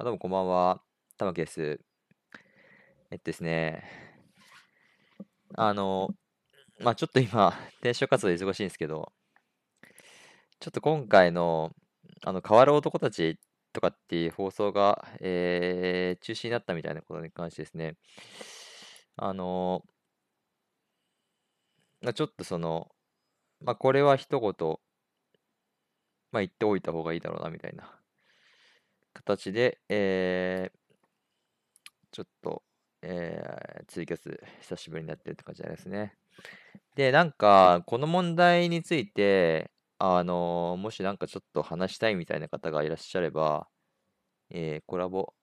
あ、どうもこんばんは。玉木です。えっとですね、あの、まあちょっと今、転職活動で忙しいんですけど、ちょっと今回の、あの、変わる男たちとかっていう放送が、えー中止になったみたいなことに関してですね、あの、まあちょっとその、まあこれは一言、まあ言っておいた方がいいだろうなみたいな形で、えー、ちょっと、えー、ツイキャス久しぶりになってるって感じですね。で、なんか、この問題について、あのもしなんかちょっと話したいみたいな方がいらっしゃれば、えー、コラボ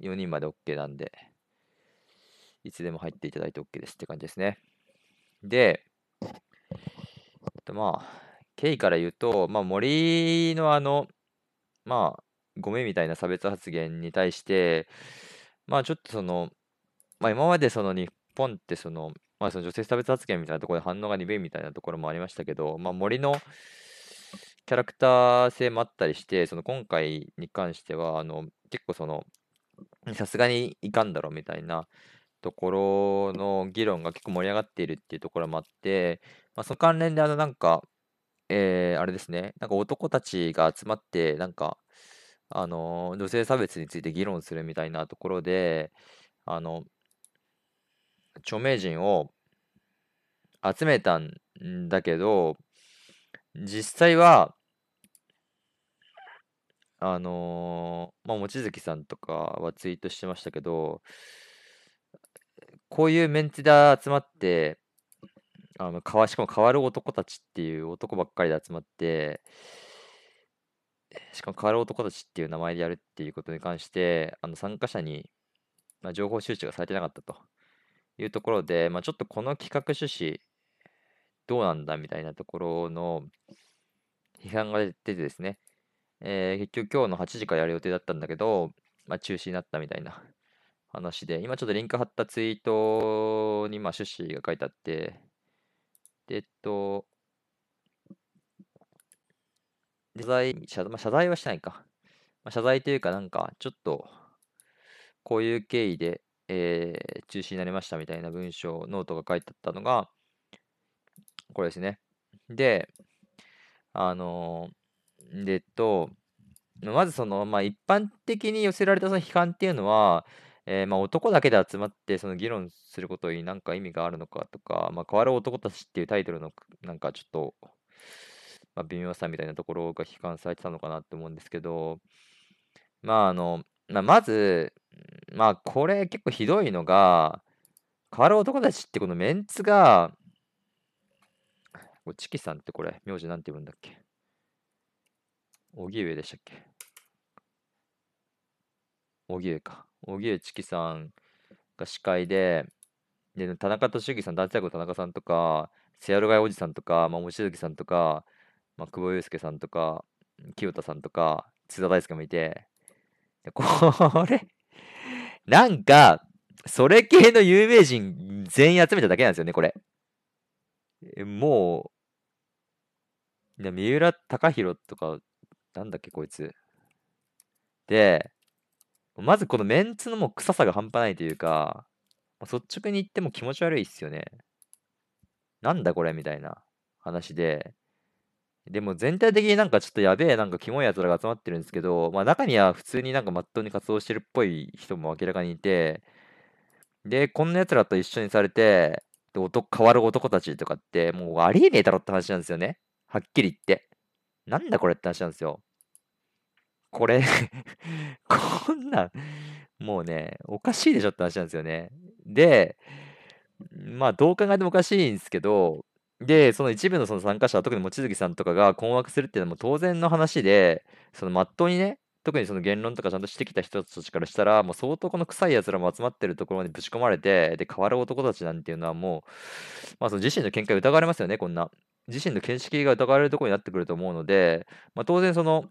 4人まで OK なんで、いつでも入っていただいて OK ですって感じですね。で、まあ、経緯から言うと、まあ、森のあの、まあ、ゴミみたいな差別発言に対して、まあちょっとその、まあ今までその日本ってその、まあその女性差別発言みたいなところで反応が鈍いみたいなところもありましたけど、まあ森のキャラクター性もあったりして、その今回に関しては、あの、結構その、さすがにいかんだろうみたいなところの議論が結構盛り上がっているっていうところもあって、まあ、その関連であのなんか、えー、あれですね、なんか男たちが集まって、なんか、あの、女性差別について議論するみたいなところで、あの、著名人を集めたんだけど、実際は、あのー、まあ、望月さんとかはツイートしてましたけど、こういうメンツで集まって、あの、かわ、しかも変わる男たちっていう男ばっかりで集まって、しかも変わる男たちっていう名前でやるっていうことに関して、あの参加者に、まあ、情報収集がされてなかったというところで、まあ、ちょっとこの企画趣旨、どうなんだみたいなところの批判が出てですね、えー、結局今日の8時からやる予定だったんだけど、まあ、中止になったみたいな話で、今ちょっとリンク貼ったツイートにまあ趣旨が書いてあって、えっと、謝罪、謝まあ、謝罪はしないか。まあ、謝罪というか、なんか、ちょっと、こういう経緯で、えー、中止になりましたみたいな文章、ノートが書いてあったのが、これですね。で、あのー、で、っと、まずその、まあ、一般的に寄せられたその批判っていうのは、えー、まあ、男だけで集まってその議論することに何か意味があるのかとか、まあ、変わる男たちっていうタイトルのなんかちょっとまあ、微妙さみたいなところが批判されてたのかなって思うんですけど、まああの、まあ、まず、まあこれ結構ひどいのが、変わる男たちってこのメンツが、チキさんってこれ、名字なんて言うんだっけ？荻上でしたっけ？荻上か。荻上チキさんが司会で、で、田中俊之さん、男性の田中さんとか、セアルガイおじさんとか、まあ、望月さんとか、まあ、久保祐介さんとか、清田さんとか、津田大輔もいて、これなんか、それ系の有名人全員集めただけなんですよね、これ。もう、三浦貴大とか、なんだっけ、こいつ。で、まずこのメンツのもう臭さが半端ないというか、率直に言っても気持ち悪いっすよね。なんだこれみたいな話で、でも全体的になんかちょっとやべえ、なんかキモい奴らが集まってるんですけど、まあ中には普通になんかまっとうに活動してるっぽい人も明らかにいて、で、こんな奴らと一緒にされて、で男変わる男たちとかって、もうありえねえだろって話なんですよね。はっきり言って。なんだこれって話なんですよ。これ こんなん、もうね、おかしいでしょって話なんですよね。で、まあどう考えてもおかしいんですけど、で、その一部のその参加者、特に望月さんとかが困惑するっていうのも当然の話で、そのまっとうにね、特にその言論とかちゃんとしてきた人たちからしたら、もう相当この臭い奴らも集まってるところにぶち込まれて、で、変わる男たちなんていうのはもう、まあその自身の見解疑われますよね、こんな。自身の見識が疑われるところになってくると思うので、まあ当然その、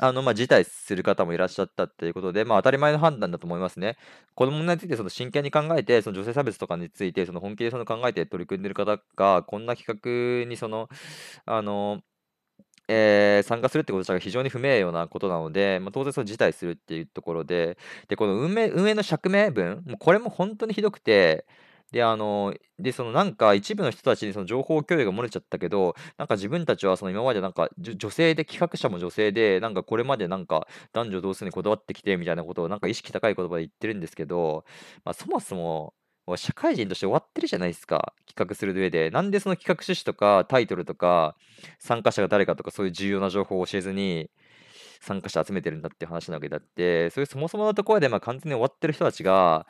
あの、まあ、辞退する方もいらっしゃったっていうことで、まあ、当たり前の判断だと思いますね。この問題についてその真剣に考えて、その女性差別とかについて、その本気でその考えて取り組んでる方が、こんな企画にその、あの、えー参加するってこと自体が非常に不名誉なことなので、まあ、当然その辞退するっていうところで、で、この運営運営の釈明文、もうこれも本当にひどくて、で、あの、で、そのなんか一部の人たちにその情報共有が漏れちゃったけど、なんか自分たちはその今までなんか女性で、企画者も女性で、なんかこれまでなんか男女同数にこだわってきてみたいなことをなんか意識高い言葉で言ってるんですけど、まあ、そもそも、社会人として終わってるじゃないですか、企画する上で。なんでその企画趣旨とかタイトルとか、参加者が誰かとかそういう重要な情報を教えずに、参加者集めてるんだって話なわけだって、そういうそもそものところでまあ完全に終わってる人たちが、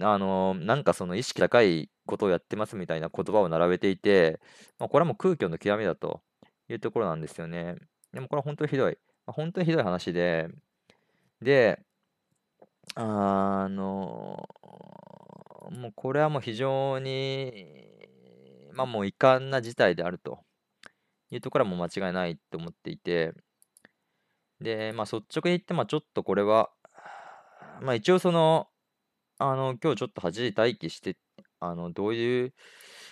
あの、なんかその意識高いことをやってますみたいな言葉を並べていて、まあ、これはもう空虚の極みだというところなんですよね。でもこれは本当にひどい。まあ、本当にひどい話で、で、あの、もうこれはもう非常に、まあもう遺憾な事態であるというところはもう間違いないと思っていて、で、まあ率直に言って、まあちょっとこれは、まあ一応その、あの、今日ちょっと8時待機して、あの、どういう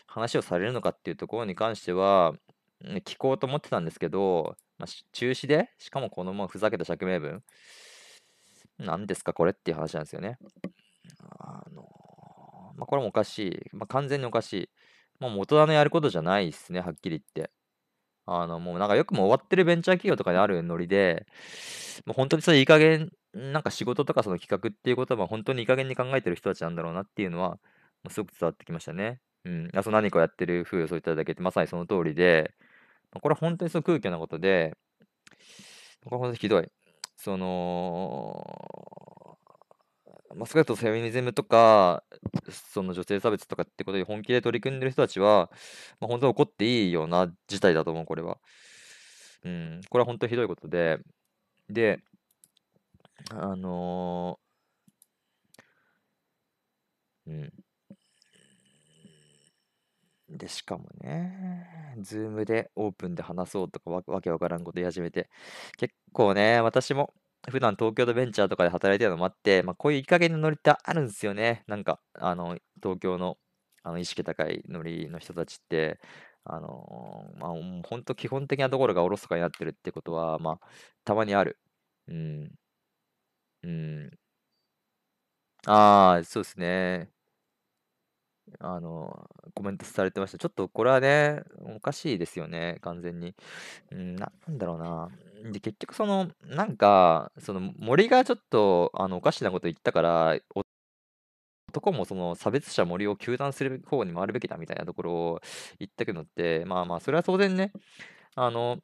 話をされるのかっていうところに関しては、聞こうと思ってたんですけど、まあ、中止で、しかもこのままふざけた釈明文、何ですかこれっていう話なんですよね。あの、まあ、これもおかしい。まあ、完全におかしい。もう大人のやることじゃないですね、はっきり言って。あの、もうなんかよくも終わってるベンチャー企業とかにあるノリで、もう本当にそれいい加減、なんか仕事とかその企画っていうことは本当にいい加減に考えてる人たちなんだろうなっていうのは、もうすごく伝わってきましたね。うん。あその何かやってる風をそういっただけってまさにその通りで、これは本当にその空虚なことで、これは本当にひどい。その、まあ、少なくともフェミニズムとか、その女性差別とかってことに本気で取り組んでる人たちは、まあ、本当に怒っていいような事態だと思う、これは。うん、これは本当にひどいことで、で、あのーうん。で、しかもね、 Zoomでオープンで話そうとかわ、わけわからんこと言い始めて、結構ね、私も普段東京のベンチャーとかで働いてるのもあって、まあ、こういういい加減なノリってあるんですよね。なんか、あの、東京の、あの意識高いノリの人たちって、あのーまあ、本当基本的なところがおろそかになってるってことは、まあ、たまにある。うん、うん。ああ、そうですね。あの、コメントされてました。ちょっとこれはね、おかしいですよね、完全に。うん、な、んだろうな。で、結局その、なんか、その森がちょっと、あの、おかしなこと言ったから、男もその差別者森を糾弾する方に回るべきだみたいなところを言ったけどって、まあまあ、それは当然ね、あの、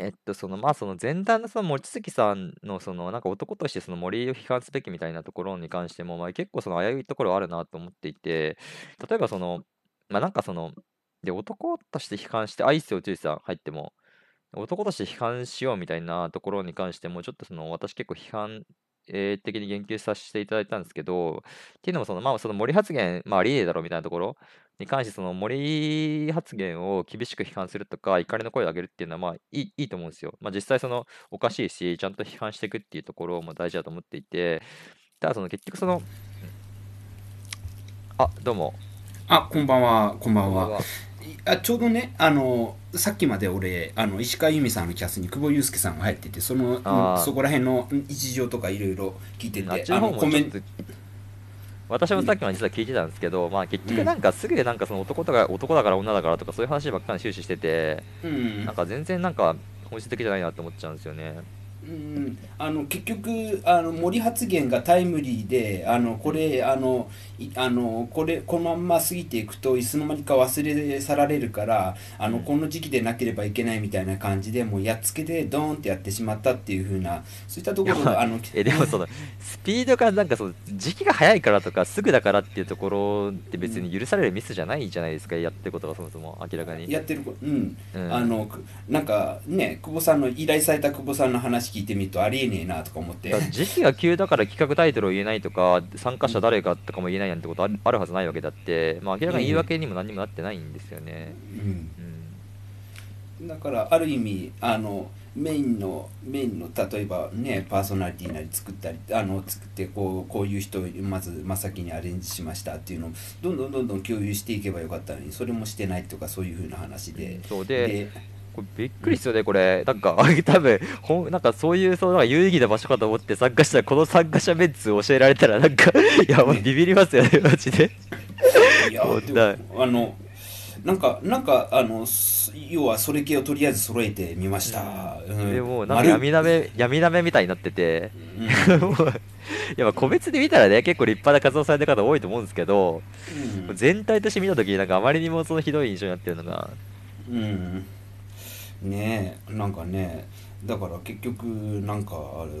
えっと、その、まあ、その前段のその望月さんの、その、なんか男としてその森を批判すべきみたいなところに関しても、まあ、結構その危ういところあるなと思っていて、例えばその、まあ、なんかその、で、男として批判して、アイスを注意さん入っても、男として批判しようみたいなところに関しても、ちょっとその、私結構批判えー的に言及させていただいたんですけど、っていうのもその、まあ、その森発言、まあ、ありえだろうみたいなところに関して、その森発言を厳しく批判するとか、怒りの声を上げるっていうのは、まあ、いいいいと思うんですよ。まあ、実際、その、おかしいし、ちゃんと批判していくっていうところも大事だと思っていて、ただ、その、結局、その、あ、どうも、あ、こんばんは、こんばんは。あ、ちょうどね、あの、さっきまで俺、あの、石川由美さんのキャスに久保祐介さんが入ってて、その、そこら辺のうん一情とかいろいろ聞いてて、あの、コメント、私もさっきまで実は聞いてたんですけど、まあ、結局、なんか、すぐでなんか、その男とか、男だから女だからとか、そういう話ばっかり終始してて、うん、なんか、全然なんか、本質的じゃないなって思っちゃうんですよね。うん、あの結局あの森発言がタイムリーであのこれあのいあのこれこのまんま過ぎていくといつの間にか忘れ去られるからあのうん。この時期でなければいけないみたいな感じでもうやっつけでドーンってやってしまったっていう風なそういったところがあのえ、でもその、スピードがなんかその、時期が早いからとか、すぐだからっていうところって別に許されるミスじゃないじゃないですか、やってることがそもそも明らかに。やってるこうんうん。あのくなんかね久保さんの依頼された久保さんの話聞いてみるとありえねえなとか思って。時期が急だから企画タイトルを言えないとか、参加者誰かとかも言えないなんてことある、はずないわけだって、まあ明らかに言い訳ええにも何にもなってないんですよね。うん。うん。だからある意味あのメインのメインの例えばねパーソナリティなり作ったりあの作ってこうこういう人をまず真っ先にアレンジしましたっていうのをどんどんどんどん共有していけばよかったのにそれもしてないとかそういうふうな話で。うん、そうで、でこれびっくりっすよね、これ。なんか、多分ほんなんかそういう、そうなんか有意義な場所かと思って参加したら、この参加者メンツ教えられたら、なんか、いや、もうビビりますよね、マジで。いやあのなんかなんかあのす要はそれ系をとりあえず揃えてみました、うん。でもう、なんか丸闇なめ、闇なめみたいになってて、うん。いや、まあ個別で見たらね、結構立派な活動されてる方多いと思うんですけど、うん。全体として見たときに、なんかあまりにもそのひどい印象になってるのが、うんねえなんかねだから結局なんかあれ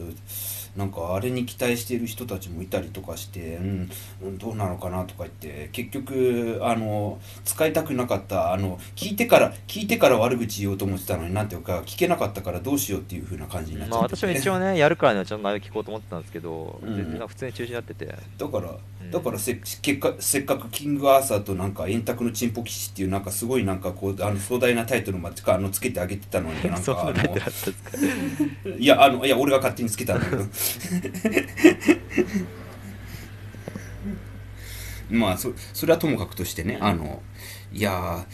なんかあれに期待している人たちもいたりとかして、うんうん、どうなのかなとか言って結局あの使いたくなかったあの聞いてから聞いてから悪口言おうと思ってたのになんていうか聞けなかったからどうしようっていう風な感じになっちまあゃってて、私も一応ね、やるからにはちゃんと内容聞こうと思ってたんですけど、うん。全然普通に中止になってて、だからうん。だからせ結果せっかくキングアーサーとなんか円卓のチンポ騎士っていうなんかすごいなんかこうあの壮大なタイトルまでかあのつけてあげてたのになんか。いやあのいや俺が勝手につけたんだけど まあそそれはともかくとしてねあのいや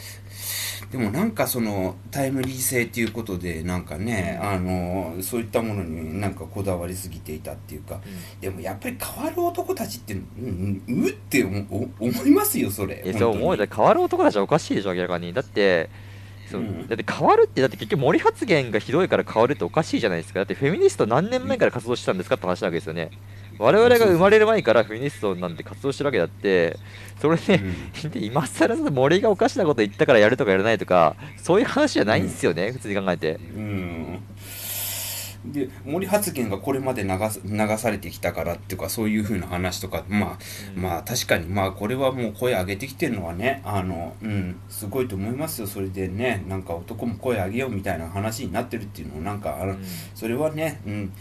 ーでもなんかそのタイムリー性っていうことでなんかねあのそういったものになんかこだわりすぎていたっていうかでもやっぱり変わる男たちってうんうんうって思いますよそれ。えそう思う変わる男たちはおかしいでしょ明らかに。だってそう、うんだって変わるってだって結局森発言がひどいから変わるっておかしいじゃないですか。だってフェミニスト何年前から活動してたんですかって話なわけですよね。我々が生まれる前からフェミニストなんて活動してるわけだってそれで、で今更その森がおかしなこと言ったからやるとかやらないとかそういう話じゃないんですよね、普通に考えて。うんで森発言がこれまで流す流されてきたからっていうかそういうふうな話とかまあ、うん。まあ確かにまあこれはもう声上げてきてるのはねあのうんすごいと思いますよ。それでねなんか男も声上げようみたいな話になってるっていうのをなんかあの、うん。それはねうん。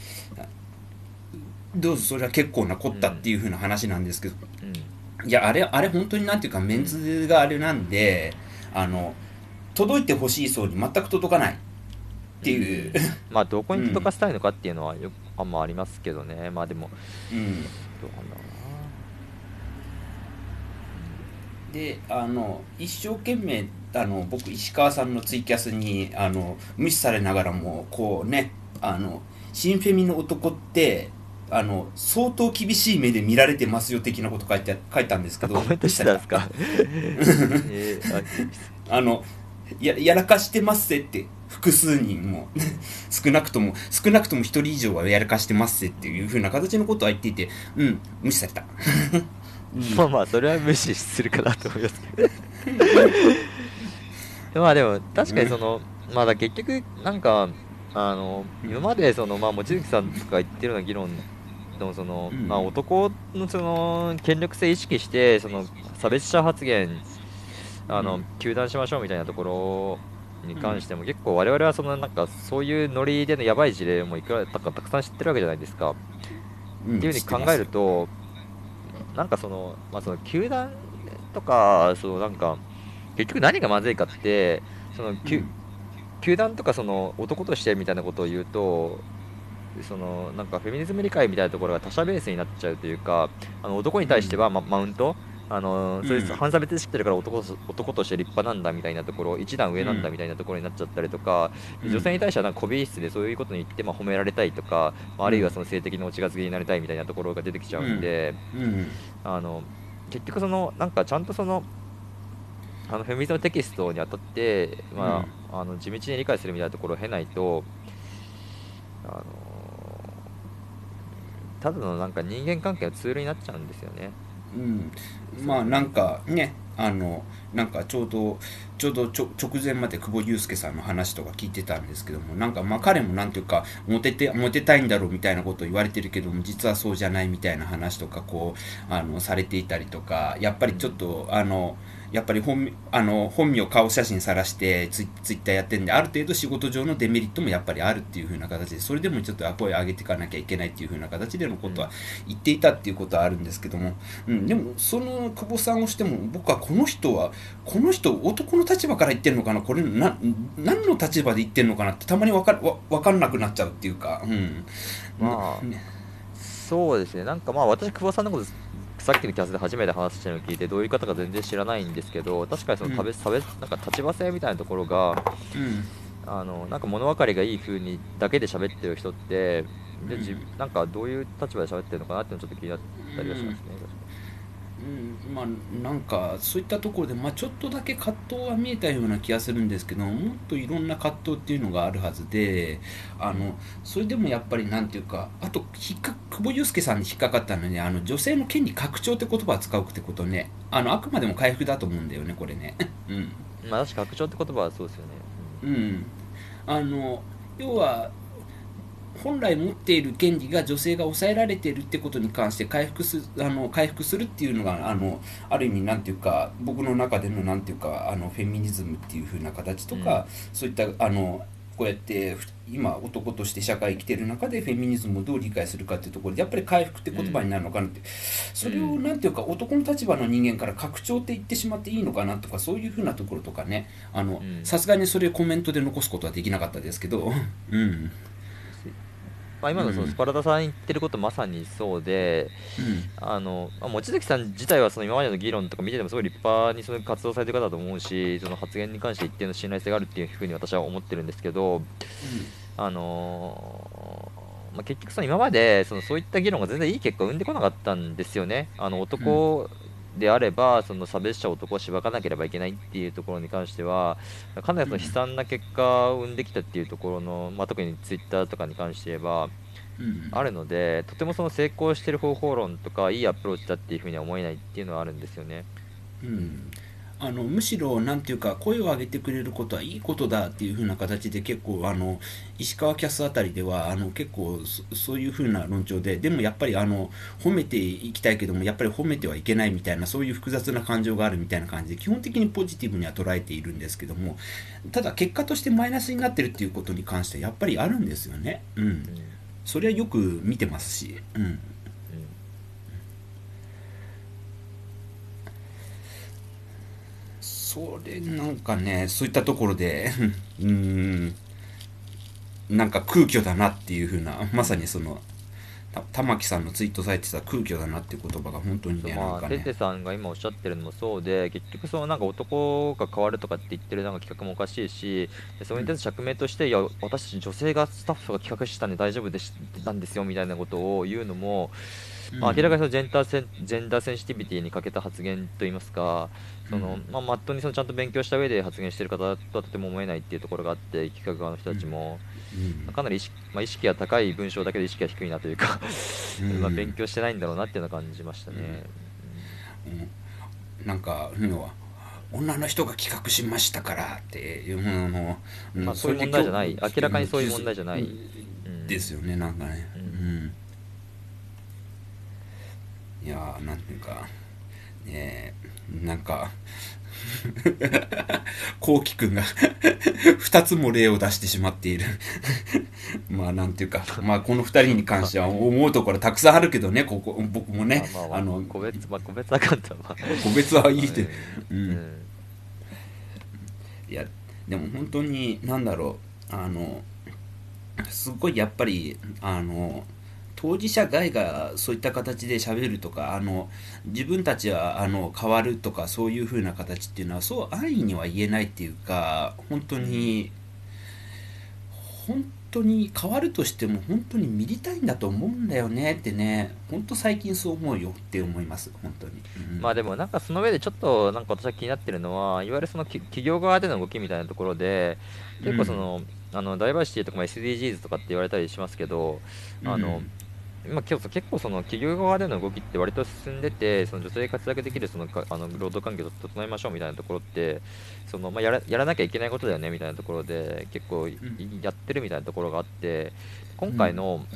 どうぞそれは結構なこったっていうふうな話なんですけど、うん。いやあれあれ本当になんていうかメンズがあれなんであの届いてほしい層に全く届かないっていう、まあどこに届かせたいのかっていうのはよあんまありますけどね。まあでも。うん、どうなんだろであの一生懸命あの僕石川さんのツイキャスにあの無視されながらもこうねあの新フェミの男ってあの相当厳しい目で見られてますよ的なこと書いて書いたんですけどうなコメントしてたんですか？えーああのややらかしてますぜって。複数人も。少なくとも少なくとも一人以上はやらかしてますぜっていうふうな形のことは言っていて。うん無視された、う んまあまあそれは無視するかなと思いますけど。まあでも確かにその、まあだ結局なんかあの今までそのまあ望月さんとか言ってるような議論でもその、うん。まあ男のその権力性意識してその差別者発言あの、うん。糾弾しましょうみたいなところに関しても、結構我々はそのなんかそういうノリでのやばい事例もいくらだかたくさん知ってるわけじゃないですか。うん。っていうふうに考えると、なんかその、まあ、その球団とか、そのなんか、結局何がまずいかって、その、球うん。球団とかその男としてみたいなことを言うと、そのなんかフェミニズム理解みたいなところが他者ベースになっちゃうというか、あの男に対しては、まマウント、あのそういううん反差別意識してるから男と男として立派なんだみたいなところ、一段上なんだみたいなところになっちゃったりとか、うん。女性に対してはなんか媚び室でそういうことに言って、まあ、褒められたいとか、まあ、あるいはその性的なお近づきになりたいみたいなところが出てきちゃうんで、うん。あの結局そのなんかちゃんとそのあのフェミニズムテキストにあたって、まああの地道に理解するみたいなところを経ないとあのただのなんか人間関係のツールになっちゃうんですよね。うん、まあなんかねあのなんかちょうどちょうど直前まで久保祐介さんの話とか聞いてたんですけどもなんかまあ彼もなんていうかモテてモテたいんだろうみたいなことを言われてるけども実はそうじゃないみたいな話とかこうあのされていたりとかやっぱりちょっとあのやっぱり本あの本名顔写真さらしてツイツイッターやってるんである程度仕事上のデメリットもやっぱりあるっていう風な形でそれでもちょっと声上げていかなきゃいけないっていう風な形でのことは言っていたっていうことはあるんですけども、うん、でもその久保さんをしても僕はこの人はこの人男の立場から言ってるのかな？これな何の立場で言ってるのかなってたまに分かわ分かんなくなっちゃうっていうか、うん、まあね。そうですね、なんかまあ私、久保さんのこと、さっきのキャスで初めて話してるのを聞いて、どういう方か全然知らないんですけど、確かにその差別、差別なんか立場性みたいなところが、うん。あのなんか物分かりがいい風にだけで喋ってる人ってで自うん。なんかどういう立場で喋ってるのかなっていうのちょっと気になったりはしますね、うん、まあなんかそういったところで、まあ、ちょっとだけ葛藤は見えたような気がするんですけどもっといろんな葛藤っていうのがあるはずであのそれでもやっぱりなんていうかあと引っか久保祐介さんに引っかかったのはねあの女性の権利拡張って言葉を使うってことねあのあくまでも回復だと思うんだよねこれね。うん。まあ確か拡張って言葉はそうですよね、うん、あの要は本来持っている権利が女性が抑えられているってことに関して回復すあの回復するっていうのがあのある意味なんていうか僕の中でのなんていうかあのフェミニズムっていう風な形とか、そういったあのこうやってふ今男として社会生きてる中でフェミニズムをどう理解するかっていうところでやっぱり回復って言葉になるのかなって、それをうんなんていうか男の立場の人間から拡張って言ってしまっていいのかなとかそういう風なところとかねさすがにそれをコメントで残すことはできなかったですけど、うんまあ、今のそのうんスパルタさん言ってることまさにそうで、あのまあ望月さん自体はその今までの議論とか見ててもすごい立派にその活動されてる方だと思うしその発言に関して一定の信頼性があるっていうふうに私は思ってるんですけど、あのーまあ、結局その今までそのそういった議論が全然いい結果を生んでこなかったんですよね。あの男であればその差別者男をしばかなければいけないっていうところに関してはかなりその悲惨な結果を生んできたっていうところの、まあ、特にツイッターとかに関して言えばあるのでとてもその成功してる方法論とかいいアプローチだっていうふうには思えないっていうのはあるんですよね。うんあのむしろなんていうか声を上げてくれることはいいことだっていう風な形で結構あの石川キャスあたりではあの結構そそういう風な論調ででもやっぱりあの褒めていきたいけどもやっぱり褒めてはいけないみたいなそういう複雑な感情があるみたいな感じで基本的にポジティブには捉えているんですけどもただ結果としてマイナスになってるっていうことに関してはやっぱりあるんですよね。うん。うん。それはよく見てますし、うん、それなんかねそういったところで うーんなんか空虚だなっていう風なまさにそのた玉木さんのツイートされてた空虚だなっていう言葉が本当にねまあ、テテさんが今おっしゃってるのもそうで結局そのなんか男が変わるとかって言ってるなんか企画もおかしいしでそれに対する釈明として、いや私たち女性がスタッフが企画したんで大丈夫でしたんですよみたいなことを言うのも、まあ、明らかにそのジェンダーセンジェンダーセンシティビティに欠けた発言といいますかその、うん。まあ、まっとうにそのちゃんと勉強した上で発言してる方とはとても思えないっていうところがあって企画側の人たちも、うん。かなり意識,、まあ、意識が高い文章だけど意識が低いなというかうん。まあ勉強してないんだろうなっていうのは感じましたね。うん。なんか女の人が企画しましたからっていうのの、んまあそういう問題じゃない。明らかにそういう問題じゃない。ですよねなんかね。ううん。いやーなんていうかねえなんか こうきくんが2つも例を出してしまっている。まあなんていうかまあこの2人に関しては思うところたくさんあるけどねここ僕もねまあまああの個別、まあ、個別は、まあ、個別はいいってううん。ん。いやでも本当に何だろうあのすごいやっぱりあの当事者外がそういった形で喋るとかあの自分たちはあの変わるとかそういう風な形っていうのはそう安易には言えないっていうか本当に本当に変わるとしても本当に見りたいんだと思うんだよねってね本当最近そう思うよって思います本当に、うん。まあでもなんかその上でちょっとなんか私は気になってるのはいわゆるそのき企業側での動きみたいなところで結構その,、あのダイバーシティとかまあ SDGs とかって言われたりしますけどあの、今結構結構その企業側での動きって割と進んでてその女性が活躍できるそのかあの労働環境を整えましょうみたいなところってその、まあ、やらやらなきゃいけないことだよねみたいなところで結構やってるみたいなところがあって今回の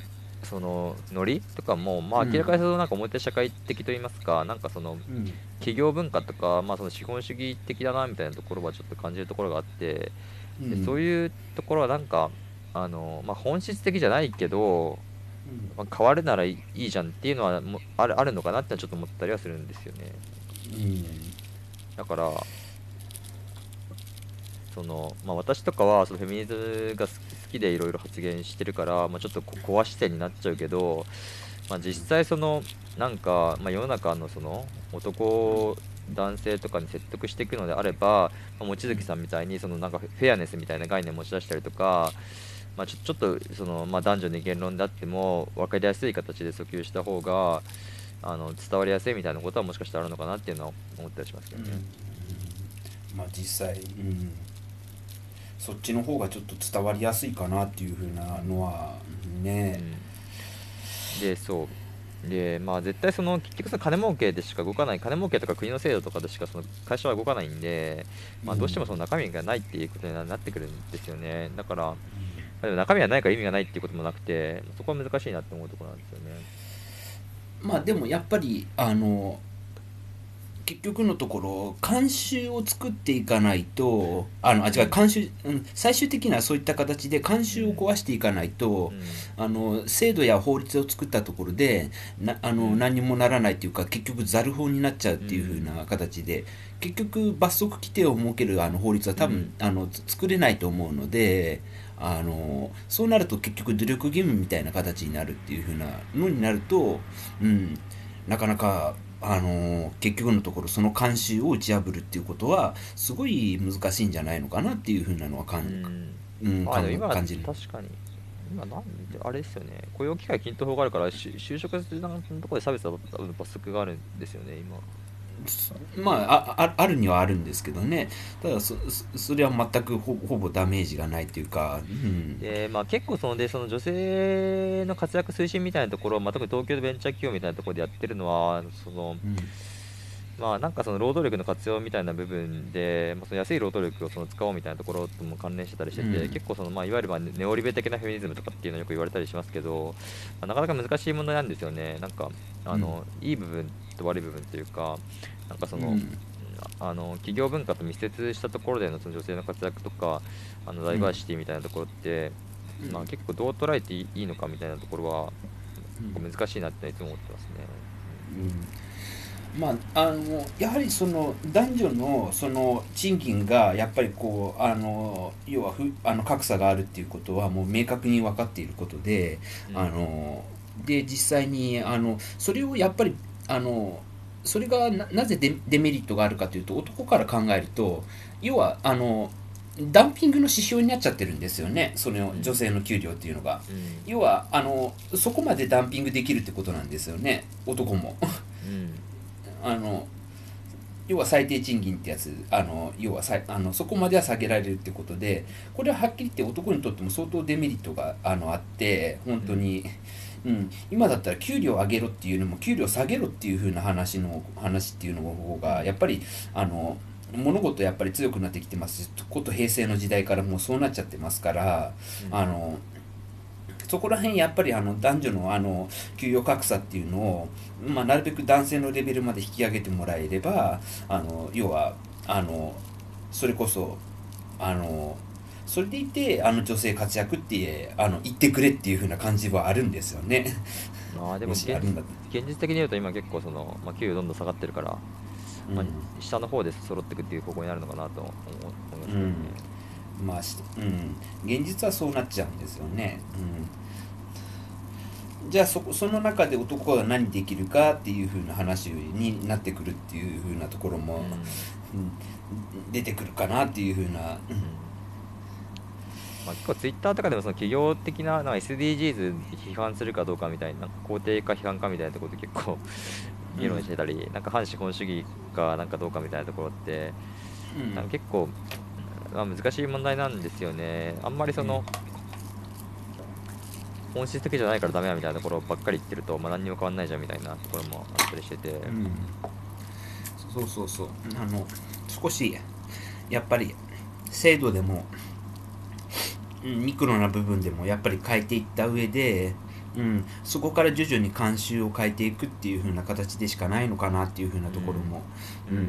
そのノリとかも、まあ、うん。明らかにそのなんか表社会的といいますかなんかそのうん。企業文化とか、まあ、その資本主義的だなみたいなところはちょっと感じるところがあってうん。でそういうところはなんかあの、まあ、本質的じゃないけどうんまあ、変わるならいいじゃんっていうのはあるあるのかなってちょっと思ったりはするんですよね。うんだからその、まあ、私とかはそのフェミニズムが好きでいろいろ発言してるから、まあ、ちょっとこコア視点になっちゃうけど、まあ、実際そのなんか、まあ、世の中のその男男性とかに説得していくのであれば、ま望月さんみたいにそのなんかフェアネスみたいな概念を持ち出したりとか、まあ、ちょちょっとその、まあ、男女に言論であっても分かりやすい形で訴求した方があの伝わりやすいみたいなことはもしかしたらあるのかなっていうのは思ったりしますけどね。まあ実際、うん、そっちの方がちょっと伝わりやすいかなっていうふうなのはね、うん。でそう。でまあ絶対その結局その金儲けでしか動かない金儲けとか国の制度とかでしかその会社は動かないんで、まあ、どうしてもその中身がないっていうことにななってくるんですよね。だから、まあでも中身がないから意味がないっていうこともなくてそこは難しいなって思うところなんですよね。まあでもやっぱりあの結局のところ慣習を作っていかないとあのあ違う慣習、うん、最終的にはそういった形で慣習を壊していかないと、うん。あの制度や法律を作ったところでなあの、うん。何にもならないっていうか結局ざる法になっちゃうっていう風な形で、結局罰則規定を設けるあの法律は多分、あのつ作れないと思うのであのそうなると結局努力義務みたいな形になるっていう風なのになると、うん、なかなか。あの結局のところその慣習を打ち破るっていうことはすごい難しいんじゃないのかなっていう風なのは感,、うんうん感じる。確かに今なんであれですよね雇用機会均等法があるからし就職するのところで差別は多分罰則があるんですよね今まあ、あああるにはあるんですけどね。ただそそそれは全くほほぼダメージがないというか、うん。でまあ、結構そのでその女性の活躍推進みたいなところを、まあ、特に東京のベンチャー企業みたいなところでやってるのはその、うん。まあ、なんかその労働力の活用みたいな部分で、まあ、その安い労働力をその使おうみたいなところとも関連してたりしてて、うん。結構その、まあ、いわゆるまあネオリベ的なフェミニズムとかっていうのをよく言われたりしますけど、まあ、なかなか難しい問題なんですよね。なんかあの、いい部分と悪い部分というかなんかその、うん。あの企業文化と密接したところでのその女性の活躍とかあのダイバーシティみたいなところって、うん。まあ、結構どう捉えていいのかみたいなところは難しいなっていつも思ってますね。うん。まあ、あのやはりその男女のその賃金がやっぱりこうあの要はふあの格差があるっていうことはもう明確に分かっていることで、うん。あので実際にあのそれをやっぱりあのそれがななぜデデメリットがあるかというと男から考えると要はあのダンピングの指標になっちゃってるんですよね。その女性の給料っていうのが。うん。要はあのそこまでダンピングできるってことなんですよね。男も。うん。あの要は最低賃金ってやつ。あの要はさあのそこまでは下げられるってことでこれははっきり言って男にとっても相当デメリットがあのあって本当に、うん今だったら給料上げろっていうのも給料下げろっていう風な話の話っていうの方がやっぱりあの物事やっぱり強くなってきてますしこと平成の時代からもうそうなっちゃってますから、うん。あのそこら辺やっぱりあの男女のあの給与格差っていうのを、まあ、なるべく男性のレベルまで引き上げてもらえればあの要はあのそれこそあのそれでいてあの女性活躍ってあの言ってくれっていう風な感じはあるんですよね。まあでも現実的に言うと今結構その、まあ、給与どんどん下がってるから、まあうん下の方で揃っていくっていう方向になるのかなと思思いますけどね。まあしうん、現実はそうなっちゃうんですよね。うん、じゃあそこその中で男が何できるかっていう風な話になってくるっていう風なところも、うん。うん。出てくるかなっていう風な、まあ、結構ツイッターとかでもその企業的ななんか SDGs 批判するかどうかみたいな肯定か批判かみたいなところで結構議論してたり、なんか反資本主義かなんかどうかみたいなところってうん。結構、まあ、難しい問題なんですよね。あんまりその、本質的じゃないからダメだみたいなところばっかり言ってると、まあ、何にも変わんないじゃんみたいなところもあったりしてて、うん。そうそうそう。あの少しやっぱり制度でもうんミクロな部分でもやっぱり変えていった上で、うん、そこから徐々に慣習を変えていくっていう風な形でしかないのかなっていう風なところも、うん。うん。うん。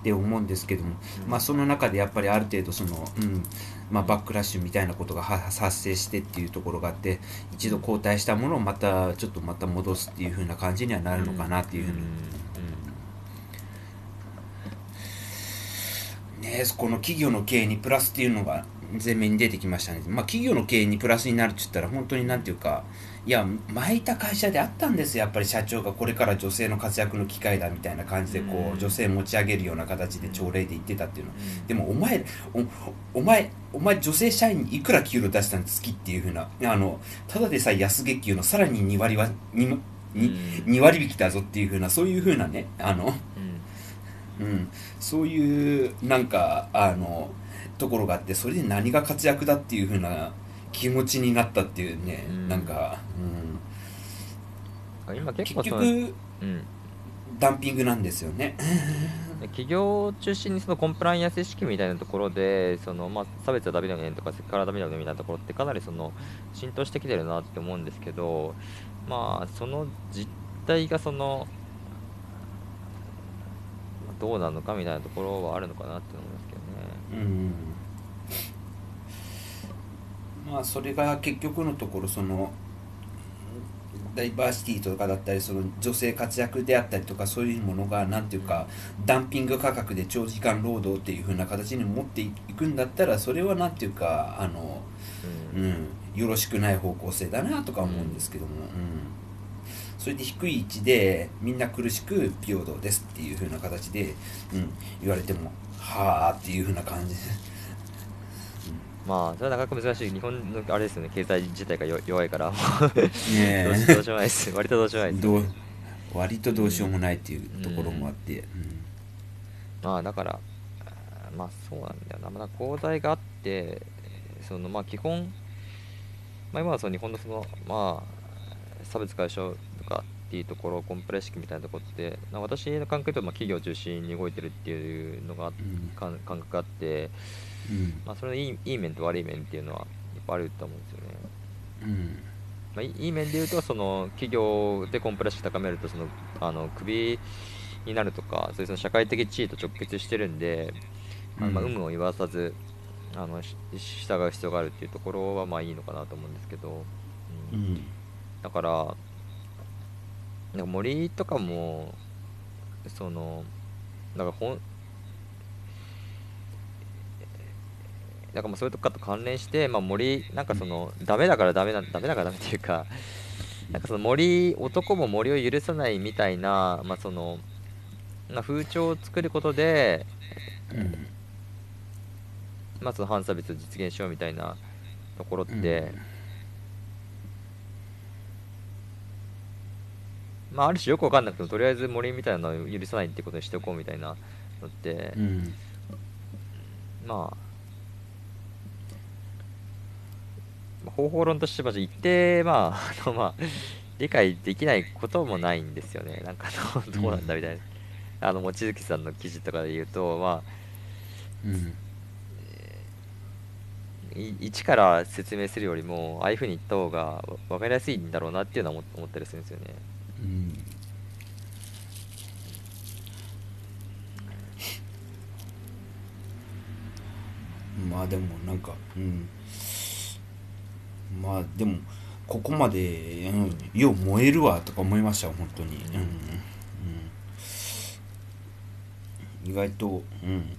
って思うんですけども、まあ、その中でやっぱりある程度その、うんまあ、バックラッシュみたいなことがは発生してっていうところがあって一度後退したものをまたちょっとまた戻すっていう風な感じにはなるのかなっていうふうに、ね、この企業の経営にプラスっていうのが前面に出てきましたね、まあ、企業の経営にプラスになるって言ったら本当になんていうかいや前いた会社であったんですよ。やっぱり社長がこれから女性の活躍の機会だみたいな感じでこう女性持ち上げるような形で朝礼で言ってたっていうのうん。でもお前おお前お前女性社員にいくら給料出したの月っていうふうなあのただでさえ安月給のさらに2割は 2, にうん。2割引きだぞっていうふうなそういうふうなねあのうん。うん、そういうなんかあのところがあってそれで何が活躍だっていう風な気持ちになったっていうね、うん。なんか、うん、今結構結その、局うん、ダンピングなんですよね。企業を中心にそのコンプライアンス意識みたいなところでその、まあ、差別はダメだよねとかセクハラはダメだよねみたいなところってかなりその浸透してきてるなって思うんですけど、まあ、その実態がそのどうなのかみたいなところはあるのかなって思いますけどね。うん。まあそれが結局のところそのダイバーシティとかだったりその女性活躍であったりとかそういうものがなんていうかダンピング価格で長時間労働っていう風な形に持っていくんだったらそれはなんていうかあのうん。うん、よろしくない方向性だなとか思うんですけども、うんそれで低い位置でみんな苦しく平等ですっていう風な形で、うん、言われてもはあっていう風な感じでまあ、それはなかなか難しい。日本のあれですよね、経済自体がよ弱いから、ねどうしどうしようもないです。割とどうしようもないです。どう割とどうしようもないっていうところもあって、まあだから、まあそうなんだよな。まあ功罪があって、そのまあ基本、まあ今はその日本のその、まあ、差別解消とかっていうところ、コンプレ意識みたいなところって、まあ私の感覚ではまあ企業を中心に動いてるっていうのがうん。感感覚があって、うん。まあそれのいいいい面と悪い面っていうのはいっぱいあると思うんですよね。うん。まあ、いい面で言うとその企業でコンプレッシュ高めるとそのあのクビになるとかそういうその社会的地位と直結してるんで、あのまあ、うん有無を言わさずあのし従う必要があるっていうところはまあいいのかなと思うんですけど、うん。うん。だからなんか森とかもそのなんかほんなんかもうそういうとこと関連して、まあ、森なんかそのダメだからダメなダメだからダメっていうかなんかその森男も森を許さないみたいな、まあそのまあ、風潮を作ることで、うん。まあ、その反差別を実現しようみたいなところって、まあ、ある種よくわかんなくてもとりあえず森みたいなのを許さないってことにしておこうみたいなのって、うんまあ、まあ方法論としては一定、まああのまあ、理解できないこともないんですよね。なんかどうなんだみたいな。あの望月さんの記事とかで言うと、まうん一から説明するよりも、ああいうふうに言った方がわ分かりやすいんだろうなっていうのは思思ったりするんですよね。うん。まあでもなんかうん。まあでもここまで、うん、よう燃えるわとか思いました本当に、うん。うん、意外と、うん、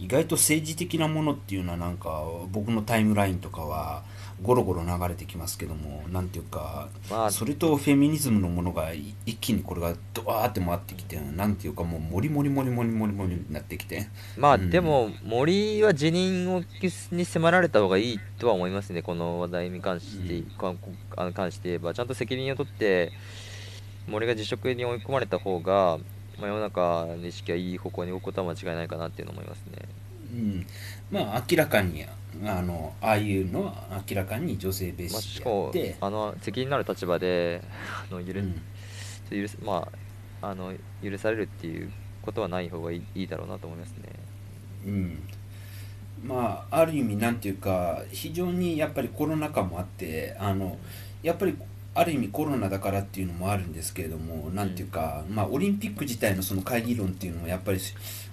意外と政治的なものっていうのはなんか僕のタイムラインとかはゴロゴロ流れてきますけどもなんていうかまあそれとフェミニズムのものがい一気にこれがドワーって回ってきてなんていうかもうモリモリモリモリモリモリになってきて。まあ、うん。でも森は辞任をに迫られた方がいいとは思いますね、この話題に関して,、うん。関して言えば、ちゃんと責任を取って、森が辞職に追い込まれた方が、まあ、世の中の意識がいい方向に動くことは間違いないかなっていうのを思いますね。うん、まあ明らかにあのああいうのは明らかに女性蔑まあ、視であって、あの責任のある立場で あの許,、うん。許すまあ、あの許されるっていうことはない方がいいいいだろうなと思いますね。うん、まあある意味なんていうか非常にやっぱりコロナ禍もあってあのやっぱりある意味コロナだからっていうのもあるんですけれどもなんていうか、まあ、オリンピック自体のその会議論っていうのもやっぱり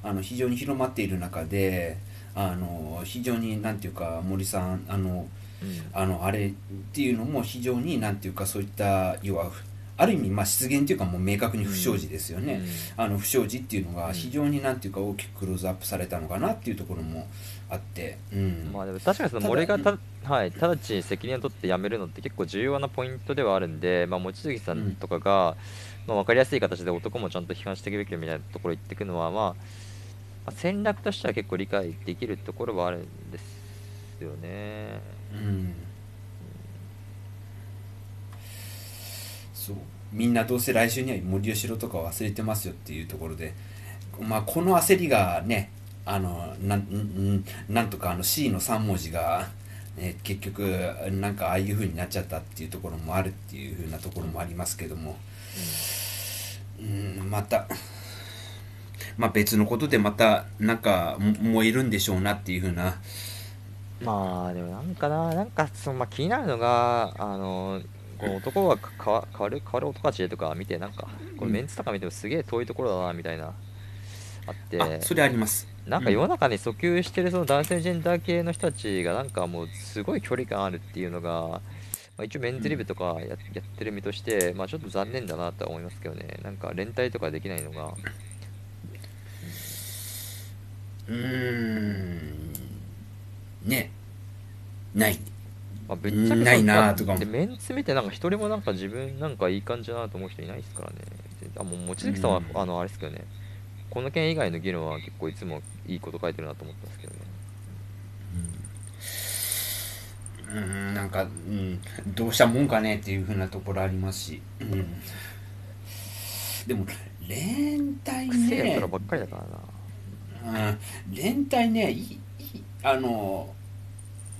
あの非常に広まっている中であの非常になんていうか森さんあのうん。あのあれっていうのも非常になんていうかそういった要はある意味まあ失言っていうかもう明確に不祥事ですよね、うん。あの不祥事っていうのが非常になんていうか大きくクローズアップされたのかなっていうところもあって、うん。まあでも確かにそのただ森がた、はい、直ちに責任を取って辞めるのって結構重要なポイントではあるんで、まあ、望月さんとかが、まあ、分かりやすい形で男もちゃんと批判していくべきだみたいなところを言っていくのは、まあ、まあ戦略としては結構理解できるところはあるんですよね。うん。そう。みんなどうせ来週には森喜朗とか忘れてますよっていうところで、まあ、この焦りがねあのなんんなんとかあの C の3文字が、ね、結局なんかああいう風になっちゃったっていうところもあるっていう風なところもありますけども、うん、また、まあ、別のことでまたなんかも燃えるんでしょうなっていう風な。まあでもなんかな、なんかその、まあ、気になるのが、あのこの男が変わる変わる男たちとか見て、なんか、このメンツとか見てもすげえ遠いところだなみたいな、あって、あそれあります。なんか世の中に訴求してるその男性ジェンダー系の人たちがなんかもうすごい距離感あるっていうのが、まあ、一応メンズリブとかややってる身として、まあちょっと残念だなとは思いますけどね。なんか連帯とかできないのが、うーん。ね。ない。まあ、ぶっちゃけないなとかも。でメンツ見てなんか一人もなんか自分なんかいい感じだなと思う人いないですからね。あもう望月さんは、うん。あのあれですけどね。この件以外の議論は結構いつもいいこと書いてるなと思ったんですけどね。うーんなんか、うん、どうしたもんかねっていうふうなところありますし、うん、でも連帯くせえやつねらばっかりだからな。うん、連帯ねいいあの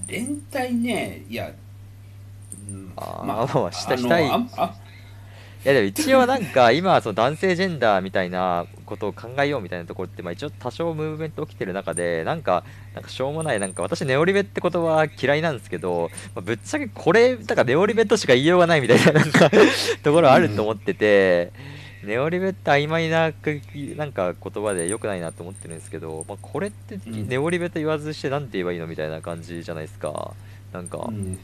連帯ねいや、うんあーまあまあしたのしたいいやでも一応なんか 今はその男性ジェンダーみたいなことを考えようみたいなところってまあ一応多少ムーブメント起きてる中でなんかなんかしょうもないなんか私ネオリベって言葉は嫌いなんですけど、まあ、ぶっちゃけこれだからネオリベとしか言いようがないみたいななんか ところあると思ってて、ネオリベって曖昧なくなんか言葉で良くないなと思ってるんですけど、まあ、これってうん。ネオリベと言わずしてなんて言えばいいのみたいな感じじゃないですか？なんか、うん。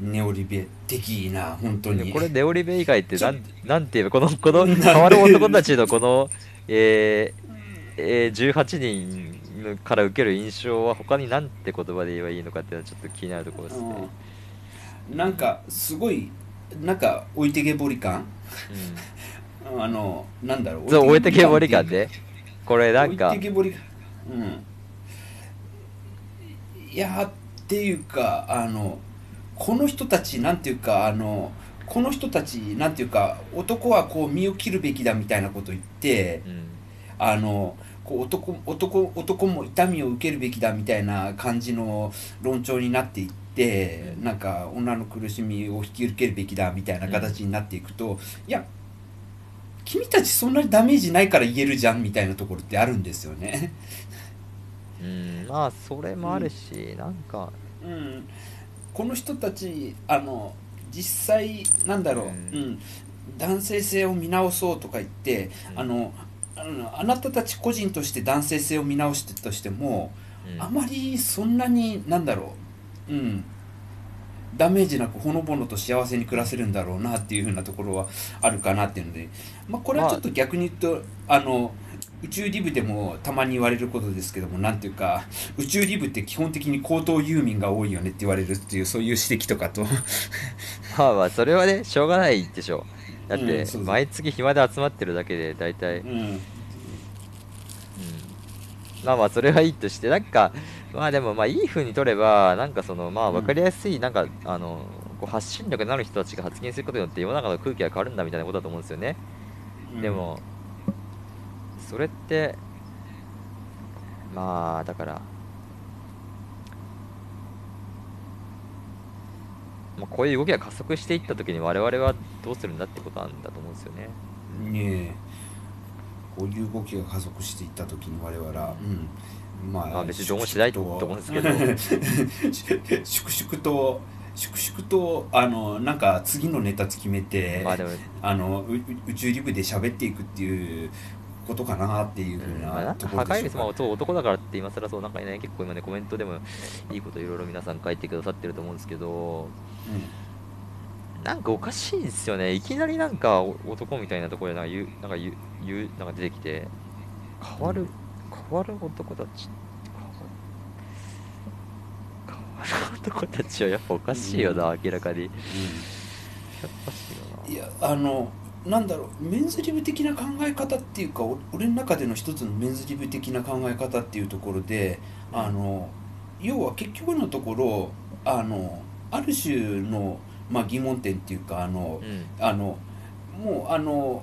ネオリベ的な本当に。これネオリベ以外ってちょなんて言えばこのこの変わる男たちのこの、えーえー、18人から受ける印象は他に何て言葉で言えばいいのかっていうのはちょっと気になるところですね。うん。なんかすごいなんか置いてけぼり感？あのなんだろう？うん、そう置いてけぼり感ででこれなんか。置いてけぼりうん。いやっていうかあのこの人たちなんていうかあのこの人たちなんていうか男はこう身を切るべきだみたいなこと言ってうん。あのこう男男男も痛みを受けるべきだみたいな感じの論調になっていってなんか女の苦しみを引き受けるべきだみたいな形になっていくと、いや君たちそんなにダメージないから言えるじゃんみたいなところってあるんですよね。うん、まあそれもあるし、なんか。うん、この人たちあの実際なんだろう、ううん。ん男性性を見直そうとか言って、うん。あのあなたたち個人として男性性を見直してとしても、うん。あまりそんなになんだろう、うん、ダメージなくほのぼのと幸せに暮らせるんだろうなっていうふうなところはあるかなっていうので、まあ、これはちょっと逆に言うと、あの宇宙リブでもたまに言われることですけどもなんていうか宇宙リブって基本的に高等遊民が多いよねって言われるっていうそういう指摘とかと。まあまあそれはねしょうがないでしょだって毎月暇で集まってるだけで大体、うん、うん。まあまあそれはいいとしてなんかまあでもまあいい風に取ればなんかそのまあ分かりやすいなんかあのこう発信力のある人たちが発言することによって世の中の空気が変わるんだみたいなことだと思うんですよね、でもそれってまあだからまあ、こういう動きが加速していった時に我々はどうするんだってことなんだと思うんですよね。ねえ。こういう動きが加速していった時に我々は、うん、まあまあ別にどうもしないと思うんですけど。粛々と粛々とあのなんか次のネタ決めて、まあでも、あのうう宇宙リブで喋っていくっていうことかなっていうふうなとかころでしょうか。破壊率もそう男だからって今更そうなんかね結構今ねコメントでもいいこといろいろ皆さん書いてくださってると思うんですけど、なんかおかしいんですよね。いきなりなんかお男みたいなところでなんか言うなんか言う言うなんか出てきて。変わる変わる男たち変わる男たちはやっぱおかしいよな、明らかに。やっぱしいよな。いやあのなんだろうメンズリブ的な考え方っていうかお俺の中での一つのメンズリブ的な考え方っていうところであの要は結局のところあのある種の、まあ、疑問点っていうかあのうん。あのもうあの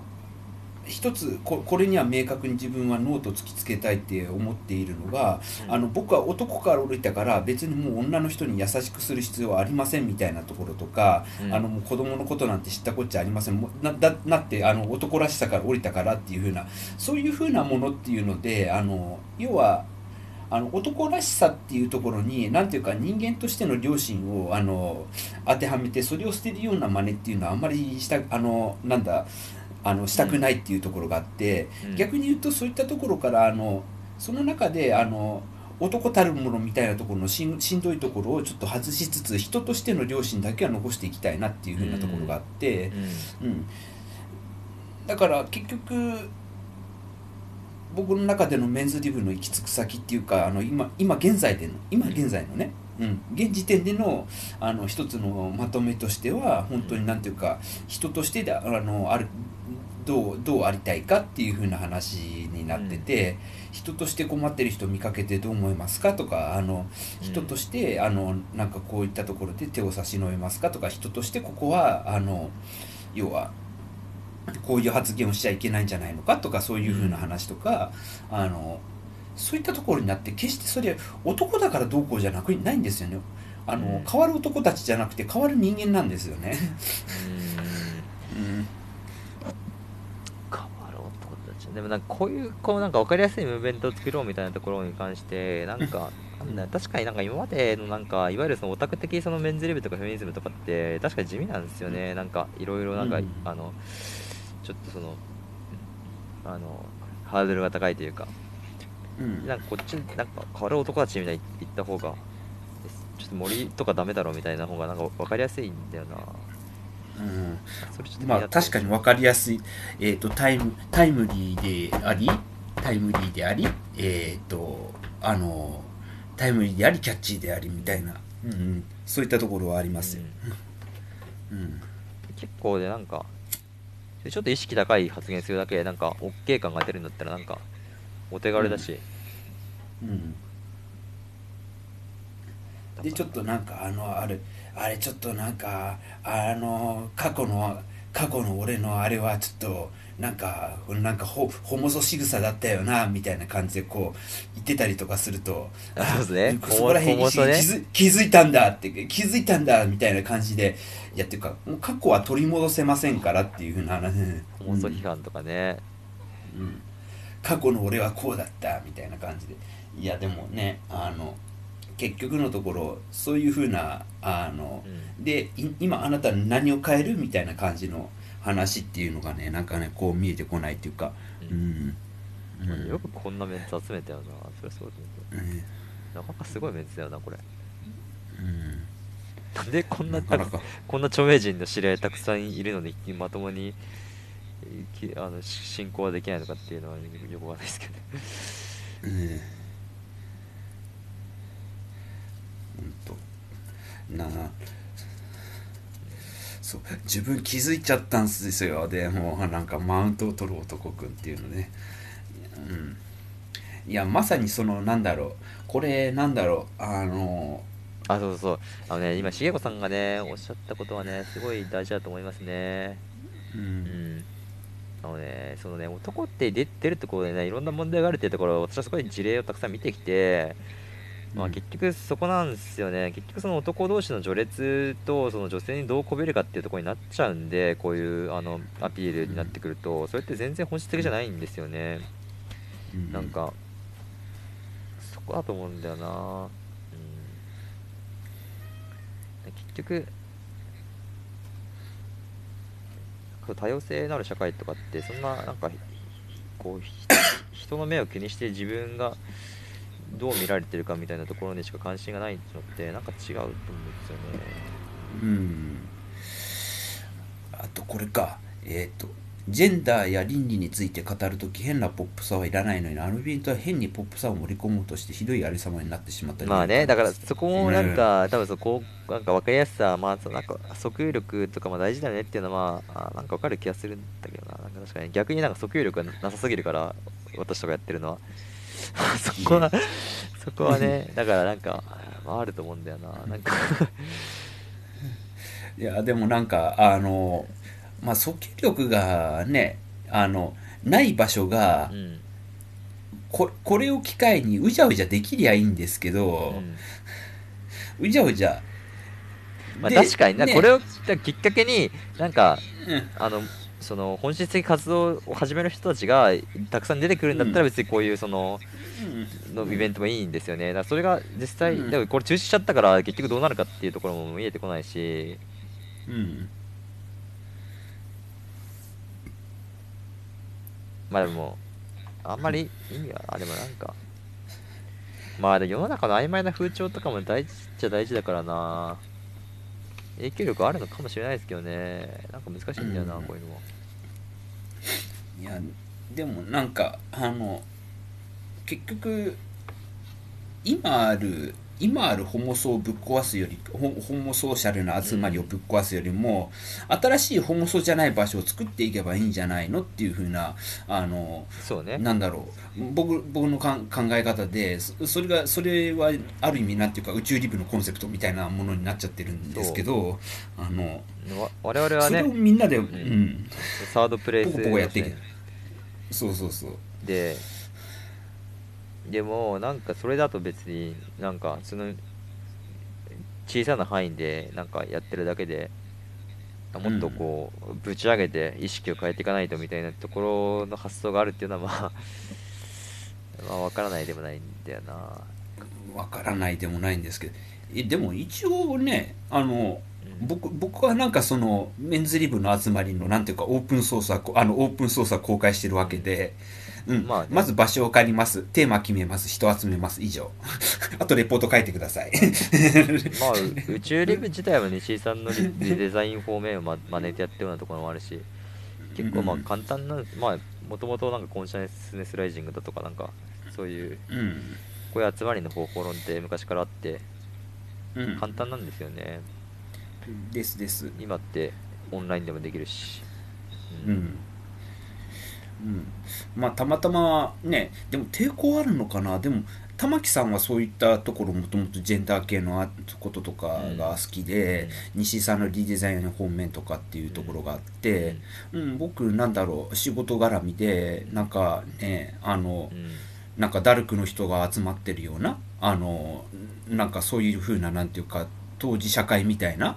一つここれには明確に自分はノートを突きつけたいって思っているのが、うん。あの僕は男から降りたから別にもう女の人に優しくする必要はありませんみたいなところとか、うん。あのもう子供のことなんて知ったこっちゃありません。なだなってあの男らしさから降りたからっていう風なそういう風なものっていうのであの要はあの男らしさっていうところに何ていうか人間としての良心をあの当てはめてそれを捨てるような真似っていうのはあんまりしたあのなんだあのしたくないっていうところがあって、うん。逆に言うとそういったところからあのその中であの男たるものみたいなところのしんしんどいところをちょっと外しつつ人としての良心だけは残していきたいなっていうふうなところがあって、うん。うん、だから結局僕の中でのメンズリブの行き着く先っていうかあの今今現在での今現在のね、うん、現時点でのあの一つのまとめとしては本当になんていうか人としてであのあるどうどうありたいかっていう風な話になってて、人として困ってる人見かけてどう思いますかとかあの人として、あのなんかこういったところで手を差し伸べますかとか人としてここはあの要はこういう発言をしちゃいけないんじゃないのかとかそういうふうな話とか、あのそういったところになって決してそれ男だからどうこうじゃなくないんですよね。あの、うん。変わる男たちじゃなくて変わる人間なんですよね。うん男たちでもなんかこういうこうなんか分かりやすいムーブメントを作ろうみたいなところに関してなんかなんだ確かになんか今までのなんかいわゆるそのオタク的そのメンズリブとかフェミニズムとかって確かに地味なんですよね。なんかいろいろなんか、うん。あのちょっとそのあのハードルが高いというかうん。なんかこっちなんか変わる男たちみたいに言った方がちょっと森とかダメだろみたいな方がなんか分かりやすいんだよなうん。まあ確かに分かりやすい、えー、とタイムタイムリーでありタイムリーでありえっ、とあのタイムリーでありキャッチーでありみたいな、うんうん、そういったところはありますよ、うん。結構でなんかちょっと意識高い発言するだけでなんか OK 感が出るんだったらなんかお手軽だし、うん。でちょっとなんかあのあれあれちょっとなんかあの過去の過去の俺のあれはちょっとなんかなんかホホモソ仕草だったよなみたいな感じでこう言ってたりとかするとあそうですね。そこら辺に気ね。づ気づいたんだって気づいたんだみたいな感じでいやっていうかもう過去は取り戻せませんからっていうふうな話。ホモソ批判とかね、うん。過去の俺はこうだったみたいな感じで。いやでもねあの結局のところそういうふうなあの、うん。でい今あなた何を変えるみたいな感じの話っていうのがねなんかねこう見えてこないっていうかううん。ん、うん。よくこんなメンツ集めたよなそれそうだうん。なかなかすごいメンツだよなこれ。うん。なんでこんななかこんな著名人の知り合いたくさんいるのにまともにあのし進行はできないのかっていうのはよくわかんないですけどうん本当。なあ。そう。自分気づいちゃったんですよ。でもうなんかマウントを取る男くんっていうのね。うん。いやまさにそのなんだろう。これなんだろう。あのあそうそうあのね今茂子さんがねおっしゃったことはねすごい大事だと思いますね。ううん。んあのねそのね男って出てるところでねいろんな問題があるっていうところ私はすごい事例をたくさん見てきてまあ、うん。結局そこなんですよね。結局その男同士の序列とその女性にどうこびるかっていうところになっちゃうんでこういうあのアピールになってくるとそれって全然本質的じゃないんですよね。うん。なんかそこだと思うんだよな。うん。結局多様性のある社会とかってそんななんかこうひ人の目を気にして自分がどう見られてるかみたいなところにしか関心がないのってなんか違うと思うんですよね。うん。あとこれか。えっ、とジェンダーや倫理について語るとき変なポップさはいらないのにあのイベントは変にポップさを盛り込もうとしてひどいありさまになってしまったまあね、だからそこもなんか、多分そこ、なんか分かりやすさ、まあ、そのなんか訴求力とかも大事だよねっていうのは、まあ、なんか分かる気がするんだけどな、なんか確かに逆になんか訴求力がなさすぎるから、私とかやってるのは。そこは、そこはね、だからなんか、まあ、あると思うんだよな、なんか。いやでもなんかあのまあ訴求力がねあのない場所が、うん。ここれを機会にうじゃうじゃできりゃいいんですけど、うん。うじゃうじゃまあ、で確かにな、ね。これをきっかけに、なんか、うん。あの、その本質的活動を始める人たちがたくさん出てくるんだったら別にこういうそののイベントもいいんですよね。だからそれが実際、うん。でもこれ中止しちゃったから結局どうなるかっていうところも見えてこないし。うん。まあでもあんまり意味はあでもなんか。まあで世の中の曖昧な風潮とかも大事っちゃ大事だからな。影響力あるのかもしれないですけどね。なんか難しいんだよな、うん。こういうのもいやでもなんかあの結局今ある今あるホモソをぶっ壊すよりホホモソーシャルな集まりをぶっ壊すよりも、新しいホモソじゃない場所を作っていけばいいんじゃないのっていう風なあのそうね。なんだろう。僕僕の考え方でそそれがそれはある意味なんていうか宇宙リブのコンセプトみたいなものになっちゃってるんですけどあのわ我々はそれをねみんなで、うん。ん。サードプレイスポコポコやっていけ。ねそうそうそう。ででもなんかそれだと別になんかその小さな範囲でなんかやってるだけでもっとこうぶち上げて意識を変えていかないとみたいなところの発想があるっていうのはまあまあ分からないでもないんだよな。わからないでもないんですけど。えでも一応ねあの僕僕はなんかそのメンズリブの集まりのなんていうかオープンソースはこあのオープンソースは公開してるわけで、うん。まあね。まず場所を借ります。テーマ決めます。人集めます。以上。あとレポート書いてください。まあう宇宙リブ自体は西井さんのリデザイン方面をま真似てやってるようなところもあるし結構まあうん簡単なまあもともとなんかコンシャスネスライジングだとかなんかそういううん。こういう集まりの方法論って昔からあってうん。簡単なんですよねですです。今ってオンラインでもできるし。うん、うん、まあたまたまねでも抵抗あるのかな。でも玉木さんはそういったところもともとジェンダー系のあこととかが好きで、西井さんのリデザインの方面とかっていうところがあって、うん。僕なんだろう仕事絡みでなんかねあの、うん。なんかダルクの人が集まってるようなあのなんかそういう風ななんていうか当事社会みたいなうん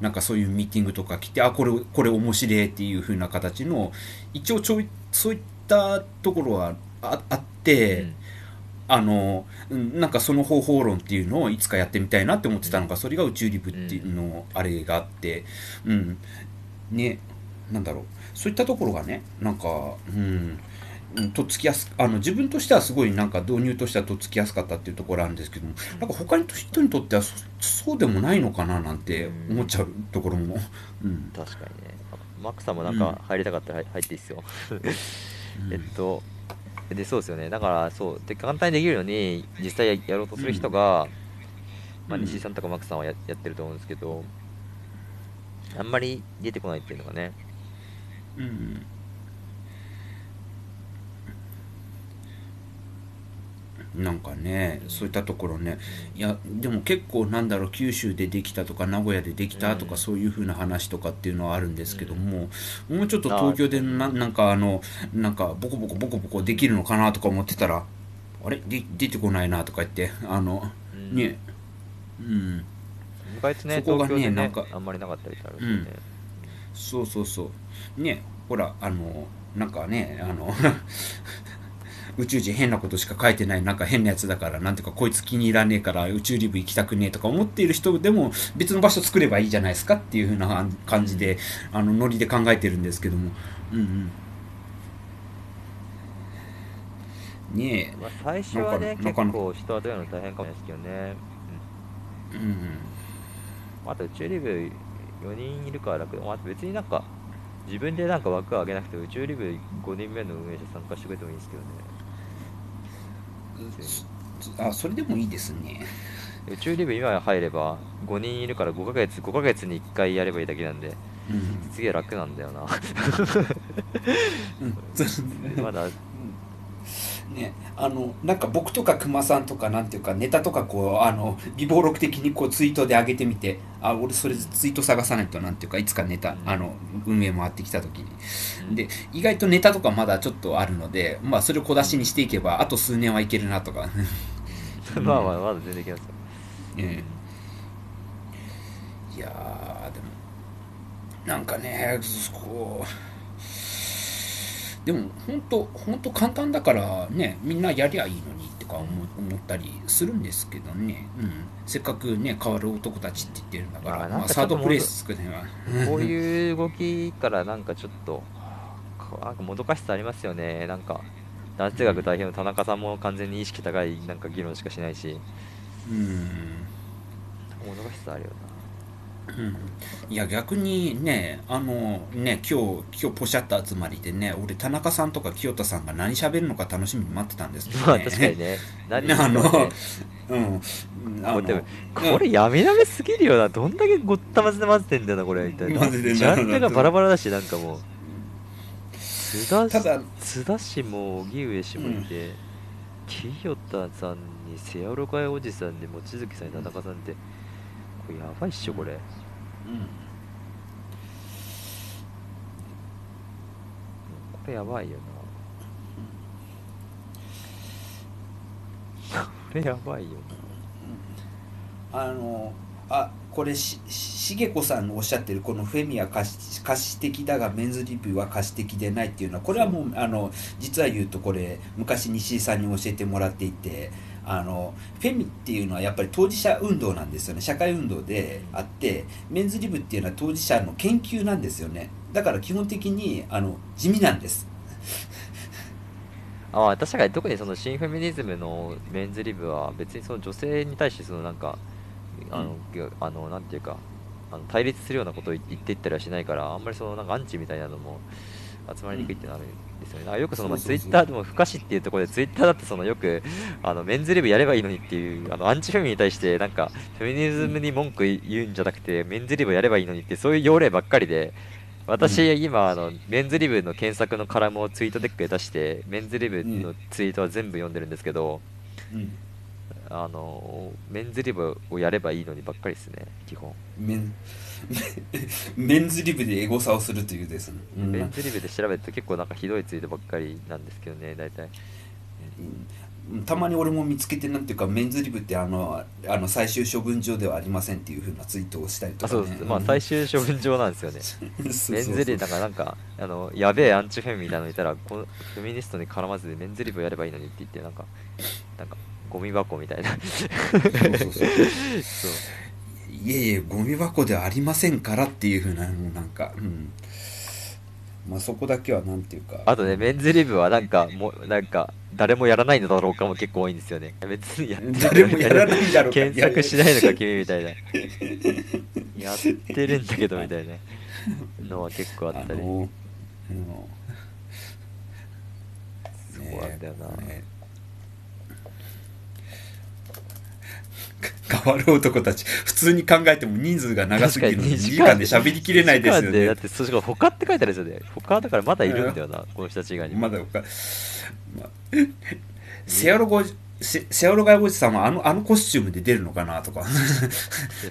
なんかそういうミーティングとか来てあこれこれ面白いっていう風な形の一応ちょいそういったところはああって、うん。あのうんなんかその方法論っていうのをいつかやってみたいなって思ってたのがそれが宇宙リブっていうのあれがあってうん。ねなんだろう。そういったところがねなんかうんうんとっつきやすあの自分としてはすごいなんか導入としてはとっつきやすかったっていうところあるんですけどもなんか他の人にとってはそそうでもないのかななんて思っちゃうところも、うん。確かにね。マックさんもなんか入りたかったら入入っていいっすよ。えっとでそうですよね。だからそうで簡単にできるように実際ややろうとする人が、まあ、うん。西井さんとかマックさんはややってると思うんですけどあんまり出てこないっていうのがね。うんなんかねそういったところね。いやでも結構なんだろう九州でできたとか名古屋でできたとか、うんそういう風な話とかっていうのはあるんですけども、もうちょっと東京でななんかあのなんかボコボコボコボコできるのかなとか思ってたらあれ？で出てこないなとか言ってあのうん。ね。うん。意外とねそこがねねなんかあんまりなかったりするんで。すよね、そうそうそう。ねほらあのなんかねあの宇宙人変なことしか書いてないなんか変なやつだからなんていうかこいつ気に入らねえから宇宙リブ行きたくねえとか思っている人でも別の場所作ればいいじゃないですかっていう風な感じであのノリで考えてるんですけども。うんうん。ねまあ、最初はねなんかなかなか結構人を集めるの大変かもしれないですけどね、えうんうん、あとチューリブ4人いるから楽。でもあと別になんか自分でなんか枠を上げなくて宇宙リブ5人目の運営者参加してくれてもいいんですけどねあそれでもいいですね。宇宙リブ今入れば5人いるから5ヶ月5ヶ月に1回やればいいだけなんでうん。すげえ楽なんだよな。うん。まだね、あのなんか僕とか熊さんとかなんていうかネタとかこうあの微暴録的にこうツイートで上げてみてあ俺それツイート探さないとなんていうかいつかネタあの運営回ってきた時に。で意外とネタとかまだちょっとあるのでまあそれを小出しにしていけばあと数年はいけるなとか。まあまあまだ全然いけますよ。ええいやーでもなんかねこうでも本当本当簡単だからねみんなやりゃいいのにとか思思ったりするんですけどね、うん、せっかくね変わる男たちって言ってるんだから、まあなんかまあ、サードプレイス作るにはこういう動きからなんかちょっとなんかもどかしさありますよね。なんか男子学代表の田中さんも完全に意識高いなんか議論しかしないし。うん。もどかしさあるようん。いや逆にねあのね今日今日ポシャった集まりでね俺田中さんとか清田さんが何喋るのか楽しみに待ってたんですけなどね。まあ確かにね。何 言あのうん。あのこれでもこれやめやめすぎるよな。どんだけごったまぜで混ぜてんだよなこれみたいな。ジだャンルがバラバラだしなんかもう。津田ただ津田氏も荻上氏もいて、清田さんに瀬尾かえおじさんで望月さんに田中さんってこれやばいっしょこれ、うんこれやばいよな。これやばいよあのあこれししげこさんのおっしゃってるこのフェミは可視的だがメンズリビューは可視的でないっていうのはこれはもうあの実は言うとこれ昔西井さんに教えてもらっていてあのフェミっていうのはやっぱり当事者運動なんですよね。社会運動であってメンズリブっていうのは当事者の研究なんですよね。だから基本的にあの地味なんです。ああ確かに特にその新フェミニズムのメンズリブは別にその女性に対してそのなんかあの、あのなんていうかあの対立するようなことを言っていったりはしないからあんまりそのなんかアンチみたいなのも集まりにくいってのある。んですよね、だからよくそのまあツイッターでも不可視っていうところでツイッターだってそのよくあのメンズリブやればいいのにっていうあのアンチフェミに対してなんかフェミニズムに文句言うんじゃなくてメンズリブやればいいのにってそういう要例ばっかりで私、今あのメンズリブの検索のカラムをツイートデックで出してメンズリブのツイートは全部読んでるんですけど、うん。あのメンズリブをやればいいのにばっかりですね基本、メン メンズリブでエゴサをするというですね、うん。メンズリブで調べると結構なんかひどいツイートばっかりなんですけどね大体。うん。たまに俺も見つけてなんていうかメンズリブってあのあの最終処分場ではありませんっていうふうなツイートをしたりとか、ね、あそうです。まあ最終処分場なんですよね。メンズリブだからなんかあのやべえアンチフェミみたいなのいたらこのフェミニストに絡まずでメンズリブやればいいのにって言ってなんかなんかゴミ箱みたいな。そうそうそう。そういえいえゴミ箱ではありませんからっていうふうななんかうんまあそこだけはなんていうかあとね、メンズリブはなんか、もう、なんか、誰もやらないのだろうかも結構多いんですよね。別にやってる誰もやらないんだろうか検索しないのか、君みたいな。やってるんだけど、みたいなのは結構あったり。あのそうなんだよな。ね変わる男たち普通に考えても人数が長すぎるので2時間で喋りきれないですよ2時間でだねって、そしかも他って書いてあるんですよね。他だからまだいるんだよな、この人たち以外にも。まだ他、まあ、セアロゴセセアロガイおじさんはあのあのコスチュームで出るのかなとかで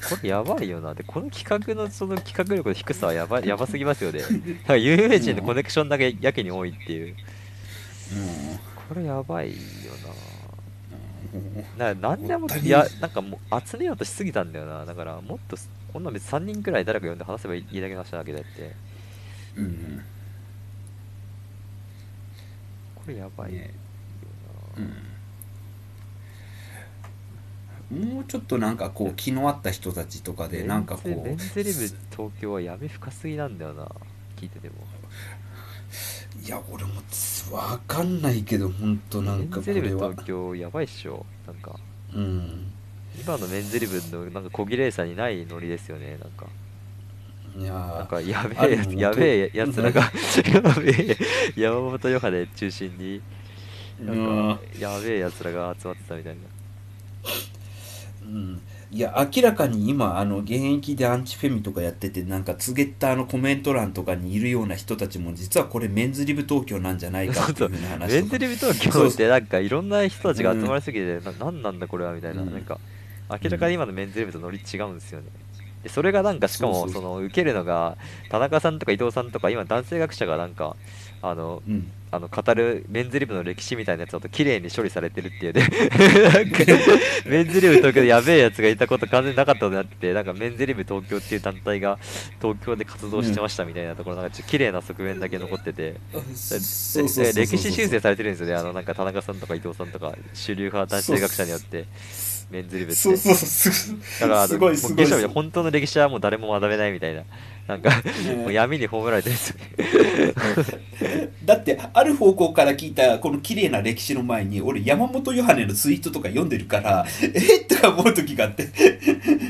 これやばいよな。で、この企画のその企画力の低さはやばやばすぎますよね。か有名人のコネクションだけやけに多いっていう。これやばいよな。ななんでもいやなんかもう集めようとしすぎたんだよな。だからもっとこんな別に3人くらい誰か呼んで話せばいいだけの話なわけであって。うん、うんこれやばいよね。な、うん、もうちょっとなんかこう気の合った人たちとかでなんかこメンズメンうズリブ東京は闇深すぎなんだよな。聞いてても。いや俺もわかんないけど本当なんかこメンズリブれは東京やばいっしょ。なんか。うん。今のメンズリブのなんか小綺麗さにないノリですよねなんか。いやなんーかやべえやつやべえやつらが やべえ山本ヨハネ中心になんかやべえやつらが集まってたみたいな。うんいや明らかに今あの現役でアンチフェミとかやっててなんかツゲッターのコメント欄とかにいるような人たちも実はこれメンズリブ東京なんじゃないかっていうふうメンズリブ東京ってなんかいろんな人たちが集まりすぎて、ななんなんだこれはみたいな、うん。なんか明らかに今のメンズリブとノリ違うんですよね。でそれがなんかしかもその受けるのが田中さんとか伊藤さんとか今男性学者がなんかあのうんあの語るメンズリブの歴史みたいなやつだと綺麗に処理されてるっていうね。メンズリブ東京でやべえやつがいたこと完全になかったことになっててなんかメンズリブ東京っていう団体が東京で活動してましたみたいなところなんかちょっと綺麗な側面だけ残ってて。歴史修正されてるんですよね、あのなんか田中さんとか伊藤さんとか主流派男性学者によって、メンズリブって。そうそうそうすだからすごいすごい本当の歴史はもう誰も学べないみたいな、なんか、ね。もう闇に葬られてるんですよね。だってある方向から聞いたこの綺麗な歴史の前に俺山本ヨハネのツイートとか読んでるからえっとか思う時があって。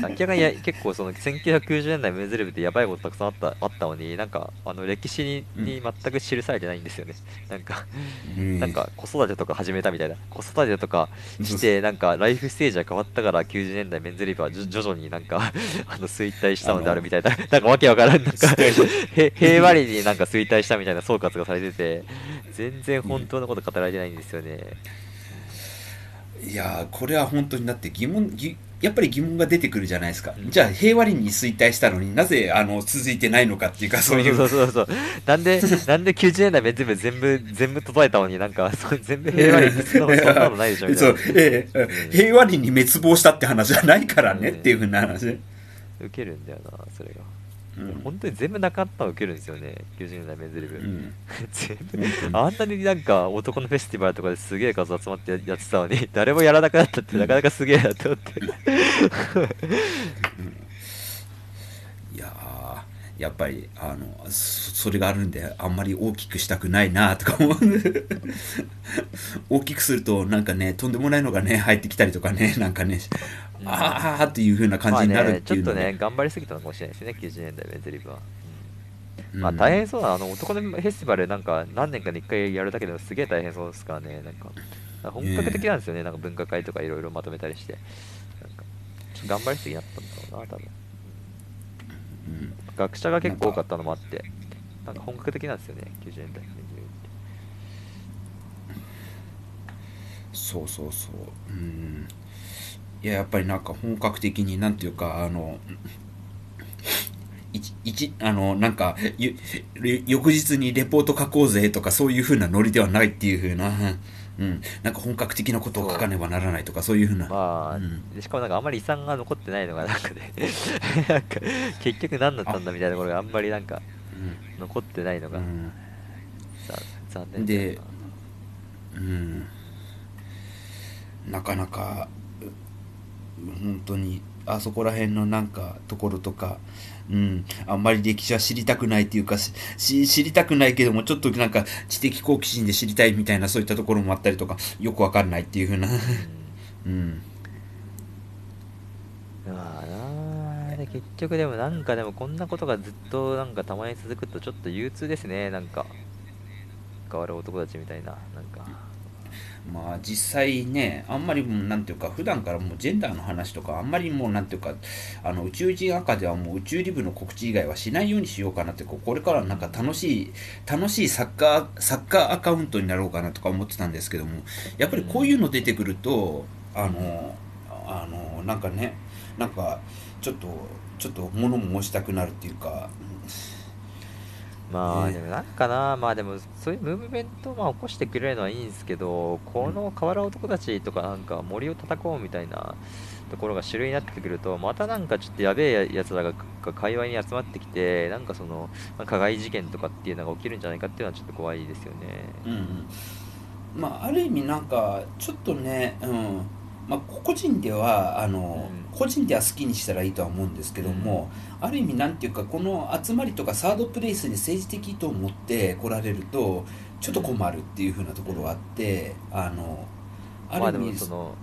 明らかにや結構その1990年代メンズリブってやばいことたくさんあったあったのに、なんかあの歴史にに全く記されてないんですよね。なんか、なんか子育てとか始めたみたいな、子育てとかして、なんかライフステージが変わったから90年代メンズリブは徐徐々になんかあの衰退したのであるみたいな、なんかわけわからん、なんかへ平和裏になんか衰退したみたいな総括がされてて、全然本当のこと語られてないんですよね。いやーこれは本当になって疑問ぎやっぱり疑問が出てくるじゃないですか、じゃあ平和裏に衰退したのになぜあの続いてないのかっていうかそそうういう。そうそうそう。なんで、なんで90年代メンズリブ全部、全部整えたのになんか、そう全部平和に そんなそんなのないでしょみたそいうな。ええ平和裏に滅亡したって話じゃないからねうん。っていうふうな話、受けるんだよな、それが。うん。本当に全部なかったの受けるんですよね、90年代メンズリブ。うん。全部。あんなになんか男のフェスティバルとかですげえ数集まってややってたのに、誰もやらなくなったってなかなかすげえなって。思って。いやーやっぱりあのそそれがあるんであんまり大きくしたくないなとか思う。大きくするとなんかねとんでもないのがね入ってきたりとかねなんかねうんああっていう風な感まあじになるね、っていうのでちょっとね、頑張りすぎたのかもしれないですね、90年代メンズリブは。うん。まあ大変そうな、あの男のフェスティバルなんか何年かに1回やるだけでもすげえ大変そうですからね、なんか本格的なんですよね、なんか文化会とかいろいろまとめたりして。なんか頑張りすぎになったんだろうな、多分。うん。学者が結構多かったのもあって、なんか。本格的なんですよね、90年代。そうそうそう。うんいややっぱりなんか本格的になんていうかあの一一あのなんかゆ翌日にレポート書こうぜとかそういう風なノリではないっていう風な、うん、なんか本格的なことを書かねばならないとかそういう風な、まあ、うん。でしかもなんかあんまり遺産が残ってないのがなんかね なんか結局何だったんだみたいなところがあんまりなんか残ってないのが、うん。さ残念でうん。なかなかう本当にあそこら辺のなんかところとか、うん、あんまり歴史は知りたくないっていうか知りたくないけどもちょっとなんか知的好奇心で知りたいみたいなそういったところもあったりとかよくわかんないっていうふうな、うん、うん。まあなあで結局でもなんかでもこんなことがずっとなんかたまに続くとちょっと憂鬱ですね。なんか変わる男たちみたいななんかまあ実際ねあんまりもうなんていうか普段からもうジェンダーの話とかあんまりもうなんていうかあの宇宙人赤ではもう宇宙リブの告知以外はしないようにしようかなってこうこれからはなんか楽しい楽しいサッカーサッカーアカウントになろうかなとか思ってたんですけどもやっぱりこういうの出てくるとあのあのなんかねなんかちょっとちょっと物申したくなるっていうかまあでもなんかなまあでもそういうムーブメントをまあ起こしてくれるのはいいんですけどこの変わら男たちとかなんか森を叩こうみたいなところが主流になってくるとまたなんかちょっとやべえやつらがが界隈に集まってきてなんかそのまあ加害事件とかっていうのが起きるんじゃないかっていうのはちょっと怖いですよね。うんうん。まあある意味なんかちょっとね、うんまあ、個人ではあの、うん。個人では好きにしたらいいとは思うんですけども、ある意味なんていうかこの集まりとかサードプレイスに政治的と思って来られるとちょっと困るっていうふうなところはあってあのある意味、もその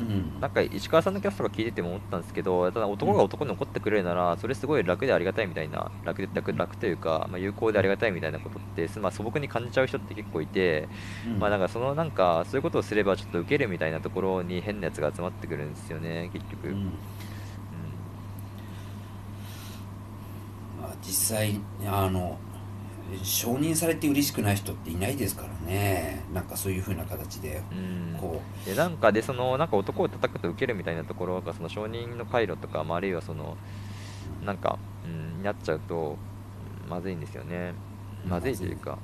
うん。なんか石川さんのキャストが聞いてても思ったんですけど、ただ男が男に怒ってくれるなら、それすごい楽でありがたいみたいな、楽で楽楽というか、まあ、有効でありがたいみたいなことって、まあ、素朴に感じちゃう人って結構いて、うん。まあなんかそのなんかそういうことをすればちょっと受けるみたいなところに変なやつが集まってくるんですよね、結局。うん。うん。まあ、実際あの承認されて嬉しくない人っていないですからね。なんかそういう風な形で。うん。こでなんかでそのなんか男を叩くと受けるみたいなところがその承認の回路とか、まあ、あるいはそのなんか、うん、になっちゃうとうんまずいんですよね。まずいというか。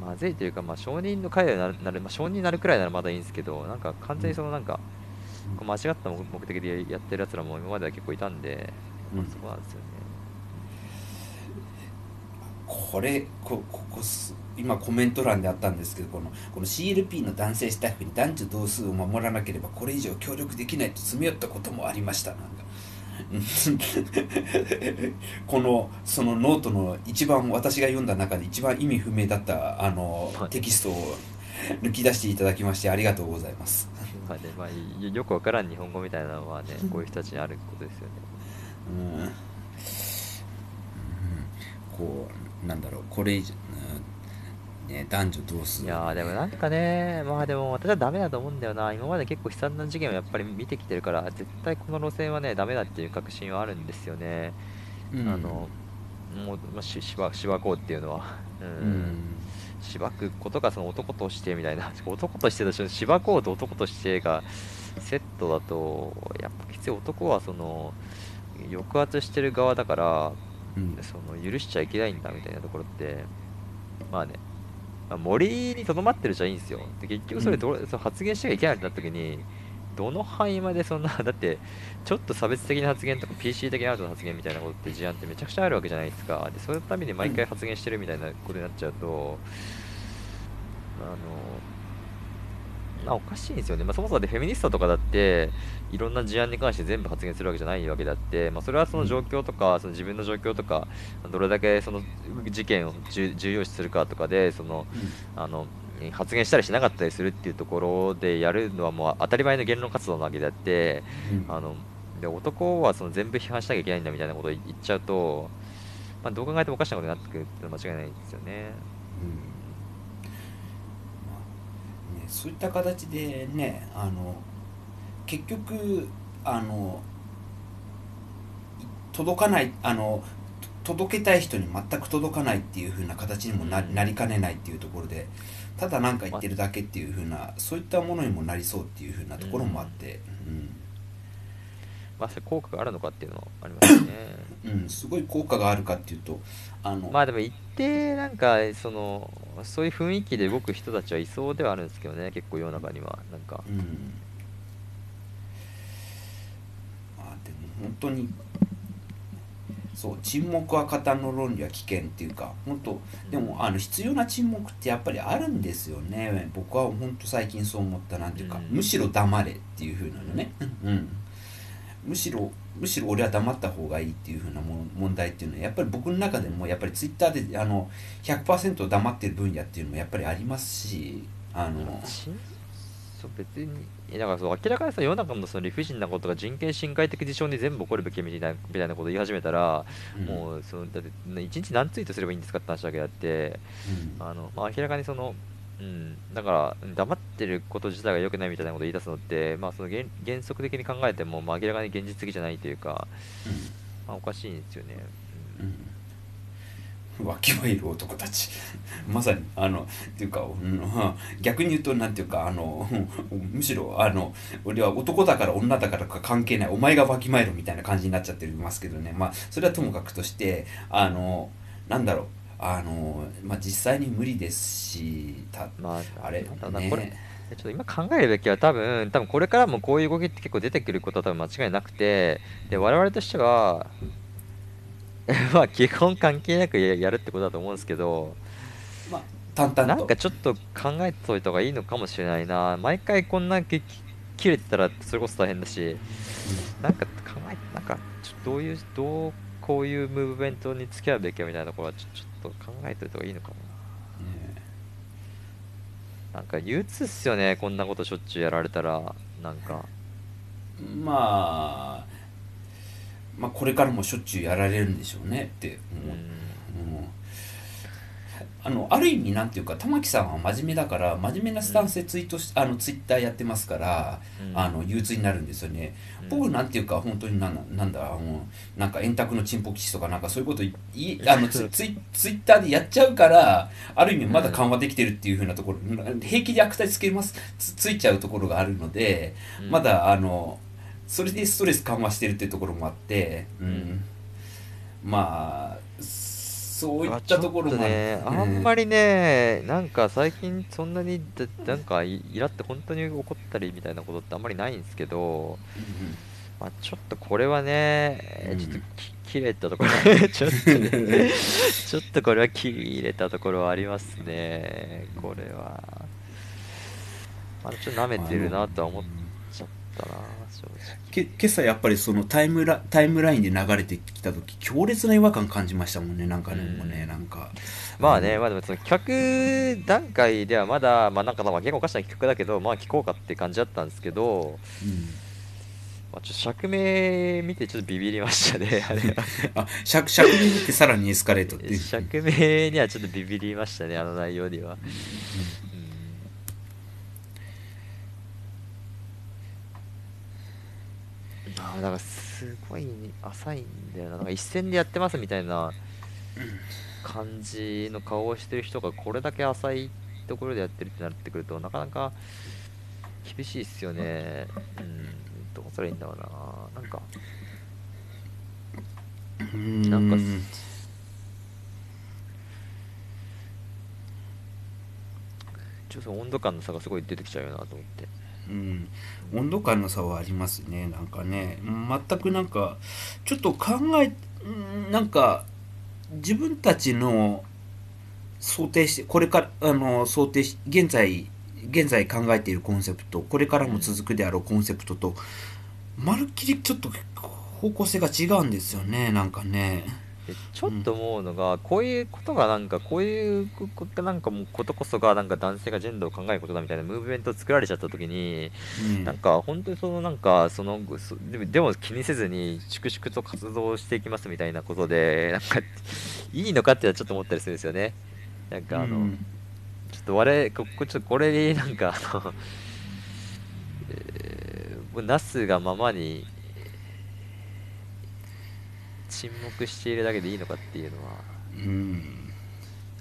まずいというか、まあ、承認の回路になるなる、まあ、承認になるくらいならまだいいんですけどなんか完全にそのなんか、こう間違った目目的でやってるやつらも今までは結構いたんで、まあうんそこなんですよねこれこここす今コメント欄であったんですけどこのこの CLP の男性スタッフに男女同数を守らなければこれ以上協力できないと詰め寄ったこともありました。なんか。このそのノートの一番私が読んだ中で一番意味不明だったあのはい。テキストを抜き出していただきましてありがとうございます。まあねまあ、よよくわからん日本語みたいなのはねこういう人たちにあることですよね。うん。うん。こうなんだろうこれ以上、うんね、男女同数。いやーでもなんかね、まあでも私はダメだと思うんだよな、今まで結構悲惨な事件をやっぱり見てきてるから、絶対この路線はね、ダメだっていう確信はあるんですよね。うん。あの、もう、まあ、ししばしばこうっていうのは、う、うん。んしばくことがその男としてみたいな、男としてとして、しばこうと男としてがセットだと、やっぱきつい。男はその、抑圧してる側だから、うんその許しちゃいけないんだみたいなところって、まあね、まあ、森にとどまってるじゃいいんですよ。で結局それど、その発言しなきゃいけないってなった時に、どの範囲までそんな、だって、ちょっと差別的な発言とか PC 的なアウトの発言みたいなことって事案ってめちゃくちゃあるわけじゃないですか。で、そのために毎回発言してるみたいなことになっちゃうと、あの、まあ、おかしいんですよね。まあ、そもそもでフェミニストとかだって、いろんな事案に関して全部発言するわけじゃないわけであって、まあ、それはその状況とか、その自分の状況とか、どれだけその事件を重重要視するかとかで、そのあの発言したりしなかったりするっていうところでやるのはもう当たり前の言論活動なわけであって、うん。あので男はその全部批判しなきゃいけないんだみたいなことを言っちゃうと、まあ、どう考えてもおかしなことになってくるって間違いないんですよね。まあね、そういった形でねあの結局あのい届かないあのと届けたい人に全く届かないっていう風な形にもななりかねないっていうところでただ何か言ってるだけっていう風なそういったものにもなりそうっていう風なところもあって、まあ、それ効果があるのかっていうのはありますよね。うんうん、すごい効果があるかっていうとあの、まあでも一定なんかそのそういう雰囲気で動く人たちはいそうではあるんですけどね結構世の中には。なんか。うんまあでも本当に。そう沈黙は型の論理は危険っていうか本当でもあの必要な沈黙ってやっぱりあるんですよね。僕は本当最近そう思ったなんていうか、うん。むしろ黙れっていう風なのね、うん、むしろむしろ俺は黙った方がいいっていう風なも問題っていうのはやっぱり僕の中でもやっぱりツイッターであの100%黙ってる分野っていうのもやっぱりありますしあのしそう別にだからそう明らかにさ世の中のその理不尽なことが人権侵害的事象に全部起こるべきみたいなみたいなことを言い始めたら、うん。もうそのだってね一日何ツイートすればいいんですかって話だけであってうん。あの、まあ、明らかにその、うん、だからうん黙ってること自体が良くないみたいなことを言い出すのって、まあ、その原原則的に考えても、まあ、明らかに現実的じゃないというか、まあ、おかしいんですよね。うん。うんわきまえる男たち。まさにあのっていうか、うん 逆に言うとなんていうかあの むしろあの俺は男だから女だからか関係ないお前がわきまえろみたいな感じになっちゃってますけどね。まあそれはともかくとしてあのなんだろう。あの、まあ、実際に無理ですしたまあ、あれただこれ、ねちょっと今考えるべきは多分、多分これからもこういう動きって結構出てくることは多分間違いなくて、で、我々としては、まあ基本関係なくややるってことだと思うんですけど、まあ淡々と。なんかちょっと考えておいた方がいいのかもしれないな。毎回こんなき切れてたらそれこそ大変だし、なんか考え、なんかちょどういう、どうこういうムーブメントに付き合うべきかみたいなところはちょちょっと考えておいた方がいいのかもな。ねなんか憂鬱っすよねこんなことしょっちゅうやられたら。なんか。まあまあこれからもしょっちゅうやられるんでしょうねって思う、うん。うんあのある意味なんていうか玉木さんは真面目だから真面目なスタンスでツイートし、あのツイッターやってますから、うん。あの憂鬱になるんですよね、うん。僕なんていうか本当になんだなんだもうなんか円卓のチンポ騎士とかなんかそういうこといい あのツツイツイッターでやっちゃうからある意味まだ緩和できてるっていうふうなところ、平気で悪態つけますつついちゃうところがあるので、うん。まだあのそれでストレス緩和してるっていうところもあって、うん。まあそういったところもちょっねあんまりねなんか最近そんなにだなんかイイラって本当に怒ったりみたいなことってあんまりないんですけど、うんまあ、ちょっとこれはね、うん。ちょっとき切れたところ ちょっとね ちょっとこれは切れたところはありますねこれは。まあちょっと舐めてるなとは思っちゃったな。正け今朝やっぱりそのタイムラタイムラインで流れてきた時強烈な違和感感じましたもんねなんかね、うんもうねなんか。直まあね、まあでもその企画段階ではまだ、まあなんかまあ結構おかしな企画だけど、まあ聞こうかって感じだったんですけど、うん。まあ、ちょっと釈明見てちょっとビビりましたね、あれは。あ尺尺に見てさらにエスカレートって釈明にはちょっとビビりましたね、あの内容には。うんああ、だからすごい浅いんだよな。なんか一戦でやってますみたいな感じの顔をしてる人がこれだけ浅いところでやってるってなってくると、なかなか厳しいっすよね。うん、どうしたらいいんだろうな。なんか、うんなんかちょっと温度感の差がすごい出てきちゃうよなと思って。うん、温度感の差はありますね。なんかね。全くなんかちょっと考えうんなんか自分たちの想定してこれからあの想定し現在現在考えているコンセプトこれからも続くであろうコンセプトとまるっきりちょっと方向性が違うんですよね。なんかね。でちょっと思うのが、こういうことがなんかこういうことなんかもうことこそがなんか男性がジェンダーを考えることだみたいなムーブメントを作られちゃった時に、うん。なんか本当にそのなんかそのそでもでも気にせずに粛々と活動していきますみたいなことでなんかいいのかっていうのはちょっと思ったりするんですよね。なんかあの、うん。ちょっと我々ここちょっとこれになんかあの、えーなすがままに沈黙しているだけでいいのかっていうのはうん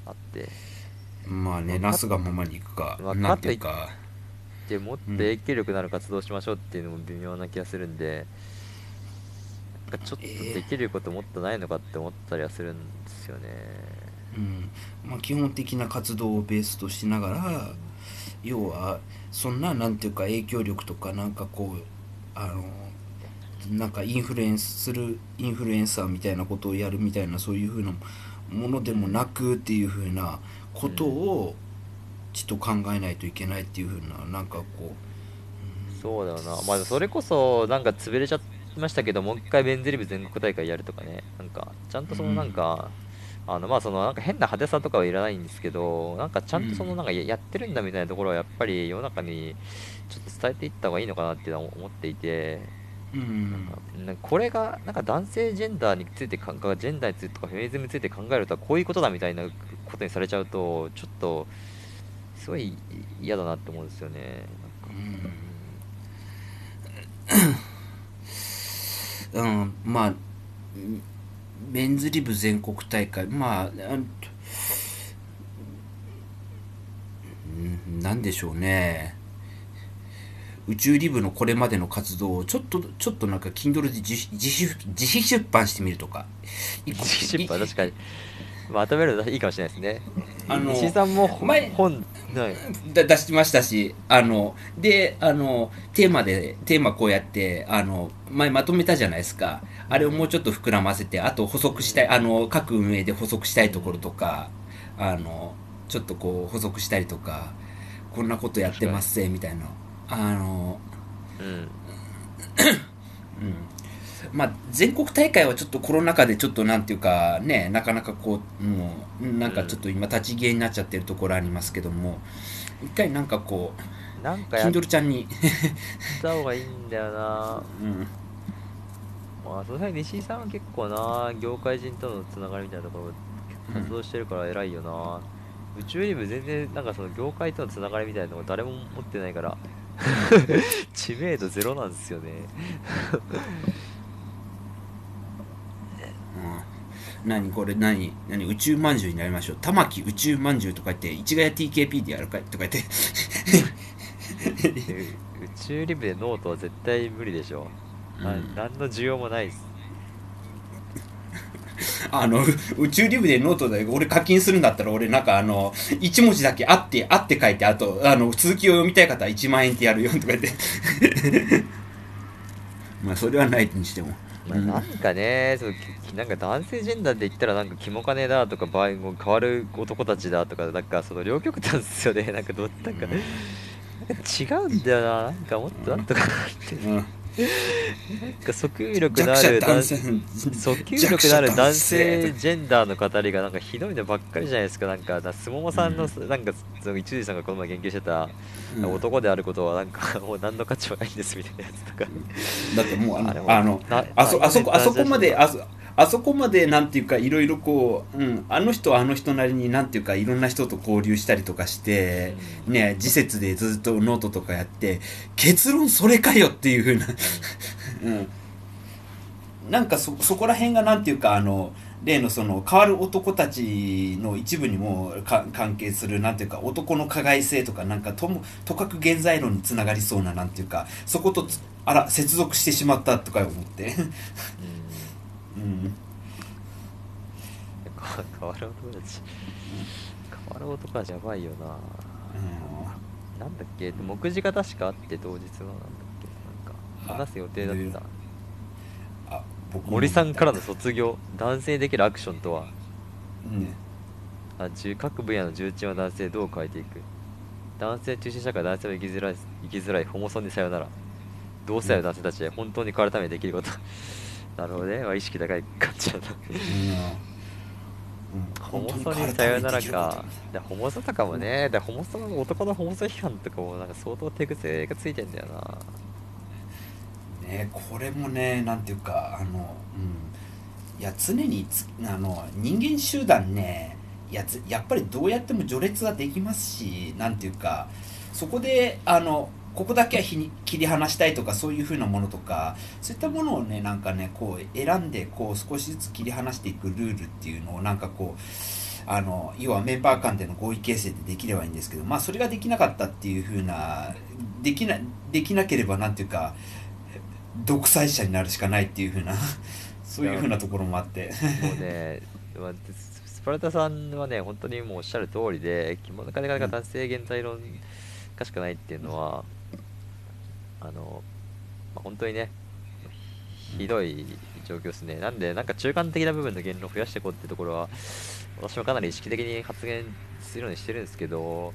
あって。まあねなすがままにいくかわかっなんていうか。でもっと影響力のある活動をしましょうっていうのも微妙な気がするんで、なんかちょっとできることもっとないのかって思ったりはするんですよね。うん。まあ、基本的な活動をベースとしながら要はそんななんていうか影響力とかなんかこうあのなんかインフルエンスするインフルエンサーみたいなことをやるみたいなそういうふうなものでもなくっていうふうなことをちょっと考えないといけないっていうふうななんかこそうだよな。まあそれこそなんか潰れちゃいましたけど、もう一回ベンゼリブ全国大会やるとかね。なんかちゃんとそのなんか、あのまあそのなんか変な派手さとかはいらないんですけど、なんかちゃんとそのなんかややってるんだみたいなところはやっぱり世の中にちょっと伝えていった方がいいのかなっていうのは思っていて、ううんなん。かこれがなんか男性ジェンダーについてかジェンダーについてとかフェミニズムについて考えるとはこういうことだみたいなことにされちゃうとちょっとすごい嫌だなって思うんですよね。なんかうん、まあメンズリブ全国大会まああうん。なんでしょうね宇宙リブのこれまでの活動をちょっとちょっとなんか Kindle で自費自費自費出版してみるとか自費出版確かにまとめるのいいかもしれないですね。あの石井さんも本だ出しましたし、あの、で、あの、テーマで、テーマこうやって、あの、前まとめたじゃないですか。あれをもうちょっと膨らませて、あと補足したい、あの、各運営で補足したいところとか、あの、ちょっとこう補足したりとか、こんなことやってますぜ、みたいな。あの、うん。うん。まあ、全国大会はちょっとコロナ禍でちょっとなんていうかね、なかなかこう、もう、なんかちょっと今立ち消えになっちゃってるところありますけども、一回なんかこうなんかやっ Kindle ちゃんにた方がいいんだよな。うん。まあその辺西井さんは結構な業界人とのつながりみたいなところ活動してるから偉いよな、宇宙リブ全然なんかその業界とのつながりみたいなのが誰も持ってないから 知名度ゼロなんですよね。うん。何これ何何宇宙まんじゅうになりましょう。玉木宇宙まんじゅうとか言って市ヶ谷 TKP でやるかいとか言って。で 宇宙リブでノートは絶対無理でしょ、なうん。何の需要もないです あの宇宙リブでノートで俺課金するんだったら俺なんかあの1文字だけあってあって書いてあとあの続きを読みたい方は1万円ってやるよとか言って。まあそれはないにしても、まあ、うん。なんかね、そうきなんか男性ジェンダーで言ったらなんかキモカネだとか場合も変わる男たちだとかなんかその両極端ですよね。なんかどなんか。なん。か違うんだよな。なんかもっとなんとかなって。うん、訴求力のある男男性訴求力のある男性ジェンダーの語りがなんかひどいのばっかりじゃないですかなんかなすももさんのなんかその一時さんがこの前言及してた、うん男であることはなんかもう何の価値もないんですみたいなやつとか。だってもうあのあのなあそあそこあそこまでああそあそこまでなんていうかいろいろこう、うん、あの人はあの人なりになんていうかいろんな人と交流したりとかして、ね次節でずっとノートとかやって結論それかよっていうふうな、うん、なんかそそこら辺がなんていうかあの例のその変わる男たちの一部にもか関係するなんていうか男の加害性とかなんかともとかく現在論につながりそうななんていうかそことつあら接続してしまったとか思って、うん。わる男たち変わる男たちやばいよな。なんだっけ？目次が確かあって当日はなんだっけ？なんか話す予定だった。森さんからの卒業？男性にできるアクションとは？ね。あ重各分野の重鎮は男性どう変えていく？男性中心社会男性は生きづらい生きづらい。ホモソンにさよなら。同性愛の男性たちへ本当に変わるためにできることなるほどね、まあ、意識高い感じだな。うん。ホモソにさよならか。でホモソとかもね。でホモソの男のホモソ批判とかもなんか相当手癖がついてんだよな。ねこれもねなんていうかあの、うん、いや常につあの人間集団ねやつやっぱりどうやっても序列はできますしなんていうかそこであのここだけは日に切り離したいとかそういうふうなものとかそういったものをねなんかねこう選んでこう少しずつ切り離していくルールっていうのをなんかこうあの要はメンバー間での合意形成でできればいいんですけどまあそれができなかったっていうふうなできなできなければなんていうか独裁者になるしかないっていうふうな そういうふうなところもあって。もうね、まあススパルタさんはね、本当にもうおっしゃる通りで、着物金が男性減退論かしかないっていうのは、あの、まあ、本当にね、ひどい状況ですね。なんで、なんか中間的な部分の言論を増やしていこうってところは、私もかなり意識的に発言するようにしてるんですけど、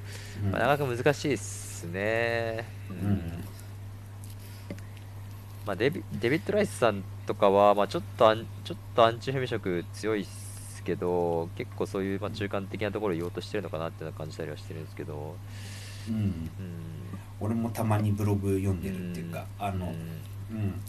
まあ、なかなか難しいっすね。うん。うん。まあ、デビデビッド・ライスさんとかは、まあ、ちょっとアンちょっとアンチフェミ色強いっすけど結構そういう、まあ、中間的なところを言おうとしてるのかなっていうのは感じたりはしてるんですけど、うん。うん俺もたまにブログ読んでるっていうかあのうん。うん。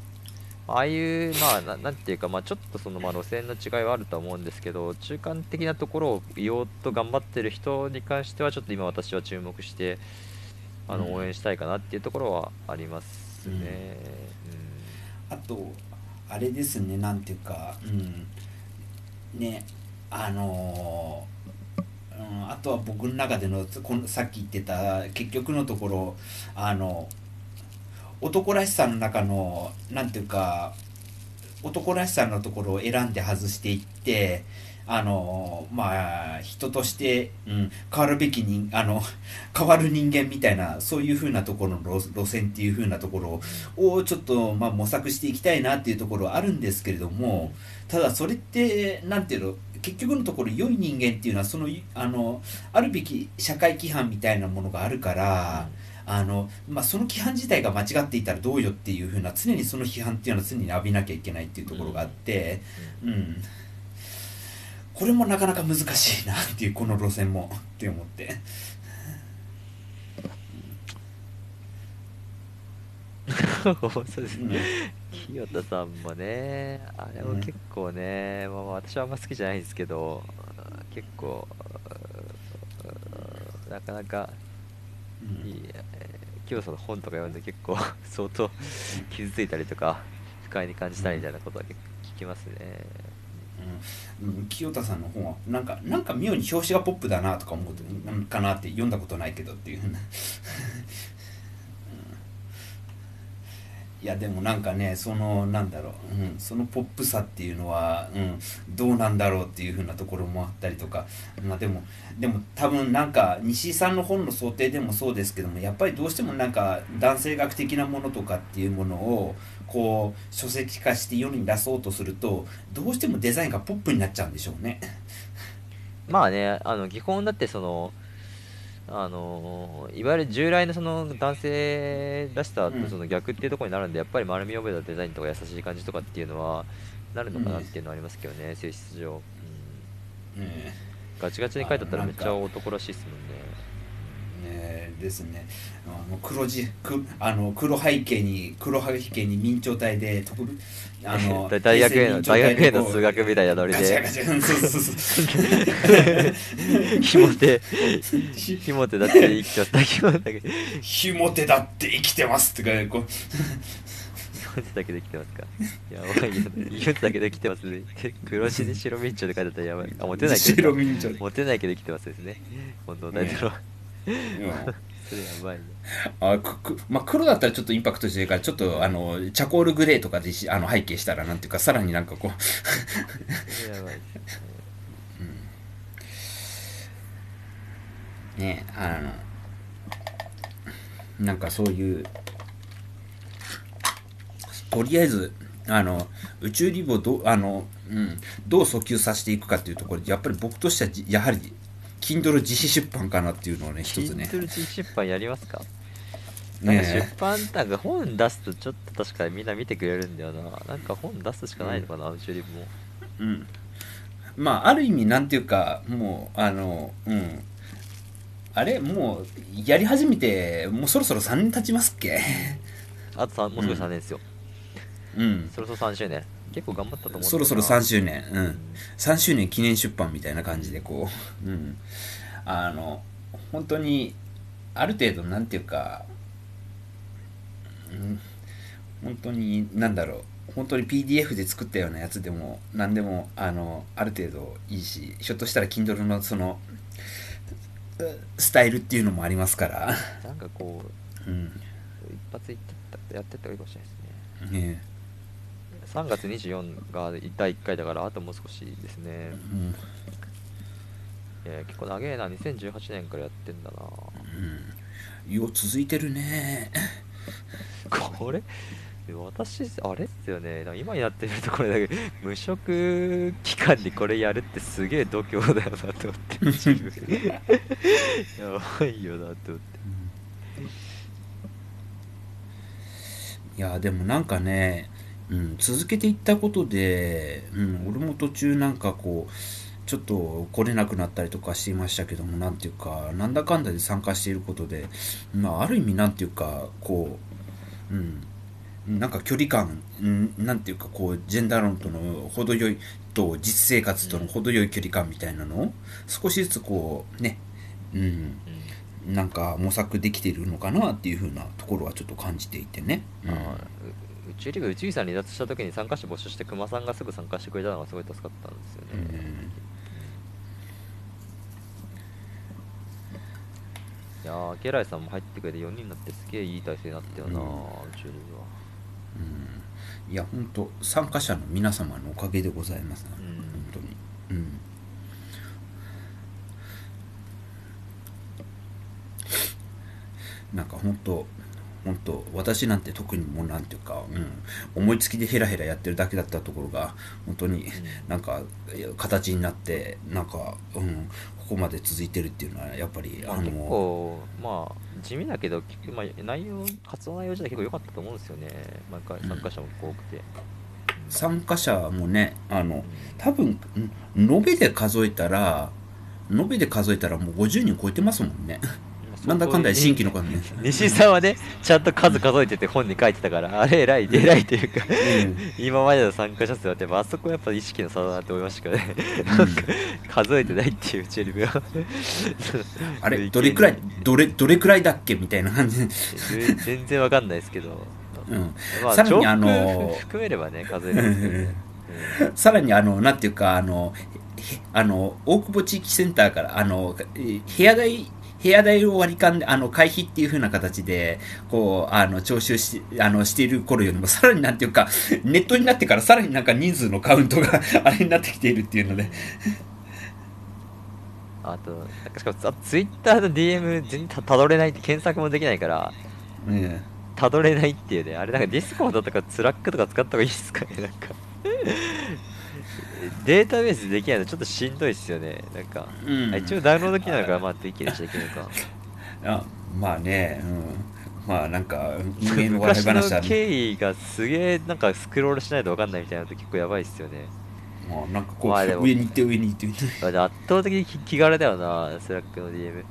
ああいう、まあ、ななんていうか、まあ、ちょっとその、まあ、路線の違いはあるとは思うんですけど中間的なところを言おうと頑張ってる人に関してはちょっと今私は注目してあのうん。応援したいかなっていうところはありますね。あとあれですねなんていうかうん。ねあのーうん、あとは僕の中でのこのさっき言ってた結局のところあの男らしさの中のなんていうか男らしさのところを選んで外していってあのまあ人として、うん、変わるべき人あの変わる人間みたいなそういう風なところの路線っていう風なところをちょっと、まあ、模索していきたいなっていうところはあるんですけれどもただそれってなんていうの結局のところ良い人間っていうのはそのあのあるべき社会規範みたいなものがあるから。あのまあ、その規範自体が間違っていたらどうよっていうふうな常にその批判っていうのは常に浴びなきゃいけないっていうところがあって、うん、これもなかなか難しいなっていうこの路線もって思って そうですうん清田さんもね、あれも結構ね、まあ、私はあんま好きじゃないんですけど、結構、うんなかなかうん。いい、えー清田さんの本とか読んで結構 相当傷ついたりとか、不快に感じたりみたいなことは結構聞きますね。うんうん。清田さんの本はなんかなんか妙に表紙がポップだなとか思うことなんかなって読んだことないけどっていうふうないやでもなんかねそのなんだろう、うん、そのポップさっていうのは、うん、どうなんだろうっていうふうなところもあったりとか、まあ、でもでも多分なんか西井さんの本の想定でもそうですけどもやっぱりどうしてもなんか男性学的なものとかっていうものをこう書籍化して世に出そうとするとどうしてもデザインがポップになっちゃうんでしょうね。まあね、あの基本だってその、あのいわゆる従来のその男性らしさうん。とその逆っていうところになるんで、やっぱり丸みを帯びたデザインとか優しい感じとかっていうのはなるのかなっていうのはありますけどね、性質上、うん。ねガチガチに書いてあったらめっちゃ男らしいですもんね。ねですね。あの黒字くあの黒背景に黒背景に明朝体で特別あの大大学への大学への数学みたいなノリで、ひも手、ひも手だって生きちゃった、ひも手だけ、ひひも手だって生きてますってかこうも手だけできてますかやばいよね。ひも手だけできてますね。黒字で白明朝で書いてたらやばい。あ、モテないけど。モテないけど生きてますですね。本当のタイトルは。うんそれやばいね。あくくまあ、黒だったらちょっとインパクトしてるからちょっとあのチャコールグレーとかでしあの背景したらなんていうかさらになんかこうそれやばいね。ねあのなんかそういうとりあえずあの宇宙リボをどうあの、うん、どう訴求させていくかっていうところでやっぱり僕としてはじやはり Kindle 自費出版かなっていうのをね一つね。Kindle 自費出版やりますか？なんか出ね版なんか本出すとちょっと確かにみんな見てくれるんだよな。なんか本出すしかないのかな、宇宙リブも。うん。まあある意味なんていうかもうあのうん。あれもうやり始めてもうそろそろ3年経ちますっけ？あとさもうすぐ3年ですよ。うん。そろそろ3周年。結構頑張ったと思うそろそろ3周年。ううん。ん3周年記念出版みたいな感じでこう、うん、あの本当にある程度なんていうか、うん、本当になんだろう。本当に PDF で作ったようなやつでも何でもあのある程度いいしひょっとしたら Kindle のそのうスタイルっていうのもありますから、なんかこう、うん。一発いってったやってった方がいいかもしれないですね。ね3月24が第1回だから、あともう少しですね。うんえー結構長えな、2018年からやってんだな。うん、よう続いてるねこれ？私、あれっすよね。今になってみると、これだけ無職期間にこれやるってすげえ度胸だよなと思って。自分やばいよなと思って。いやでもなんかね、うん、続けていったことで、うん、俺も途中なんかこうちょっと来れなくなったりとかしていましたけどもなんていうかなんだかんだで参加していることで、まあ、ある意味なんていうかこう、うん、なんか距離感、うん、なんていうかこうジェンダー論との程よいと実生活との程よい距離感みたいなのを少しずつこうね、うん、うん。なんか模索できているのかなっていうふうなところはちょっと感じていてね。うんあーう宇宙リーグ宇宙さん離脱した時に参加者募集して熊さんがすぐ参加してくれたのがすごい助かったんですようね、ん。いやーゲライさんも入ってくれて4人になってすげえいい体制になったよな、う宙リーグは。うん。いや本当参加者の皆様のおかげでございます、ん。本当に。うん。なんか本当本当私なんて特にもうなんていうか、うん、思いつきでヘラヘラやってるだけだったところが本当になんか形になってなんか、うん、ここまで続いてるっていうのはやっぱりあまあ結の構まあ地味だけどまあ、内容活動内容自体結構良かったと思うんですよね。毎回参加者も多くて、参加者もねあの多分ん延べで数えたら延べで数えたらもう50人超えてますもんね。まあなんだかんだで新規の数ね、西井さんはねちゃんと数数えてて本に書いてたからあれ偉い偉いというかうん。今までの参加者数はやっぱあそこはやっぱ意識の差だなって思いましたけどね。数えてないっていううちよりも。あれ どれくらいどれどれくらいだっけみたいな感じ。で、全全然わかんないですけど、うん、まあ、さらにあの含めればね数えるんですけどね、さらにあのなんていうかあのへあの大久保地域センターからあのえ部屋代部屋代を割り勘であの会費っていう風な形でこうあの徴収しあのしている頃よりもさらになんていうかネットになってからさらになんか人数のカウントが あれになってきているっていうので。あとなんかしかもあツイッターの DM 全然たたどれないって検索もできないからうんたどれないっていうね。あれなんか Discordとか Slackとか使った方がいいですかねなんかデータベースできないのちょっとしんどいっすよね。なんか、うん。あ一応ダウンロード機能がまあできるっちゃいけないか。あまあね、うん、まあなんか運営の笑い昔の話はね経緯がすげえなんかスクロールしないと分かんないみたいなのって結構やばいっすよね。まあなんかこう、まあ上に行って上に行って上に行って。あで圧倒的に気気軽だよな Slackの DM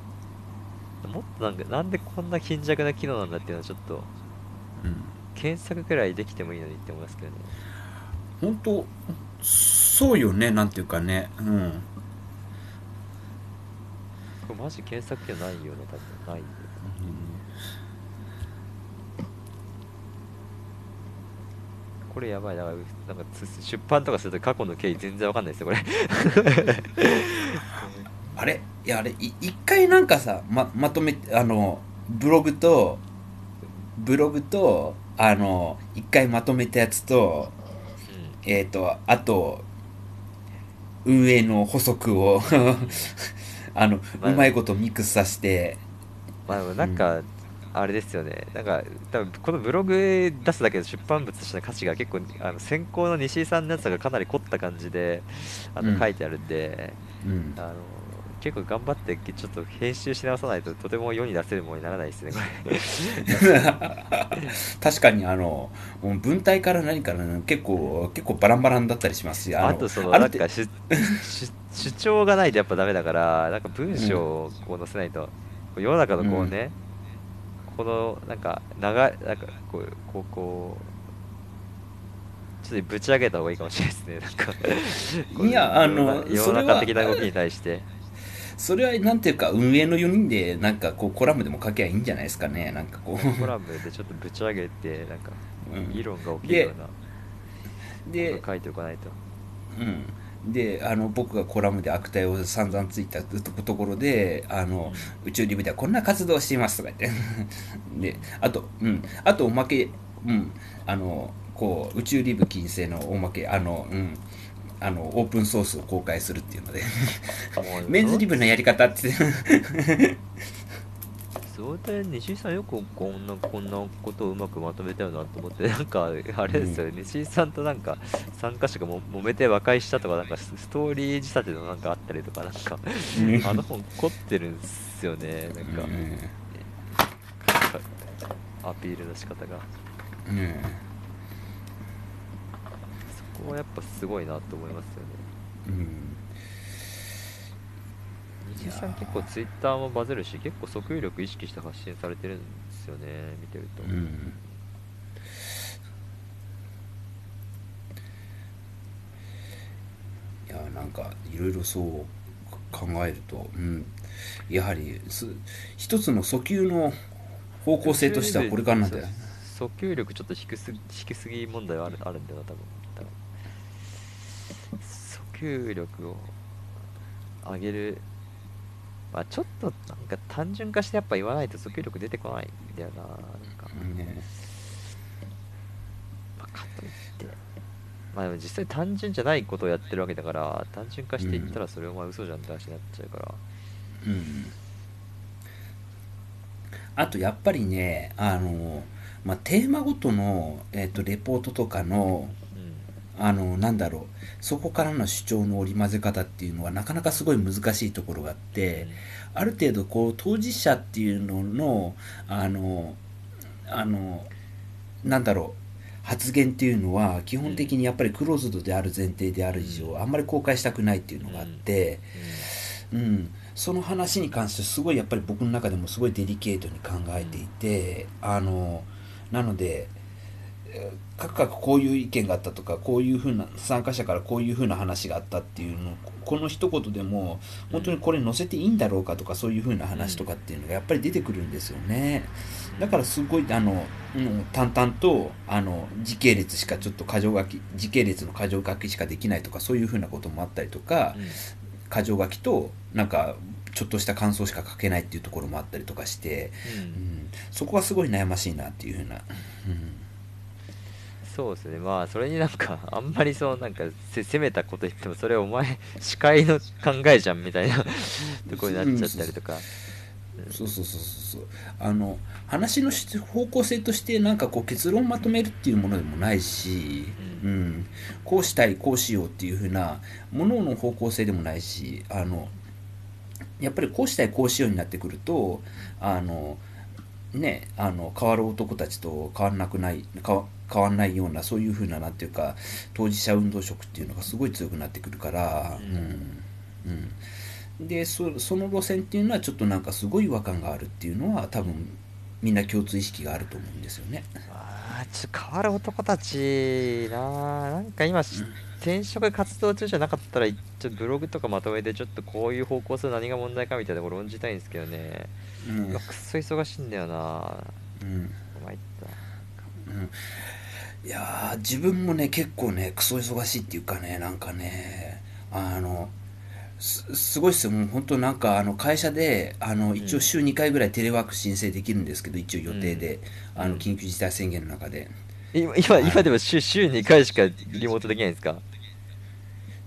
もっとなんかなんでこんな貧弱な機能なんだっていうのはちょっとうん。検索くらいできてもいいのにって思いますけどね。本当そうよねなんていうかね。うん。これマジ検索機能ないよね多分。ないよ。これやばいだからなんかつ出版とかすると過去の経緯全然わかんないですよこれ。あれ？いやあれい一回なんかさままとめてあのブログとブログとあの一回まとめたやつとえっ、とあと運営の補足を あの、まあうまいことミックスさせて。まあなんか、あれですよね。なんか多分このブログ出すだけで出版物としての価値が結構あの先行の西井さんのやつがかなり凝った感じであうん。の書いてあるんで、うん。あの結構頑張ってちょっと編集し直さないととても世に出せるものにならないですね 確かにあのもう文体から何からね結構結構バランバランだったりしますしあのとそのなんかしし主張がないとやっぱダメだからなんか文章をこう載せないと、世の中のこうね、このなんか長いなんかこうこうこうちょっとぶち上げた方がいいかもしれないですね。なんかいやあの世の中的な動きに対してそれはなんていうか運営の4人でなんかこうコラムでも書けばいいんじゃないですかね。なんかこう、コラムでちょっとぶち上げてなんかうん。議論が起きるようなで書いておかないと。うん、であの僕がコラムで悪態を散々ついたところであの、宇宙リブではこんな活動をしていますとか言って。であと、うん、あとおまけ、うん、あのこう宇宙リブ金星のおまけあの、うん、あのオープンソースを公開するっていうので。メンズリブのやり方って。そうだよ西井さんよくこんなこんなことをうまくまとめたよなと思ってなんかあれですよね、西井さんとなんか参加者がも揉めて和解したとかなんかスストーリー仕立てのなんかあったりとかなんかあの本凝ってるんすよね。なんか、うん。アピールの仕方が。うん。そこはやっぱすごいなと思いますよね。うん。西井さん結構ツイッターもバズるし結構訴求力意識して発信されてるんですよね見てると、うん。いやなんかいろいろそう考えると、うん、やはりす一つの訴求の方向性としてはこれからなんだよ。訴求力ちょっと低す低すぎ問題はあるあるんだよな多分多分訴求力を上げる。まあちょっとなんか単純化してやっぱ言わないと訴求力出てこないんだよななんか、ねまあ、かといって。まあでも実際単純じゃないことをやってるわけだから単純化していったらそれお前嘘じゃんって話になっちゃうから。うん。あとやっぱりねあの、まあ、テーマごとの、えっとレポートとかのうん。あのなんだろうそこからの主張の織り交ぜ方っていうのはなかなかすごい難しいところがあって、ある程度こう当事者っていうののあのあのなんだろう発言っていうのは基本的にやっぱりクローズドである前提である以上あんまり公開したくないっていうのがあって、うん、その話に関してすごいやっぱり僕の中でもすごいデリケートに考えていて、あのなのでえー各々こういう意見があったとかこういうふうな参加者からこういうふうな話があったっていうのをこの一言でも本当にこれ載せていいんだろうかとかそういうふうな話とかっていうのがやっぱり出てくるんですよね。だからすごいあの、うん、淡々とあの時系列しかちょっと箇条書き時系列の箇条書きしかできないとかそういうふうなこともあったりとか、箇条書きとなんかちょっとした感想しか書けないっていうところもあったりとかして、うん。うん、そこはすごい悩ましいなっていうふうな、うん、そうですね。まあそれになんか あんまりそうなんかせ攻めたこと言ってもそれお前 司会の考えじゃんみたいな ところになっちゃったりとか。そうそうそうそうそう。あの話のし方向性としてなんかこう結論をまとめるっていうものでもないし、ううんん。こうしたいこうしようっていうふうなものの方向性でもないしあのやっぱりこうしたいこうしようになってくるとあのねあの変わる男たちと変わんなくない変わ変わんないようなそういうふうななんていうか当事者運動色っていうのがすごい強くなってくるから、うんうん。うん、でそその路線っていうのはちょっとなんかすごい違和感があるっていうのは多分みんな共通意識があると思うんですよね。あーちょっと変わる男たちな。あなんか今し転職活動中じゃなかったらちょっとブログとかまとめてちょっとこういう方向性何が問題かみたいなところ論じたいんですけどね。うん。今くっそ忙しいんだよな。うん。参った。うんいやー自分もね結構ねクソ忙しいっていうかねなんかねあのすすごいっすよ。もう本当なんかあの会社であの一応週2回ぐらいテレワーク申請できるんですけど一応予定で、あの緊急事態宣言の中で。今今今でも週週2回しかリモートできないんですか？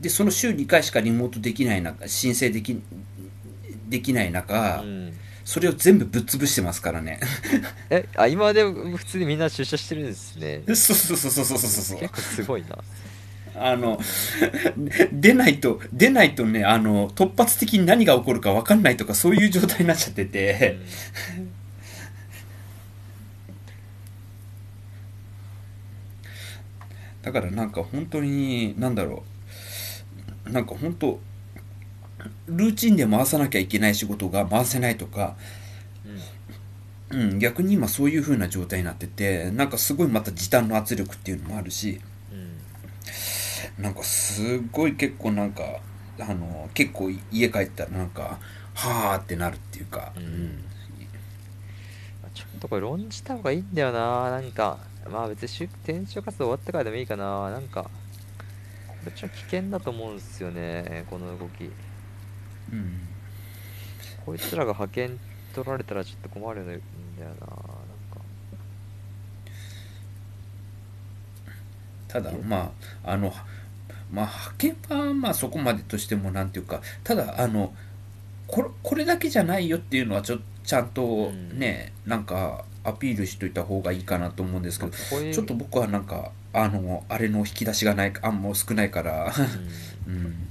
でその週2回しかリモートできない中申請できできない中、うんそれを全部ぶっ潰してますからね。えあ今でも普通にみんな出社してるんですね。そうそうそうそうそうそうそう。結構すごいな。あの 出ないと出ないとねあの突発的に何が起こるか分かんないとかそういう状態になっちゃってて、だからなんか本当になんだろう。なんか本当ルーチンで回さなきゃいけない仕事が回せないとか、うん。うん、逆に今そういう風な状態になっててなんかすごいまた時短の圧力っていうのもあるしうんなんかすごい結構なんかあの結構家帰ったらなんかはあってなるっていうか、うん。ちょっとこれ論じた方がいいんだよな。なんかまあ別に就転職活動終わってからでもいいかな。なんかこれちょっと危険だと思うんですよねこの動きうん。こいつらが派遣取られたらちょっと困るんだよななんか。ただまああのまあ派遣はまあそこまでとしてもなんていうかただあのこれこれだけじゃないよっていうのはちょちゃんとうん。ね、なんかアピールしといた方がいいかなと思うんですけどちょっと僕はなんかあのあれの引き出しがないあんま少ないから。うん。うん。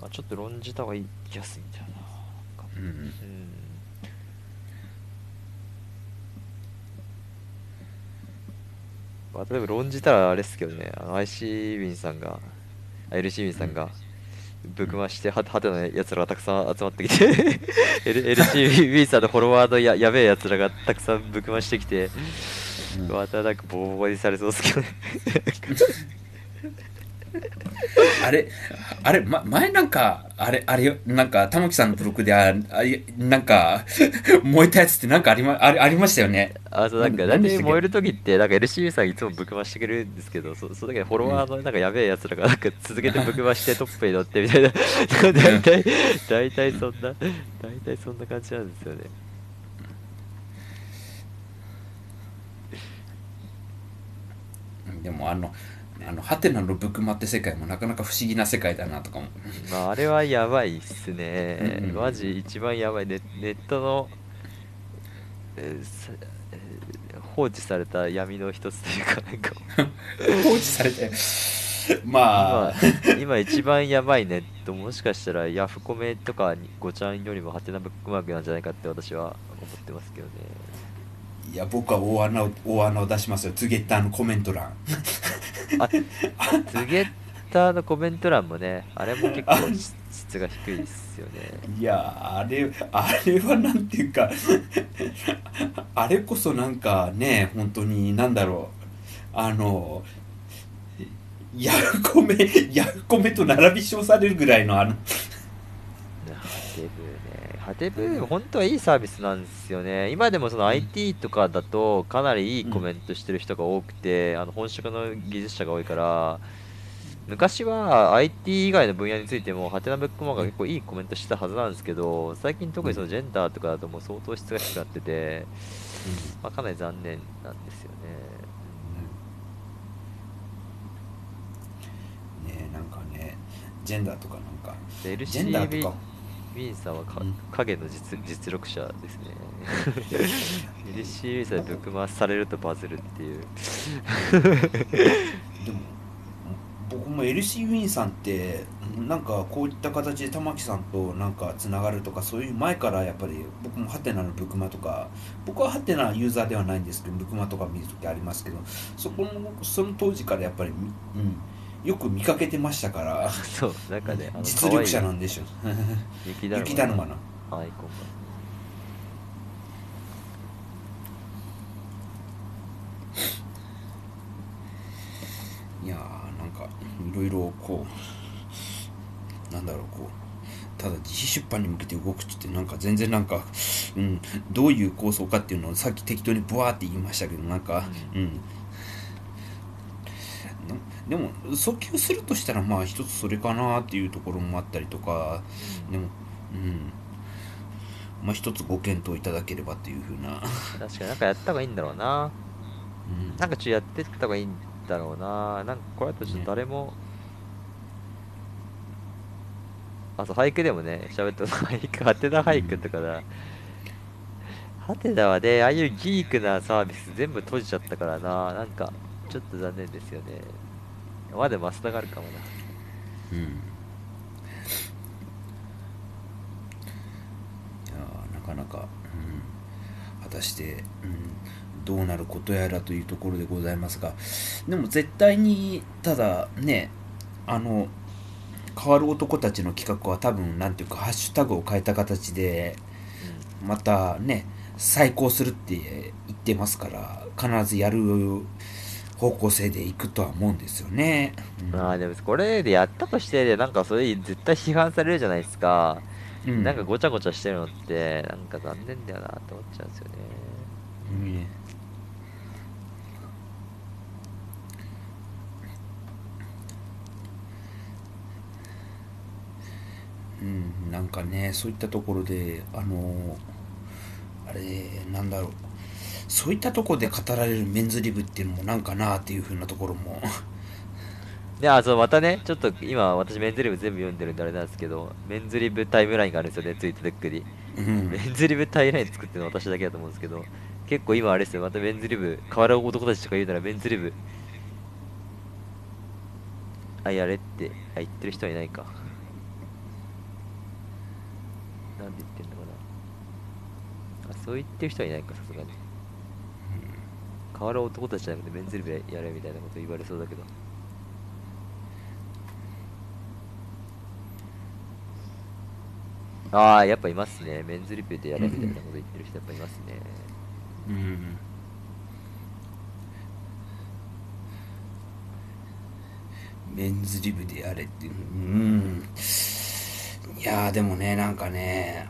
まあ、ちょっと論じた方がいい気がするんだよななんかうん。うんまあ、例えば論じたらあれですけどね、あの IC ウィンさんが、あ LC ウィンさんが、ぶくまして、ははてなやつらがたくさん集まってきて、L- LC ウィンさんのフォロワーのややべえやつらがたくさんぶくましてきて、うん。またなんかボコボコにされそうですけどね。あれ、あれ、ま、前なんか、あれ、あれよ、なんか、玉木さんのブログで、ああれなんか、燃えたやつってなんかありま、ありありましたよね。あそうなんか燃える時ってなんか LCU さんいつもぶくましてくれるんですけどそその時にフォロワーのなんかやべえやつらがなんか続けてぶくましてトップに乗ってみたいな。大体大体そんな大体そんな感じなんですよね。でも、あの、あの、ハテナのブクマって世界もなかなか不思議な世界だなとかも。まああれはやばいっすね。うんマジ一番やばい。ネネットの、えー放置された闇の一つというかなんか。放置されて、まあ、今今一番やばいネットもしかしたらヤフコメとかにごちゃんよりもハテナブックマークなんじゃないかって私は思ってますけどねいや、僕は大穴を、大穴を出しますよ。ツゲッターのコメント欄。あツゲッターのコメント欄もねあれも結構質質が低いですよねいやあれあれはなんていうかあれこそなんかね本当になんだろうあのヤフコメヤフコメと並び称されるぐらいのあのテブ本当はいいサービスなんですよね。今でもその IT とかだとかなりいいコメントしてる人が多くて、あの本職の技術者が多いから昔は IT 以外の分野についてもハテナブックマークが結構いいコメントしてたはずなんですけど最近特にそのジェンダーとかだともう相当質が低くなってて、まあ、かなり残念なんですよね。ねなんかねジェンダーとかなんか。でジェンダーとかウィンさんはか、うん。影の実実力者ですね。LCB さんでブックマークされるとバズるっていう。でも僕も LC ウィンさんってなんかこういった形で玉木さんとなんかつながるとかそういう前からやっぱり僕もハテナのブクマとか僕はハテナユーザーではないんですけどブクマとか見るときありますけどそこのその当時からやっぱり、うん、よく見かけてましたから。そうね実力者なんでしょ雪だるま雪だるまの。アイコンがいやーなんかいろいろこうなんだろうこうただ自費出版に向けて動くって言ってなんか全然なんか、うん、どういう構想かっていうのをさっき適当にブワーって言いましたけどなんかうんでも訴求するとしたらまあ一つそれかなっていうところもあったりとかでもうん。まあ一つご検討いただければっていうふうな、確かになんかやった方がいいんだろうな。うん。なんかちょっとやってった方がいいんだろうな。なんかこれだとちょっと誰も、あそう俳句でもね喋った俳句ハテナ俳句とかだ、ハテナはねああいうギークなサービス全部閉じちゃったからな。なんかちょっと残念ですよねまだマスダがあるかもな。うん。いやーなかなか、うん、果たして、うん、どうなることやらというところでございますがでも絶対にただねあの変わる男たちの企画は多分なんていうかハッシュタグを変えた形でまたね再考するって言ってますから必ずやる方向性でいくとは思うんですよね。うん。まあでもこれでやったとしてなんかそれ絶対批判されるじゃないですか、うん。なんかごちゃごちゃしてるのってなんか残念だよなって思っちゃうんですよね。うん。うん、なんかねそういったところであのあれなんだろうそういったところで語られるメンズリブっていうのもなんかなっていうふうなところもで、あ、そう、またね、ちょっと今、私、メンズリブ全部読んでるんであれなんですけど、メンズリブタイムラインがあるんですよね、ツイートデックに。うんメンズリブタイムライン作ってるの私だけだと思うんですけど、結構今、あれですよ、またメンズリブ、変わる男たちとか言うなら、メンズリブ、あ、やれって、あ、言ってる人はいないか。なんで言ってんのかな。あ、そう言ってる人はいないか、さすがに。変わる男たちじゃなくて、メンズリブやれみたいなこと言われそうだけど。ああ、やっぱいますね。メンズリピューでやれみたいなこと言ってる人やっぱいますね。うんメンズリブでやれっていううんいやーでもねなんかね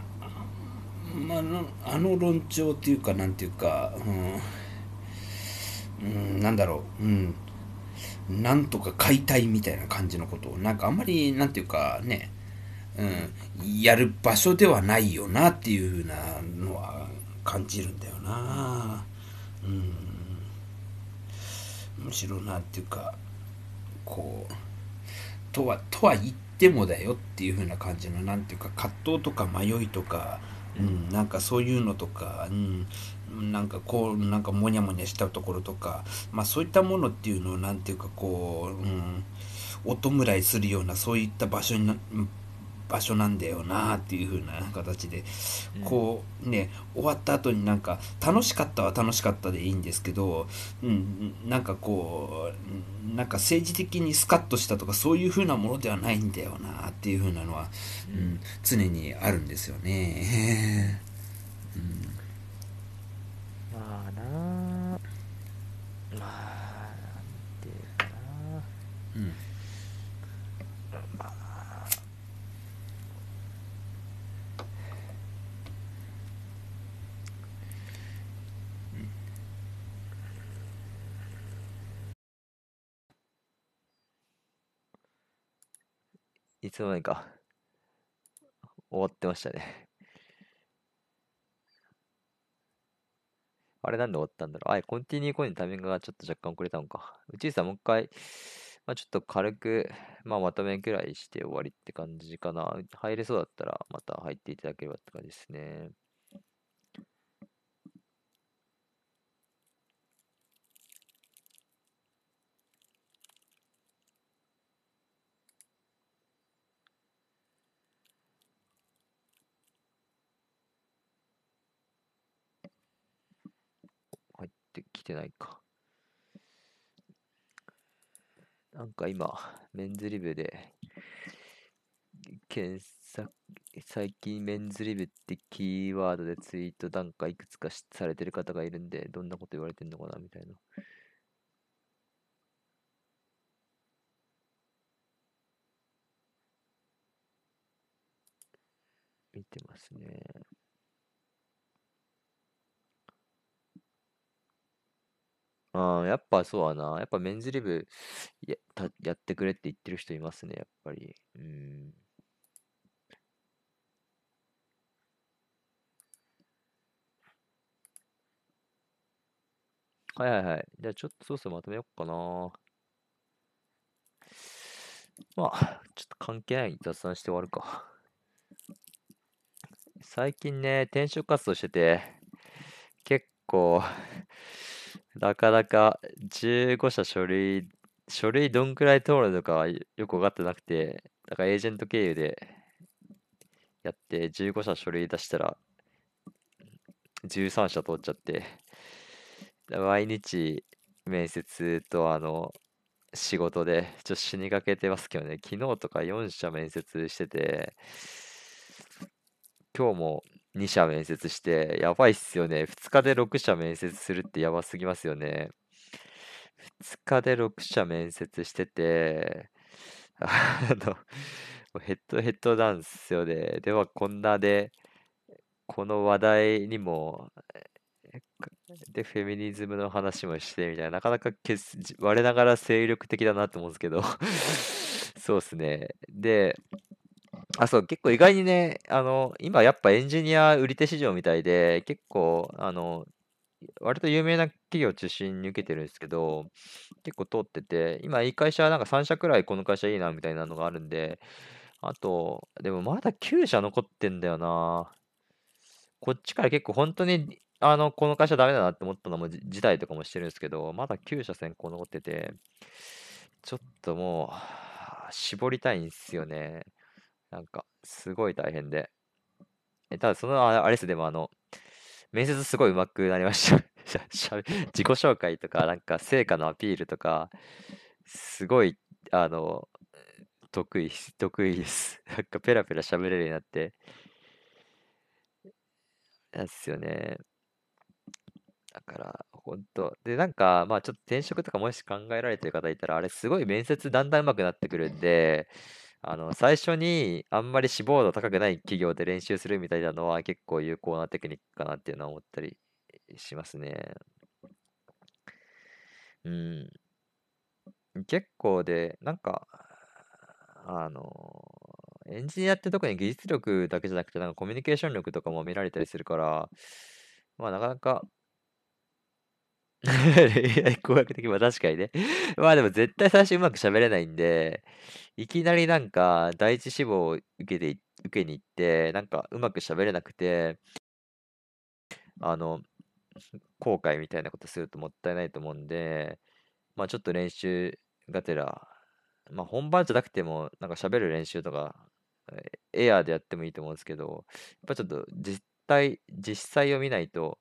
まああのあの論調っていうかなんていうかうん、うん、なんだろう。うん。なんとか解体みたいな感じのことを。なんかあんまりなんていうかね。うん、やる場所ではないよなっていうふうなのは感じるんだよな。うん。むしろなんていうかこうとはとは言ってもだよっていうふうな感じのなんていうか葛藤とか迷いとか、うん、なんかそういうのとか、うん、なんかこうなんかモニャモニャしたところとか、まあ、そういったものっていうのをなんていうかこう、うん、お弔いするようなそういった場所にな場所なんだよなっていう風な形でうんこうね終わった後になんか楽しかったは楽しかったでいいんですけど、うん、なんかこううんなんか政治的にスカッとしたとかそういう風なものではないんだよなっていう風なのは、うん、常にあるんですよね。ま あな。あまあなんていうかな。うん。いつの間にか終わってましたね。あれなんで終わったんだろう？あ、コンティニーコインのタイミングがちょっと若干遅れたのか。宇宙さんもう一回、まあ、ちょっと軽く、まあ、まとめくらいして終わりって感じかな。入れそうだったらまた入っていただければって感じですね。入ってきてないか。なんか今、メンズリブで、検索、最近メンズリブってキーワードでツイートなんかいくつかされてる方がいるんで、どんなこと言われてんのかなみたいな。見てますね。ああ、やっぱそうだな。やっぱメンズリブや、たやってくれって言ってる人いますね、やっぱり。うん。はいはいはい。じゃあちょっとそろそろまとめようかな。まあ、ちょっと関係ない雑談して終わるか。最近ね、転職活動してて、結構、なかなか15社書類、書類どんくらい通るのかよく分かってなくて、だからエージェント経由でやって15社書類出したら13社通っちゃって、毎日面接とあの仕事でちょっと死にかけてますけどね、昨日とか4社面接してて、今日も2社面接して、やばいっすよね。2日で6社面接するってやばすぎますよね。2日で6社面接してて、あの、ヘッドヘッドなんですよね。では、こんなで、この話題にも、で、フェミニズムの話もしてみたいな、なかなか我ながら精力的だなと思うんですけど、そうですね。で、あ、そう、結構意外にね、あの、今やっぱエンジニア売り手市場みたいで、結構、あの、割と有名な企業を中心に受けてるんですけど、結構通ってて、今いい会社なんか3社くらいこの会社いいなみたいなのがあるんで、あと、でもまだ9社残ってんだよな。こっちから結構本当に、あの、この会社ダメだなって思ったのも辞退とかもしてるんですけど、まだ9社先行残ってて、ちょっともう、絞りたいんですよね。なんか、すごい大変で。え、ただ、その、あれです、でも、あの、面接すごい上手くなりました。しゃ自己紹介とか、なんか、成果のアピールとか、すごい、あの、得意、得意です。なんか、ペラペラ喋れるようになって。なんですよね。だから、ほんと。で、なんか、まあ、ちょっと転職とかもし考えられてる方いたら、あれ、すごい面接だんだん上手くなってくるんで、あの、最初にあんまり志望度高くない企業で練習するみたいなのは結構有効なテクニックかなっていうのは思ったりしますね。うん。結構で、なんか、あの、エンジニアって特に技術力だけじゃなくて、なんかコミュニケーション力とかも見られたりするから、まあなかなか 恋愛工学的、まあ確かにね。まあでも絶対最初うまく喋れないんで、いきなりなんか第一志望を受けて、受けに行って、なんかうまく喋れなくて、あの、後悔みたいなことするともったいないと思うんで、まあちょっと練習がてら、まあ本番じゃなくても、なんか喋る練習とかエアーでやってもいいと思うんですけど、やっぱちょっと実態、実際を見ないと、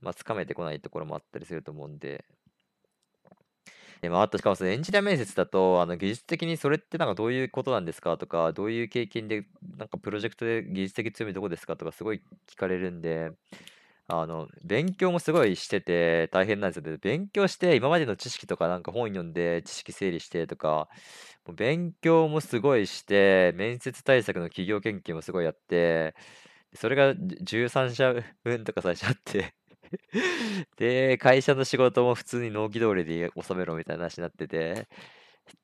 まあ、つかめてこないところもあったりすると思うんで、でまあ、あと、しかもそのエンジニア面接だと、あの技術的にそれってなんかどういうことなんですかとか、どういう経験で、なんかプロジェクトで技術的強みどこですかとか、すごい聞かれるんで、あの、勉強もすごいしてて大変なんですよね。勉強して、今までの知識とかなんか本読んで知識整理してとか、もう勉強もすごいして、面接対策の企業研究もすごいやって、それが13社分とか最初あって で、会社の仕事も普通に納期通りで収めろみたいな話になってて、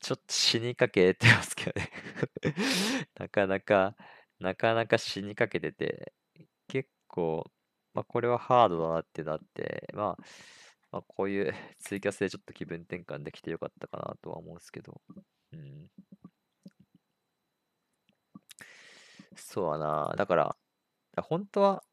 ちょっと死にかけてますけどね なかなか、なかなか死にかけてて、結構、まあこれはハードだなってなって、まあ、まあ、こういうツイキャスでちょっと気分転換できてよかったかなとは思うんですけど、うん。そうだな。だから、本当は、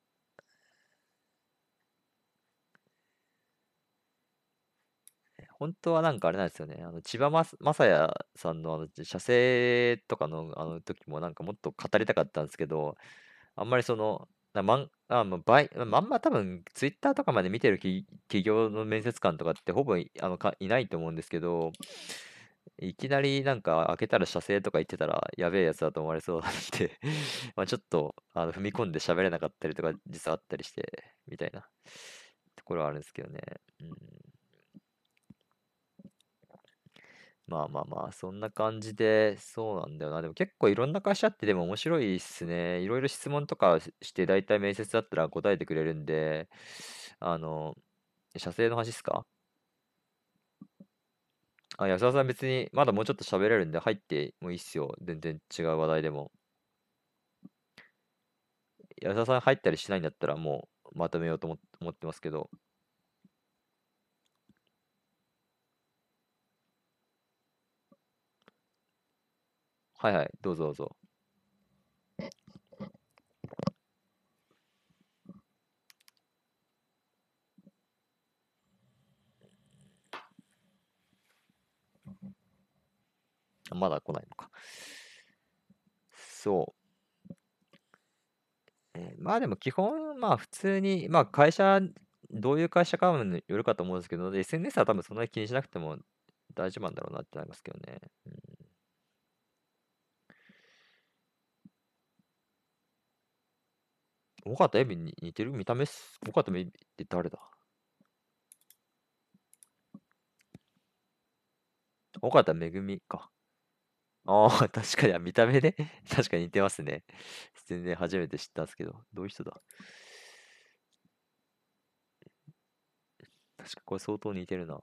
本当はなんかあれなんですよね。あの千葉まさ也さんのあの写生とかのあの時もなんかもっと語りたかったんですけど、あんまりその、なまんあまあ、まんま多分ツイッターとかまで見てる企業の面接官とかってほぼいあのかいないと思うんですけど、いきなりなんか開けたら射精とか言ってたらやべえやつだと思われそうなんで まあちょっとあの踏み込んで喋れなかったりとか実はあったりしてみたいなところはあるんですけどね。うんまあまあまあ、そんな感じで、そうなんだよな。でも結構いろんな会社ってでも面白いっすね。いろいろ質問とかして、大体面接だったら答えてくれるんで、あの、社製の話っすか？あ、安田さん別にまだもうちょっと喋れるんで入ってもいいっすよ。全然違う話題でも。安田さん入ったりしないんだったらもうまとめようと思ってますけど。はいはい、どうぞどうぞ。まだ来ないのか。そう。えーまあでも基本、まあ普通に、まあ会社、どういう会社かによるかと思うんですけど、SNS は多分そんなに気にしなくても大丈夫なんだろうなってなりますけどね。うん尾形恵美に似てる？見た目っす、尾形恵美って誰だ？尾形めぐみか。ああ、確かに、見た目ね。確かに似てますね。全然初めて知ったんですけど、どういう人だ？確かこれ相当似てるな。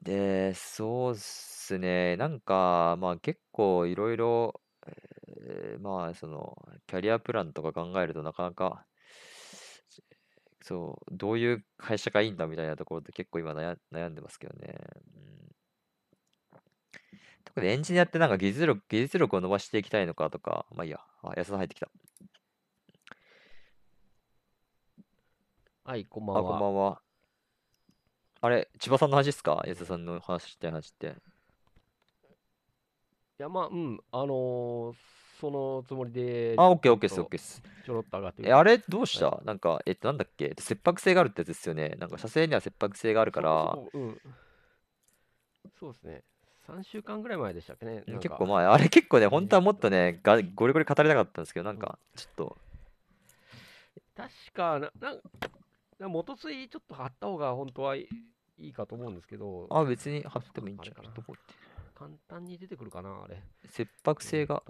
で、そうっすね。なんか、まあ結構いろいろえー、まあ、その、キャリアプランとか考えるとなかなか、そう、どういう会社がいいんだみたいなところって結構今悩悩んでますけどね。うん、特にエンジニアってなんか技術力、技術力を伸ばしていきたいのかとか、まあいいや、あ、安田入ってきた。はい、こんばんは。あ、こんばんは。あれ、千葉さんの話ですか？安田さんの話して話って。や、まあ、うん、あのー、そのつもりで、あ、オッケーオッケーです、オッケーです。ちょろっと上がってえ、あれ、どうした、はい、なんか、えっと、なんだっけ？切迫性があるってやつですよね。なんか、射精には切迫性があるから。そううん。そうですね。3週間ぐらい前でしたっけね。結構前、あれ結構ね、本当はもっとね、がゴリゴリ語りたかったんですけど、なんか、ちょっと。確かな、な元ツイちょっと貼った方が本当はいいかと思うんですけど。あ、別に貼ってもいいんじゃない？かな。簡単に出てくるかな、あれ。切迫性が。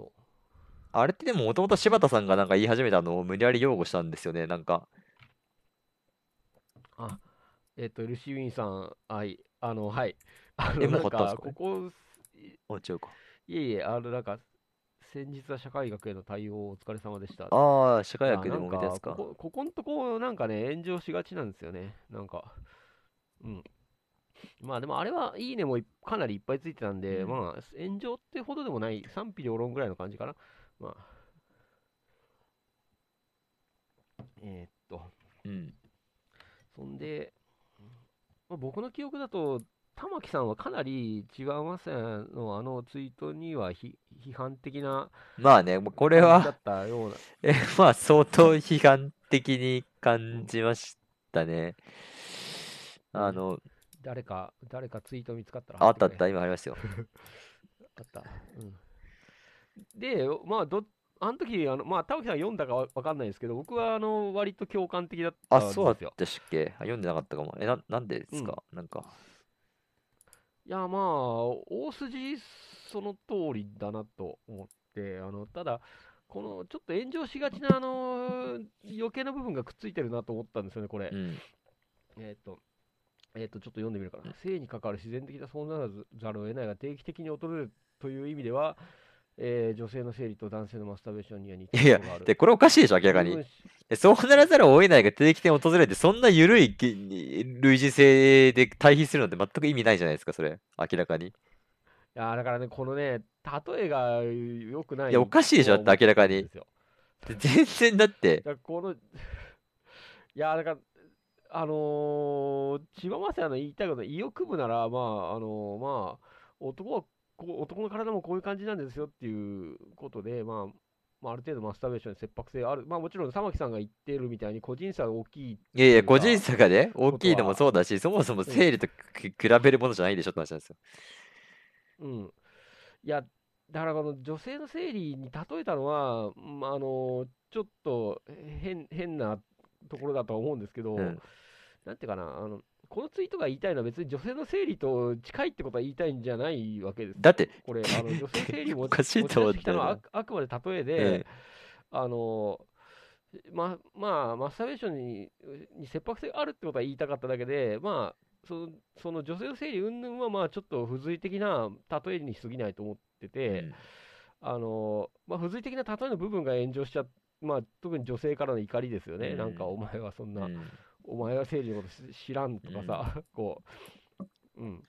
あれってでももともと柴田さんがなんか言い始めたのを無理やり擁護したんですよね、なんか。あ、えっ、ー、と、ルシーウィンさん、はい、あの、はい。あの、え、もう買ったんですか、ここ、あ、違うか。いえいえ、あの、なんか、先日は社会学への対応お疲れ様でした。ああ、社会学でも見たやつか。ここここんとこ、なんかね、炎上しがちなんですよね。なんか、うん。まあでもあれはいいねもかなりいっぱいついてたんで、うん、まあ炎上ってほどでもない賛否両論ぐらいの感じかな。まあ。えー、っと。うん。そんで、まあ、僕の記憶だと、玉木さんはかなり千葉雅也のあのツイートにはひ批判的なまあね、もうここれはだ、ったような。え、まあ相当批判的に感じましたね。あの、誰か、誰かツイート見つかったらあったあった、今ありますよ。あった。うん。で、まあ、ど、あの時、あの、まあ、玉木さん読んだかわわかんないですけど、僕は、あの、割と共感的だったあ、んですそうだっよ。たっけ？あ読んでなかったかも。え、な、なんでですか？なんか。いや、まあ、大筋その通りだなと思って、あの、ただ、このちょっと炎上しがちな、あの、余計な部分がくっついてるなと思ったんですよね、これう。ん。えっと、えっと、ちょっと読んでみるかな。性に関わる自然的なそうならざるを得ないが定期的に訪れるという意味では、えー女性の生理と男性のマスターベーションには似ていやるところがある。で、これおかしいでしょ、明らかに。そうならざるを得ないが定期的に訪れて、そんな緩いき類似性で対比するのって全く意味ないじゃないですか、それ。明らかに。いやーだからね、このね、例えが良くない。いやおかしいでしょって明らかに全然だって、この、いやーだから、あのー、千葉雅也の言いたいこと、意欲部なら、まあ、あのーまあ、男はこう、男の体もこういう感じなんですよっていうことで、まあ、まあ、ある程度マスターベーションに切迫性ある。まあもちろん、玉木さんが言ってるみたいに個人差が大きい。いやいや、いうか個人差がね、大きいのもそうだし、そもそも生理とき比べるものじゃないでしょって話なんですよ。うん。いや、だからこの女性の生理に例えたのは、まあ、あのちょっと変変なところだとは思うんですけど、うん。なんていうかなあの、このツイートが言いたいのは別に女性の生理と近いってことは言いたいんじゃないわけです。だって、これ、あの 女性生理もおかしいと思って。きたのはああくまで例えで、うん。あのままあ、マスターベーションにに切迫性があるってことは言いたかっただけで、まあ、そのその女性の生理云々はまあちょっと付随的な例えに過ぎないと思ってて、うん。あのまあ、付随的な例えの部分が炎上しちゃまあ、特に女性からの怒りですよね、うん。なんかお前はそんな、うん。お前は生理のことし知らんとかさ、こう、うん。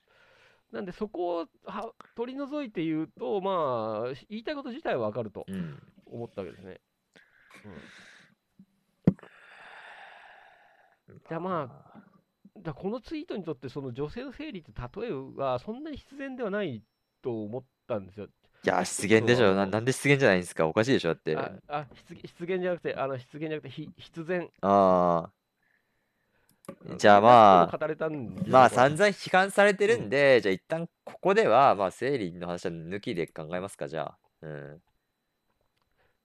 なんでそこをは取り除いて言うと、まあ、言いたいこと自体はわかるとうん。思ったわけですね。じゃあまあ、だこのツイートにとって、その女性の生理って例えはそんなに必然ではないと思ったんですよ。いや、失言でしょ。ななんで失言じゃないんですか？おかしいでしょ。だって。ああ失失言じゃなくて、あの失言じゃなくて、ひ必然。ああ。うんじゃあまあ語れたんですよまあこれ散々批判されてるんで、じゃあ一旦ここでは、まあ生理の話は抜きで考えますか、じゃあ。うん。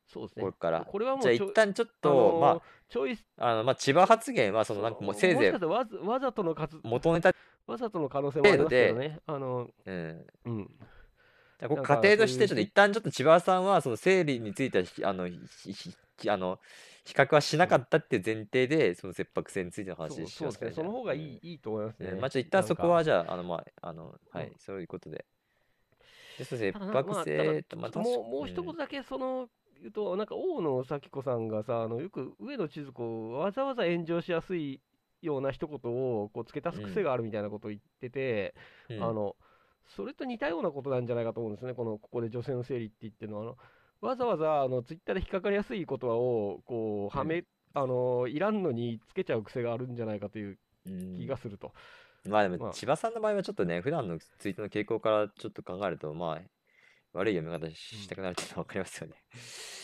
そうですね。これから。これはもうじゃあ一旦ちょっあと、のーまチョイスあ、あの、まあ千葉発言は、そのなんかもうせいぜいもしかしたらわざわざとの活元ネタ、わざとの可能性もありますけどね。あの、うん。うん。じゃあここなんか過程として、ちょっと一旦ちょっと千葉さんは、その生理についてはひ、あの、ひひひあの、比較はしなかったっていう前提で、その切迫性についてのそう話しそうですね。ますからその方がいい,、うんいいと思いますね。うんまあちょっと一旦そこはじゃあ、あの、まあ、あの、はいうん、そういうことで。でそうですね、ただな迫まあ性と、まあ、ただもうもう一言言だけその言うと、なんか大野咲子さんがさ、あのよく上野千鶴子わざわざ炎上しやすいような一言をこう付け足す癖があるみたいなことを言ってて、あのそれと似たようなことなんじゃないかと思うんですね、このここで女性の生理って言ってるのは。あのわざわざあのツイッターで引っかかりやすい言葉をこうはめ、あのいらんのにつけちゃう癖があるんじゃないかといううん気がすると。まあでも、まあ。千葉さんの場合はちょっとね、普段のツイートの傾向からちょっと考えると、まあ、悪い読み方したくなるっていうのは分かりますよね。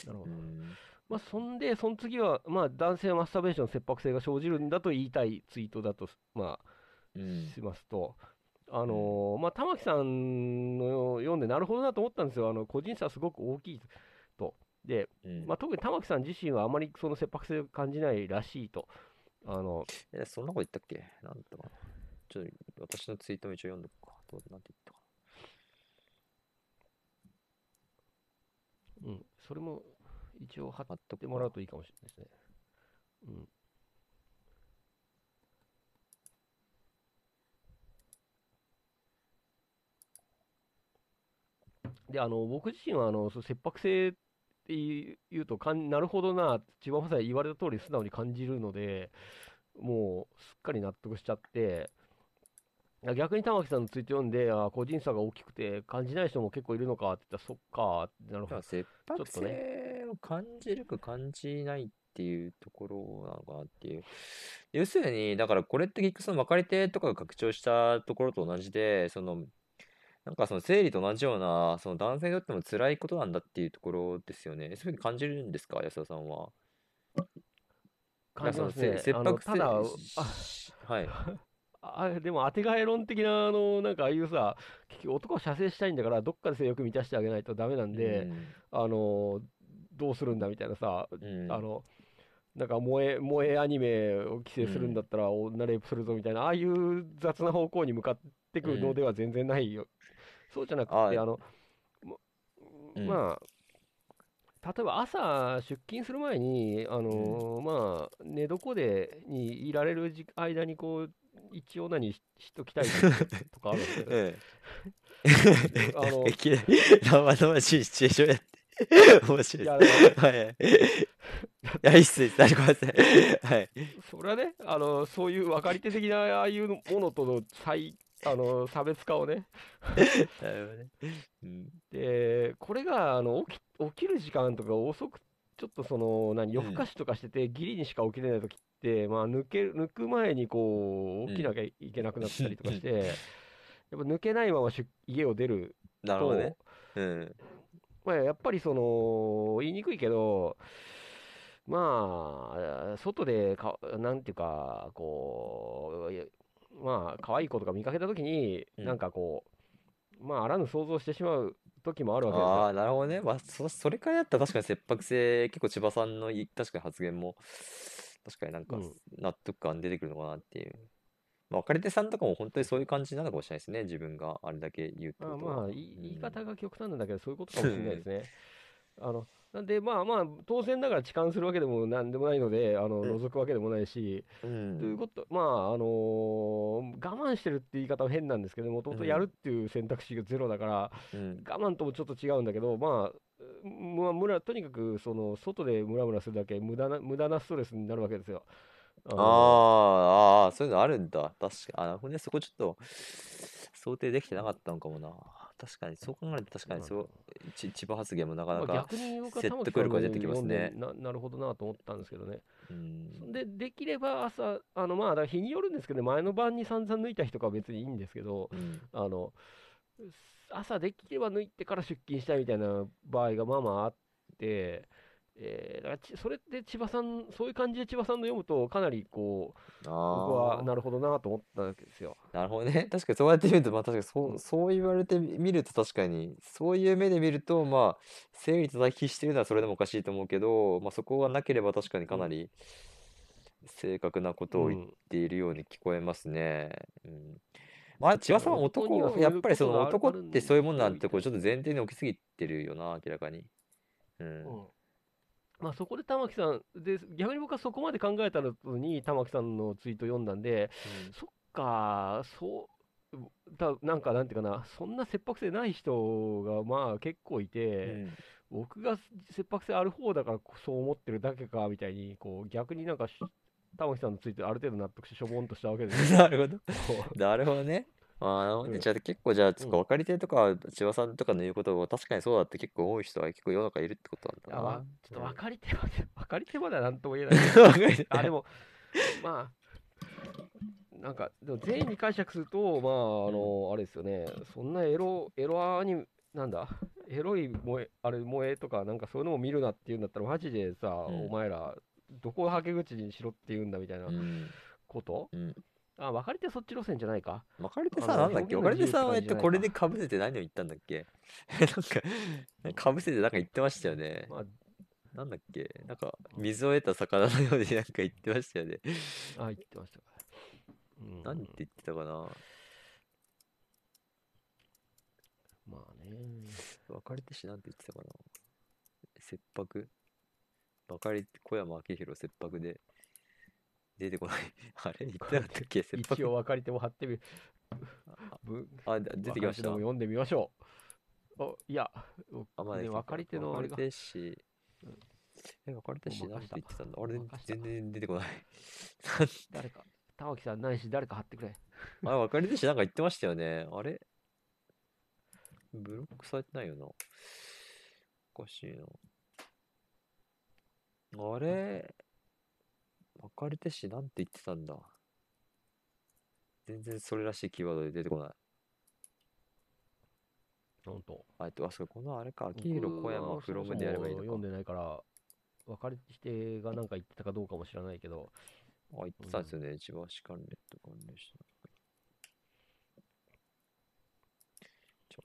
なるほど。うん。まあ、そんで、その次は、まあ、男性はマスターベーションの切迫性が生じるんだと言いたいツイートだと、まうん。あ、しますと、あのーまあ、玉木さんの読んで、なるほどなと思ったんですよ、あの個人差すごく大きいと。で、うんまあ、特に玉木さん自身はあまりその切迫性を感じないらしいと。あのえ、そんなこと言ったっけ？なんだったかな。ちょっと私のツイートも一応読んどくか。どうなんて言ったかうん、それも一応貼ってかもらうといいかもしれないですね。うんで、あの、僕自身は、あの、切迫性って言うとかん、なるほどな、千葉雅也言われた通り素直に感じるので、もう、すっかり納得しちゃって、逆に玉木さんのツイート読んで、あ個人差が大きくて感じない人も結構いるのかって言ったら、そっかなるほど。切迫性を感じるか感じないっっていうところなのかなっていう。要するに、だからこれって結局その分かり手とかが拡張したところと同じで、その、なんかその生理と同じような、その男性にとっても辛いことなんだっていうところですよね。そういうふうに感じるんですか、安田さんは。感じます。ねあの切迫ただ、はい。あでも当てがえ論的なあのなんかああいうさ結局男を射精したいんだからどっかで性欲満たしてあげないとダメなんで、あのどうするんだみたいなさ、うん、うんあのなんか萌え萌えアニメを規制するんだったら女レイプするぞみたいな、ああいう雑な方向に向かってくるのでは全然ないよ、そうじゃなくてああの、まうんまあ例えば朝出勤する前に、あのーまあ、寝床でにいられる時間にこう一応何ししときたいとかあるんですよ。ええ。あのい きなり生々しいシチュエーションやって。面白いいや。はいはい。いや、いいっす、いいっす。あごめんなさい。はい。それはね、あのそういう分かり手的なああいうものとの差あの差別化をね、なるほどね。うん。でこれがあの起き起きる時間とか遅く、ちょっとその何夜更かしとかしてて、ギリにしか起きれない時って、まあ、抜け抜く前にこう起きなきゃいけなくなったりとかして、やっぱ抜けないまま出家を出ると、なるほどね。うん。まあ、やっぱりその言いにくいけど、まあ、外でか、なんていうか、こう、まあ、可愛い子とか見かけたときに、うんなんかこう、まあ、あらぬ想像してしまう時もあるわけですよ。ああ、なるほどね。まあ、そ、それからやったら確かに切迫性、結構千葉さんのい確かに発言も、確かになんかうん納得感出てくるのかなっていう。まあ、別れ手さんとかも本当にそういう感じなのかもしれないですね。自分があれだけ言うってまあことは。まあ、言い言い方が極端なんだけど、そういうことかもしれないですね。あのなんで、まあまあ、当然ながら痴漢するわけでもなんでもないので、あのうん覗くわけでもないし、うん。ということ、まあ、あのー我慢してるって言い方は変なんですけど、もともとやるっていう選択肢がゼロだから、うん。我慢ともちょっと違うんだけど、まあ、まあ、むらとにかくその外でムラムラするだけ無駄な無駄なストレスになるわけですよ。あのああ、そういうのあるんだ。確かに。あ、ほ。そこちょっと想定できてなかったのかもな。確かに、そう考えると確かにそう、ち千葉発言もなかなまあ、か、説得力が出てきますねななるほどなと思ったんですけどね。うん。で、できれば朝、あのまあ、だから日によるんですけど、前の晩に散々抜いた日とかは別にいいんですけど、うん。あの朝できれば抜いてから出勤したいみたいな場合がまあまああって、えーだからちそれって千葉さん、そういう感じで千葉さんの読むと、かなりこう、僕。はなるほどなと思ったわけですよ。なるほどね。確かにそうやって見ると、まあ確かにそうう、んそう言われてみると確かに、そういう目で見ると、まあ、生理と対比してるのはそれでもおかしいと思うけど、まあそこがなければ確かにかなり正確なことを言っうんているように聞こえますね。うん。まあ、千葉さんは男にはやっぱりその男ってそういうもんなんて、こうちょっと前提に置きすぎてるよな、明らかに。うん。うんまあ、そこで玉木さんで、逆に僕はそこまで考えたのに、玉木さんのツイート読んだんで、そっか、そう、だなんかなんていうかな、そんな切迫性ない人がまあ結構いて、うん僕が切迫性ある方だからそう思ってるだけかみたいに、こう逆になんかし玉木さんのツイートである程度納得してしょぼんとしたわけですよ。なるほど。なるほどね。あーなるほどねうんじゃあ結構じゃあ、そっかうん分かり手とか千葉さんとかの言うことを確かにそうだって結構多い人は結構世の中いるってことなんだあわな。ちょっと分かり手まで、分かり手まではなんとも言えない。分かり手あ、でも、まあ、なんか、でも全員に解釈すると、まあ、あの、あれですよね、そんなエロ、エロアニメ、なんだ、エロい萌え、あれ、萌えとか、なんかそういうのも見るなっていうんだったら、マジでさ、うんお前ら、どこをはけ口にしろって言うんだみたいなうん。こと、うん。あ、分かり手そっち路線じゃないか？分かり手さ、なんだっけ？分表現のかり手さんは、えっと、これでかぶせて何を言ったんだっけ？なんか、かぶせてなんか言ってましたよね。まあ、なんだっけ？なんか、水を得た魚のようでなんか言ってましたよね。あ、言ってましたか。うん、なんて言ってたかな？まあね。分かり手氏なんて言ってたかな？切迫？分かり小山明宏切迫で出てこない。あれ？言ってなかったっけ？切一迫応分かり手も貼ってみる。ぶあ、で出てきました。読んでみましょう。おいや、あ、まあ、ね、分かり手のあれが分かり手氏うん。え、分かり手氏なんて言ってたんだ？あれ全然出てこない。誰か、玉木さんないし、誰か貼ってくれ。あれ、分かり手氏なんか言ってましたよね。あれ？ブロックされてないよな。おかしいな。あれ？別れてしなんて言ってたんだ。全然それらしいキーワードで出てこない。ほんと。あえっと、あ、そう、このあれか、秋広小山僕はフロムでやればいいのか読ん。でないから、別れてが何か言ってたかどうかも知らないけど、あ、言ってたんですよね。千葉市関連と関連した。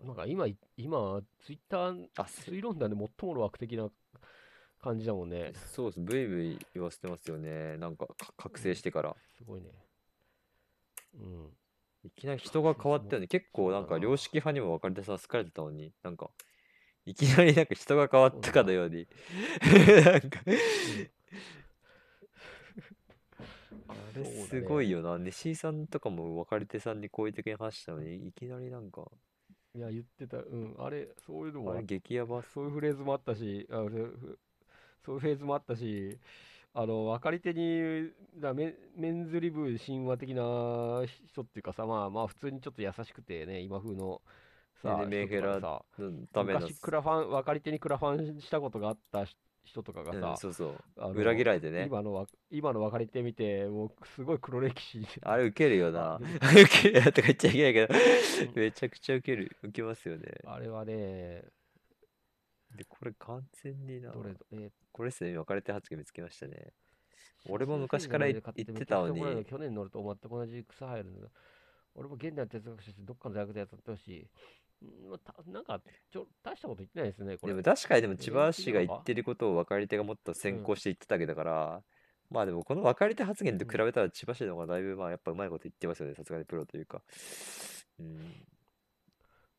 なんか今い、今、ツイッター、あ、す推論団で最も悪的な感じだもんね。そうです。ブイブイ言わせてますよね。なんか、か覚醒してから。すごいね。うん。いきなり人が変わったよね。結構なんか、良識派にも分かれてさ、好かれてたのに、なんか、いきなりなんか人が変わったかのように。なんか、あれすごいよな。西井さんとかも別れてさんに好意的に話したのに、いきなりなんか、いや、言ってた、うん、あれ、そういうのもあれ激ヤバそういうフレーズもあったし、あそういうフレーズもあったし、あの、分かり手に、だメンメンズリブ神話的な人っていうかさ、まあまあ普通にちょっと優しくてね、今風のさ、メンヘラさ、のための、昔クラファン、分かり手にクラファンしたことがあったし人とかがうん、さ、そうそう。裏切られてね。今のわ今の分かり手見て、もうすごい黒歴史。あれウケるよな ウケる とか言っちゃいけないけどうん、めちゃくちゃウケる。ウケますよね。あれはね、で、これ完全にな。どれ、えーこれですね、今別れて発言見つけましたね。俺も昔から言言ってたのに去年乗ると全く同じ草生えるんだ俺も現代の哲学者としてどっかの大学でやってほしい。うんまあたなんかちょ、大したこと言ってないですね、これ。でも確かにでもえ千葉氏が言ってることを分かり手がもっと先行して言ってたわけだから、まあでもこの分かり手発言と比べたら千葉氏の方がだいぶまあやっぱうまいこと言ってますよね、さすがにプロというか。うん。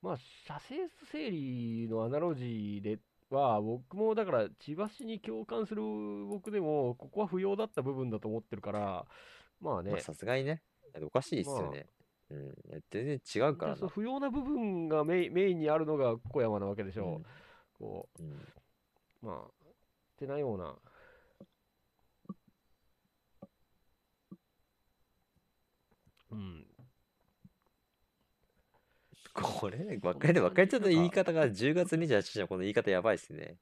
まあ、写生整理のアナロジーでは、僕もだから、千葉市に共感する僕でも、ここは不要だった部分だと思ってるから、まあねまあ、さすがにね、おかしいっすよね。うん。いや全然違うから。不要な部分がメインメインにあるのが小山なわけでしょ。うんこうんう、まあ、ってなような。うん。これ、別れて別れちゃった言い方が10月28日のこの言い方やばいっすね。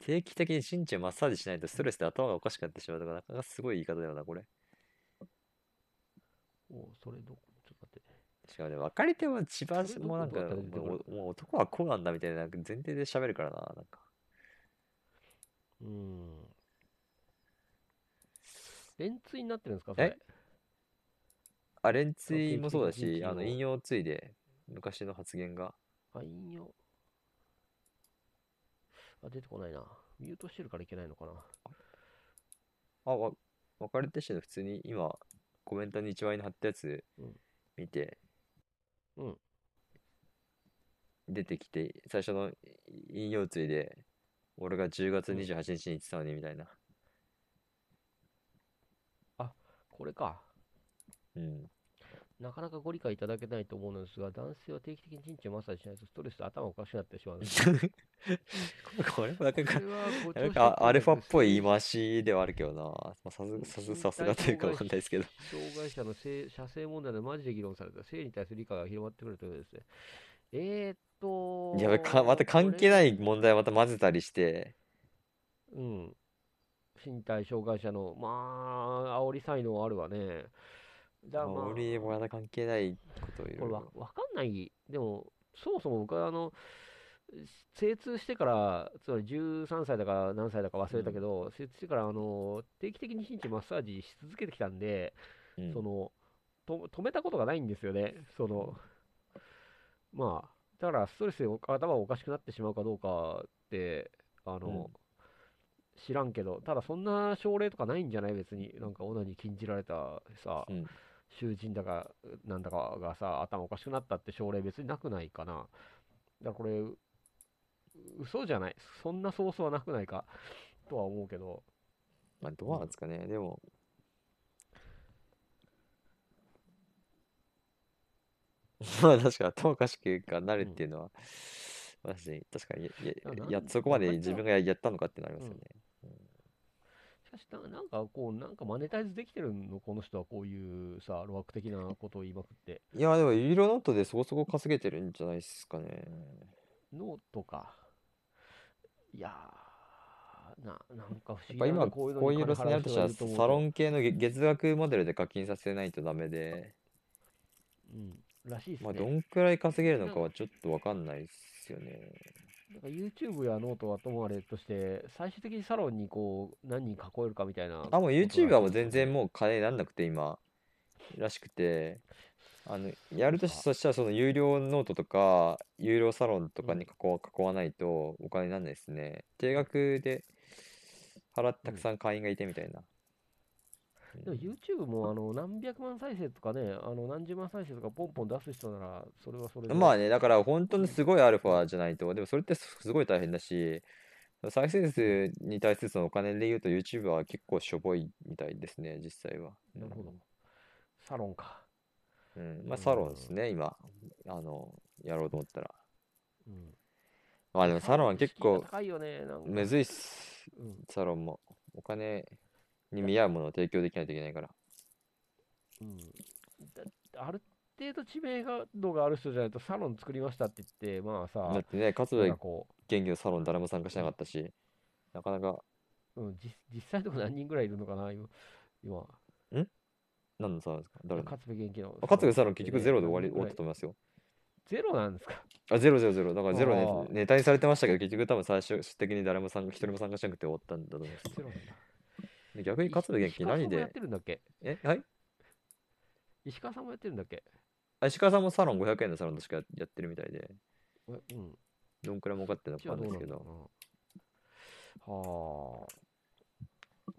定期的に心地をマッサージしないとストレスで頭がおかしくなってしまうとか、なかなかすごい言い方だよな、これ。おそれどこ、ちょっと待って。しかもね、別れても千葉それどもなんか、もうもう男はこうなんだみたいななんか前提で喋るからな、なんか。うん。連追になってるんですか、それ。あ、連追もそうだし、あの、引用ついで、昔の発言が。あ、引用。あ、出てこないな。ミュートしてるからいけないのかな。あ、わ、別れてしての普通に今、コメントに一番に貼ったやつうん見て、うん。出てきて、最初の引用ついで、俺が10月28日に言ってたのにみたいな。これか。うん。なかなかご理解いただけないと思うのですが、男性は定期的に陣地をマッサージしないとストレスで頭がおかしくなってしまう。これもなんか、なんかアルファっぽい言いま回しではあるけどな。まあ、さすさすがというかわかんないですけど。障害者の性射精問題でマジで議論された性に対する理解が広まってくるということですね。えー、っと、いや、かまた関係ない問題をまた混ぜたりして、うん。身体障害者の、まあ、煽り才能あるわね。だまあ、俺もまた関係ないことをいろいろ。わわかんない。でも、そもそも僕はあの、精通してから、つまり13歳だか何歳だか忘れたけど、精通してからあの定期的に身体マッサージし続けてきたんで、うんそのと止めたことがないんですよね。そのまあ、だからストレスでお頭がおかしくなってしまうかどうかって、あの、知らんけど、ただそんな症例とかないんじゃない？別に。なんかオナに禁じられたさ、うん囚人だかなんだかがさ、頭おかしくなったって症例別になくないかな。だからこれ、う嘘じゃない。そんなソースはなくないか？とは思うけど、まあ、どうなんですかね。でも、まあ確かに頭おかしくなるっていうのは、マジで確かにやななんややそこまで自分がやったのかってなりますよね。しかしな、なんかこう、なんかマネタイズできてるの、この人はこういうさ、露悪的なことを言いまくって。いや、でも、ユーロノートでそこそこ稼げてるんじゃないですかね。ノートか。いやななんか不思議やっぱ今こういう路線になるとしたらサロン系の月月額モデルで課金させないとダメで、うん、らしいですまあ、ね。どんくらい稼げるのかはちょっとわかんないっすよね。なんか YouTube やノートはともあれとして、最終的にサロンにこう何人囲えるかみたいな。あ、もう YouTube はもう全然ももう金になんなくて今、らしくて、あの、やるとしそしたらその有料ノートとか、有料サロンとかに囲わ囲わないとお金になんないですね。定額で払ってたくさん会員がいてみたいな。でも YouTube もあの何百万再生とかね、あの何十万再生とかポンポン出す人なら、それはそれで。まあね、だから本当にすごいアルファじゃないと、でもそれってすすごい大変だし、再生数に対するそのお金で言うと YouTube は結構しょぼいみたいですね、実際は。なるほど。サロンか。うん、まあサロンですね、今、あの、やろうと思ったら。うん。まあでもサロンは結構高いよね、なんか。むずいっす、うん。サロンも。お金に見合うものを提供できないといけないから。うん、だある程度知名度がある人じゃないとサロン作りましたって言って、まあさ、だってね、かこ元気のサロン誰も参加しなかったし、なかなか、う、うん、実実際のとこ何人ぐらいいるのかな、今。今何のサロンですか？誰の？勝部元気の。あ勝部サロン結局ゼロで終わり終わったと思いますよ。ゼロなんですか？あ、ゼロゼロゼロ。だからゼロネタにされてましたけど、結局多分最終的に誰も参加、一人も参加しなくて終わったんだと思います。ゼロなんだ。で逆に勝部元気何石川さんもやっで、てるんだっけ？え、はい？石川さんもやってるんだっけ？あ石川さんもサロン500円のサロンとしかややってるみたいで、えうん。どんくらい儲かってるのかないですけど。はあ。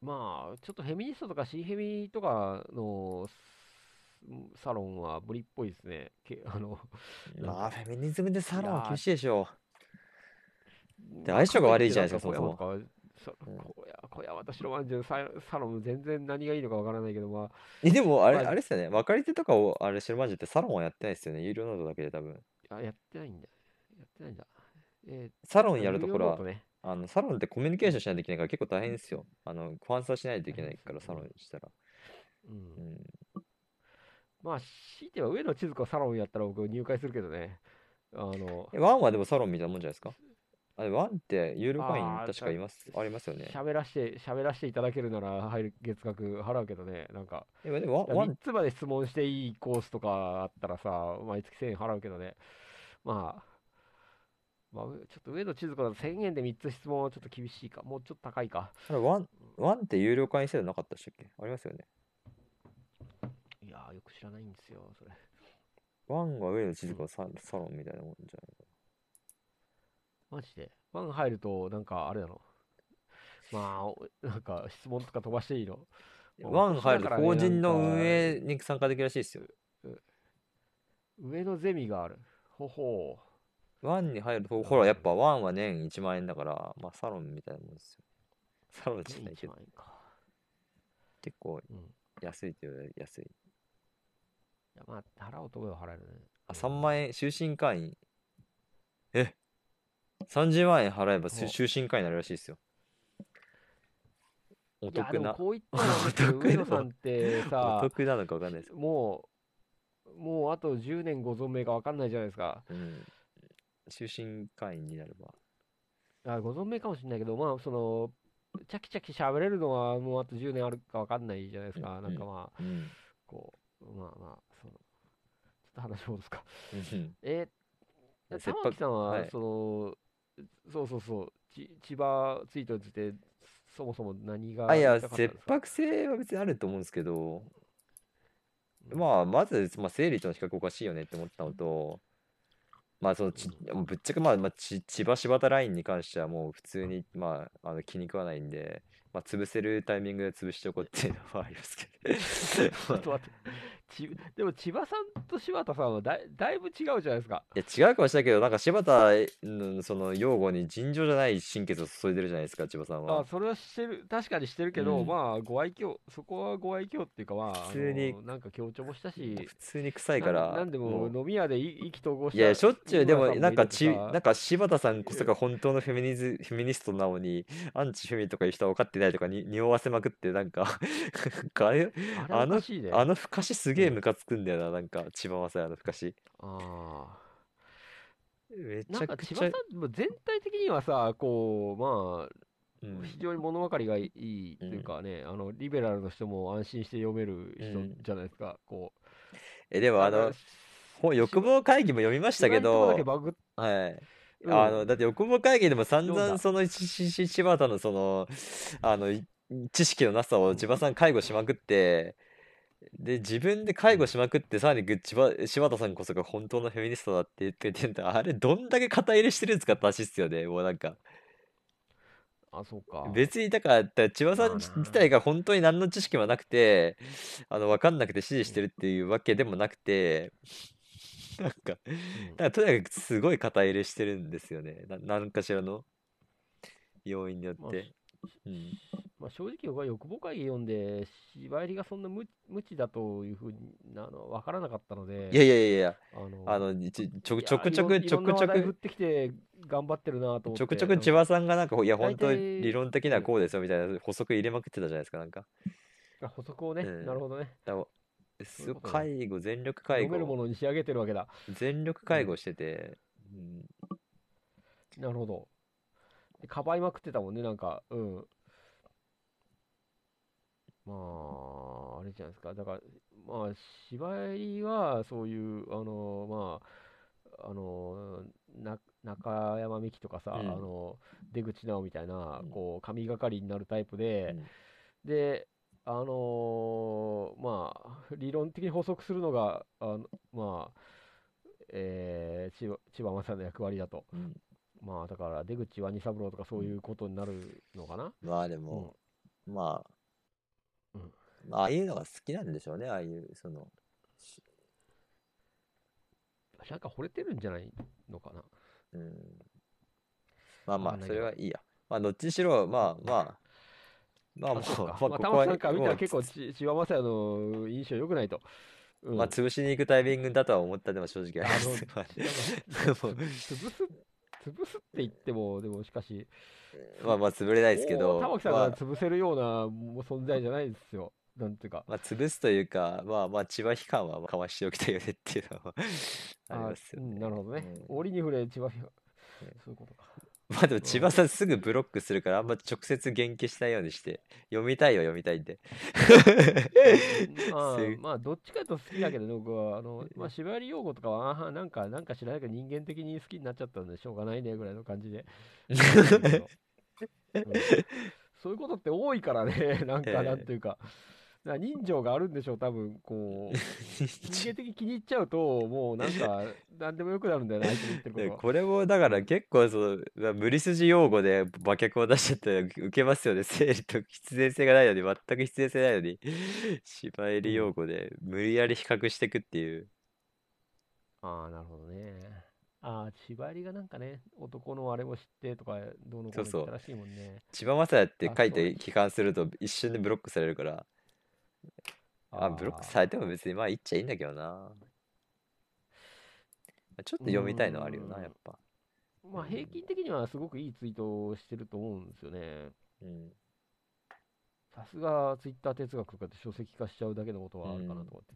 まあ、ちょっとフェミニストとかシーフェミとかのスサロンは無理っぽいですね。けあの、まあ、フェミニズムでサロンは厳しいでしょ。でまあ相性が悪いじゃないですかそもなんかそうん小屋小屋私のまんじゅうササロン全然何がいいのかわからないけど、まあ、う。え、でもあれ、まああれですよね。分かり手とかをあれ白まんじゅうってサロンはやってないですよね。有料ノートだけで多分。あやってないんだ。やってないんだ。えサローンやるとほら有料ノート、ね。あのサロンってコミュニケーションしないといけないから結構大変ですよ。あの、ファンサしないといけないから、サロンしたら。う。うんん。まあ、強いては上野千鶴子サロンやったら僕入会するけどね。あの、え WANはでもサロンみたいなもんじゃないですか？あれ、 WANって有料会員あー確かいます、ありますよね。喋らして、喋らしていただけるなら入る月額払うけどね。なんか、え、でも WAN、WAN、3つまで質問していいコースとかあったらさ、毎月1000円払うけどね。まあ、まあ、うちょっと上野千鶴子だと1000円で3つ質問はちょっと厳しいか。もうちょっと高いか。あれ WAN、WANって有料会員制度なかったでしたっけ？ありますよね。いやー、よく知らないんですよ、それ。ワンは上野千鶴子のササロンみたいなもんじゃないかマジで？ワン入ると、なんかあれだろ？まあお、なんか質問とか飛ばしていいの？ワン入ると法人の運営に参加できるらしいですよ。上野ゼミがある。ほほワンに入ると、ほら、やっぱワンは年1万円だから、まあサロンみたいなもんですよ。サロンう。1じゃないけど、万円か。結構安いという安い。や、まあ、払おうと思えば払えるね。あ、3万円、終身会員。え？?30 万円払えば終身会員になるらしいですよ。おいや、得な、でもこういったの見てる お得な上野さんっておさ、得なのかわかんないですけど。もう、もうあと10年ご存命かわかんないじゃないですか。うん。終身会員になれば。あご存命かもしれないけど、まあ、その、チャキチャキ喋れるのはもうあと10年あるかわかんないじゃないですか。うんなんかまあ、うん。こう、まあまあ、その、ちょっと話戻すか。うんえー、切迫玉木さんは、はいその、そうそうそう、ち千葉ツイートいて、そもそも何があ、いや、切迫性は別にあると思うんですけど、うん。まあ、まず、まあ、生理との比較おかしいよねって思ったのと、まあ、そのち、ぶっちゃけ、まあ、まあ、ち千葉柴田ラインに関してはもう普通に、まあ、あの気に食わないんで、まあ、潰せるタイミングで潰しておこうっていうのはありますけ ちょっと待って。ちでも千葉さんと柴田さんはだいだいぶ違うじゃないですか。ど。いや、違うかもしれないけど、なんか柴田のその用語に尋常じゃない心血を注いでるじゃないですか、千葉さんは。あそれはしてる、確かにしてるけど、うんまあ、ご愛嬌、そこはご愛嬌っていうか、まあ、普通にあのなんか強調もしたし、普通に臭いから。ななんでも飲み屋で意意気投合したいや、しょっちゅう、でも、なんかち、なんか柴田さんこそが本当のフェミニズ、フェミニストなのに、アンチフェミとかいう人は分かってないとかに匂わせまくって、なんか あれ、あの。あのふかしすげえムカつくんだよな、なんか、千葉雅也のふかし。あめちゃくちゃ千葉さ、ん、もう全体的にはさ、こう、まあ、うん非常に物分かりがいいというかね、あのリベラルの人も安心して読める人うんじゃないですか、こう。え、でもあの、本欲望会議も読みましたけどはい。うんあの、だって欲望会議でも散々その柴田のその、あの、い知識のなさを千葉さん介護しまくって、で、自分で介護しまくって、さらにぐ千葉柴田さんこそが本当のフェミニストだって言っててんだ。あれ、どんだけ肩入れしてるんですかって話っすよね。もうなんか。あ、そうか。別にだから、千葉さん自体が本当に何の知識もなくて、あの、わかんなくて指示してるっていうわけでもなくて、なんか、だうんからとにかくすごい肩入れしてるんですよね。な何かしらの要因によっまあて。うん。まあ、正直僕は欲望会議読んで、芝入りがそんな無無知だというふうにあの分からなかったので、いやいやいやいや、あのあの、ちちょちょくちょくちょくちょいろんな話題振っく、てきて頑張ってるなと思って。ちょくちょく千葉さんがなんか、いや、本当大体理論的にはこうですよみたいな補足入れまくってたじゃないですか、なんか。あ補足をね、うんなるほどね。だす介護、全力介読めるも護、のに仕上げてるわけだ。全力介護してて、うん、なるほど。でかばいまくってたもんね、なんか、うん。まあ、あれじゃないですか。だから、まあ、芝居は、そういう、あの、まあ、あの、な中山美紀とかさ、うんあの、出口直みたいなうん、こう、神がかりになるタイプで、うんで、あのーまあ、理論的に補足するのが、あのまあ、えー千葉千葉真さんの役割だと。うんまあ、だから、出口ワニ三郎とかそういうことになるのかな？まあでうんも、まあ、うんまあ、ああいうのが好きなんでしょうね、ああいう、その、しなんか惚れてるんじゃないのかな？うん。まあまあ、それはいいや。まあ、どっちにしろ、まあまあ、まあもう。まあ、まあ、ここはから見たら結構ち、千葉真也の印象良くないと。うん、まあ、潰しに行くタイミングだとは思ったでも正直あります。潰す、潰すって言っても、でもしかし、まあまあ、潰れないですけど、玉木さんまあ、が潰せるような存在じゃないですよ。なんていうか。まあ、潰すというか、まあまあ、千葉批判はかわしておきたいよねっていうのは ありますようんね。なるほどね。うん折に触れ、千葉、そううんいうことか。まあでも千葉さんすぐブロックするからあんま直接言及しないようにして読みたいは読みたいんで。まあす、まあ、どっちかと好きだけどね、僕は、あの、まあ、縛り用語とかは、あはなんか、なんか知らないけど、人間的に好きになっちゃったんで、しょうがないね、ぐらいの感じで。うん。そういうことって多いからね、なんか、ええ。なんていうか、なんか人情があるんでしょう、多分こう、人間的に気に入っちゃうと、もうなんか、なんでもよくなるんだよね、相手の言ってること。これもだから結構そのまあ無理筋用語で馬脚を出しちゃったら受けますよね。生理と必然性がないのに全く必然性ないのに芝居り用語で無理やり比較していくっていう。ああ、なるほどね。ああ、縛りがなんかね、男のあれも知ってとか、どうのこうのらしいもんね。千葉雅也って書いて帰還すると一瞬でブロックされるからあブロックされても別にまあ言っちゃいいんだけどなまあちょっと読みたいのはあるよなやっぱまあ、平均的にはすごくいいツイートをしてると思うんですよね。うんさすがツイッター哲学とかって書籍化しちゃうだけのことはあるかなと思って。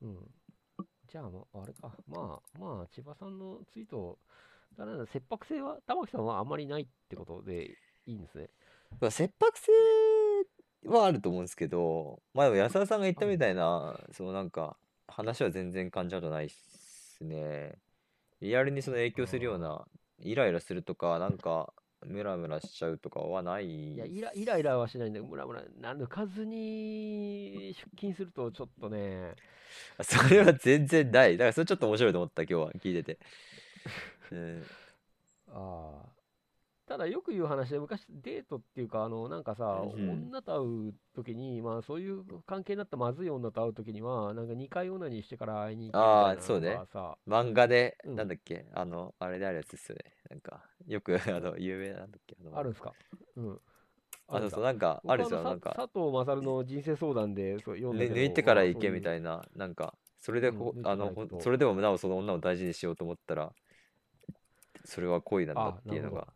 うん。じゃあ、まあ、あれか。まあ、まあ、千葉さんのツイート、だから切迫性は、玉木さんはあんまりないってことでいいんですね。まあ切迫性はあると思うんですけど、まあでも安田さんが言ったみたいな、そのなんか、話は全然感じたことないっすね。リアルにその影響するような、イライラするとか、なんか、ムラムラしちゃうとかはないいや、イライライラはしないんだけど、ムラムラ、な抜かずに出勤すると、ちょっとね、それは全然ない。だからそれちょっと面白いと思った、今日は聞いてて。うん、ああ。ただよく言う話で、昔デートっていうか、あの、なんかさ、うん女と会うときに、まあそういう関係になったまずい女と会うときには、なんか2回オナニーしてから会いに行くみたいなそうね漫画で、うんなんだっけ、あの、あれであるやつですよね。なんか、よく、あの、有名ななんだっけ、あの、あるんすか？うん。あ、そうそう、う。なんか、あるんですよ、なんか。佐藤勝の人生相談でそう読んだけど、ぬ抜いてから行けまあみたいな、なんか、それでほ、うんあの、それでもなおその女を大事にしようと思ったら、それは恋なんだあっていうのが、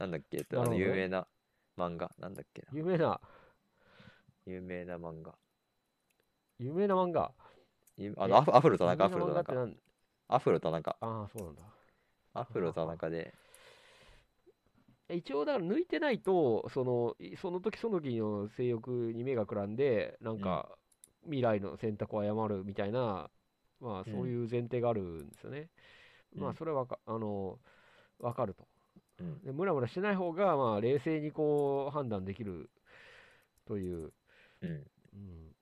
なんだっけ、あの、有名な漫画、なんだっけな、有名な、有名な漫画。有名な漫画？あの、アフアフロ田中、アフロ田中。アフロ田中。ああ、そうなんだ。アフロ田中で、一応だから抜いてないと、そのいその時その時の性欲に目がくらんで、なんか未来の選択を誤るみたいな、まあうんそういう前提があるんですよね。まうんあそれはわかあのわかると。うん。でムラムラしてない方が、まあ冷静にこう判断できるという、うん。うん、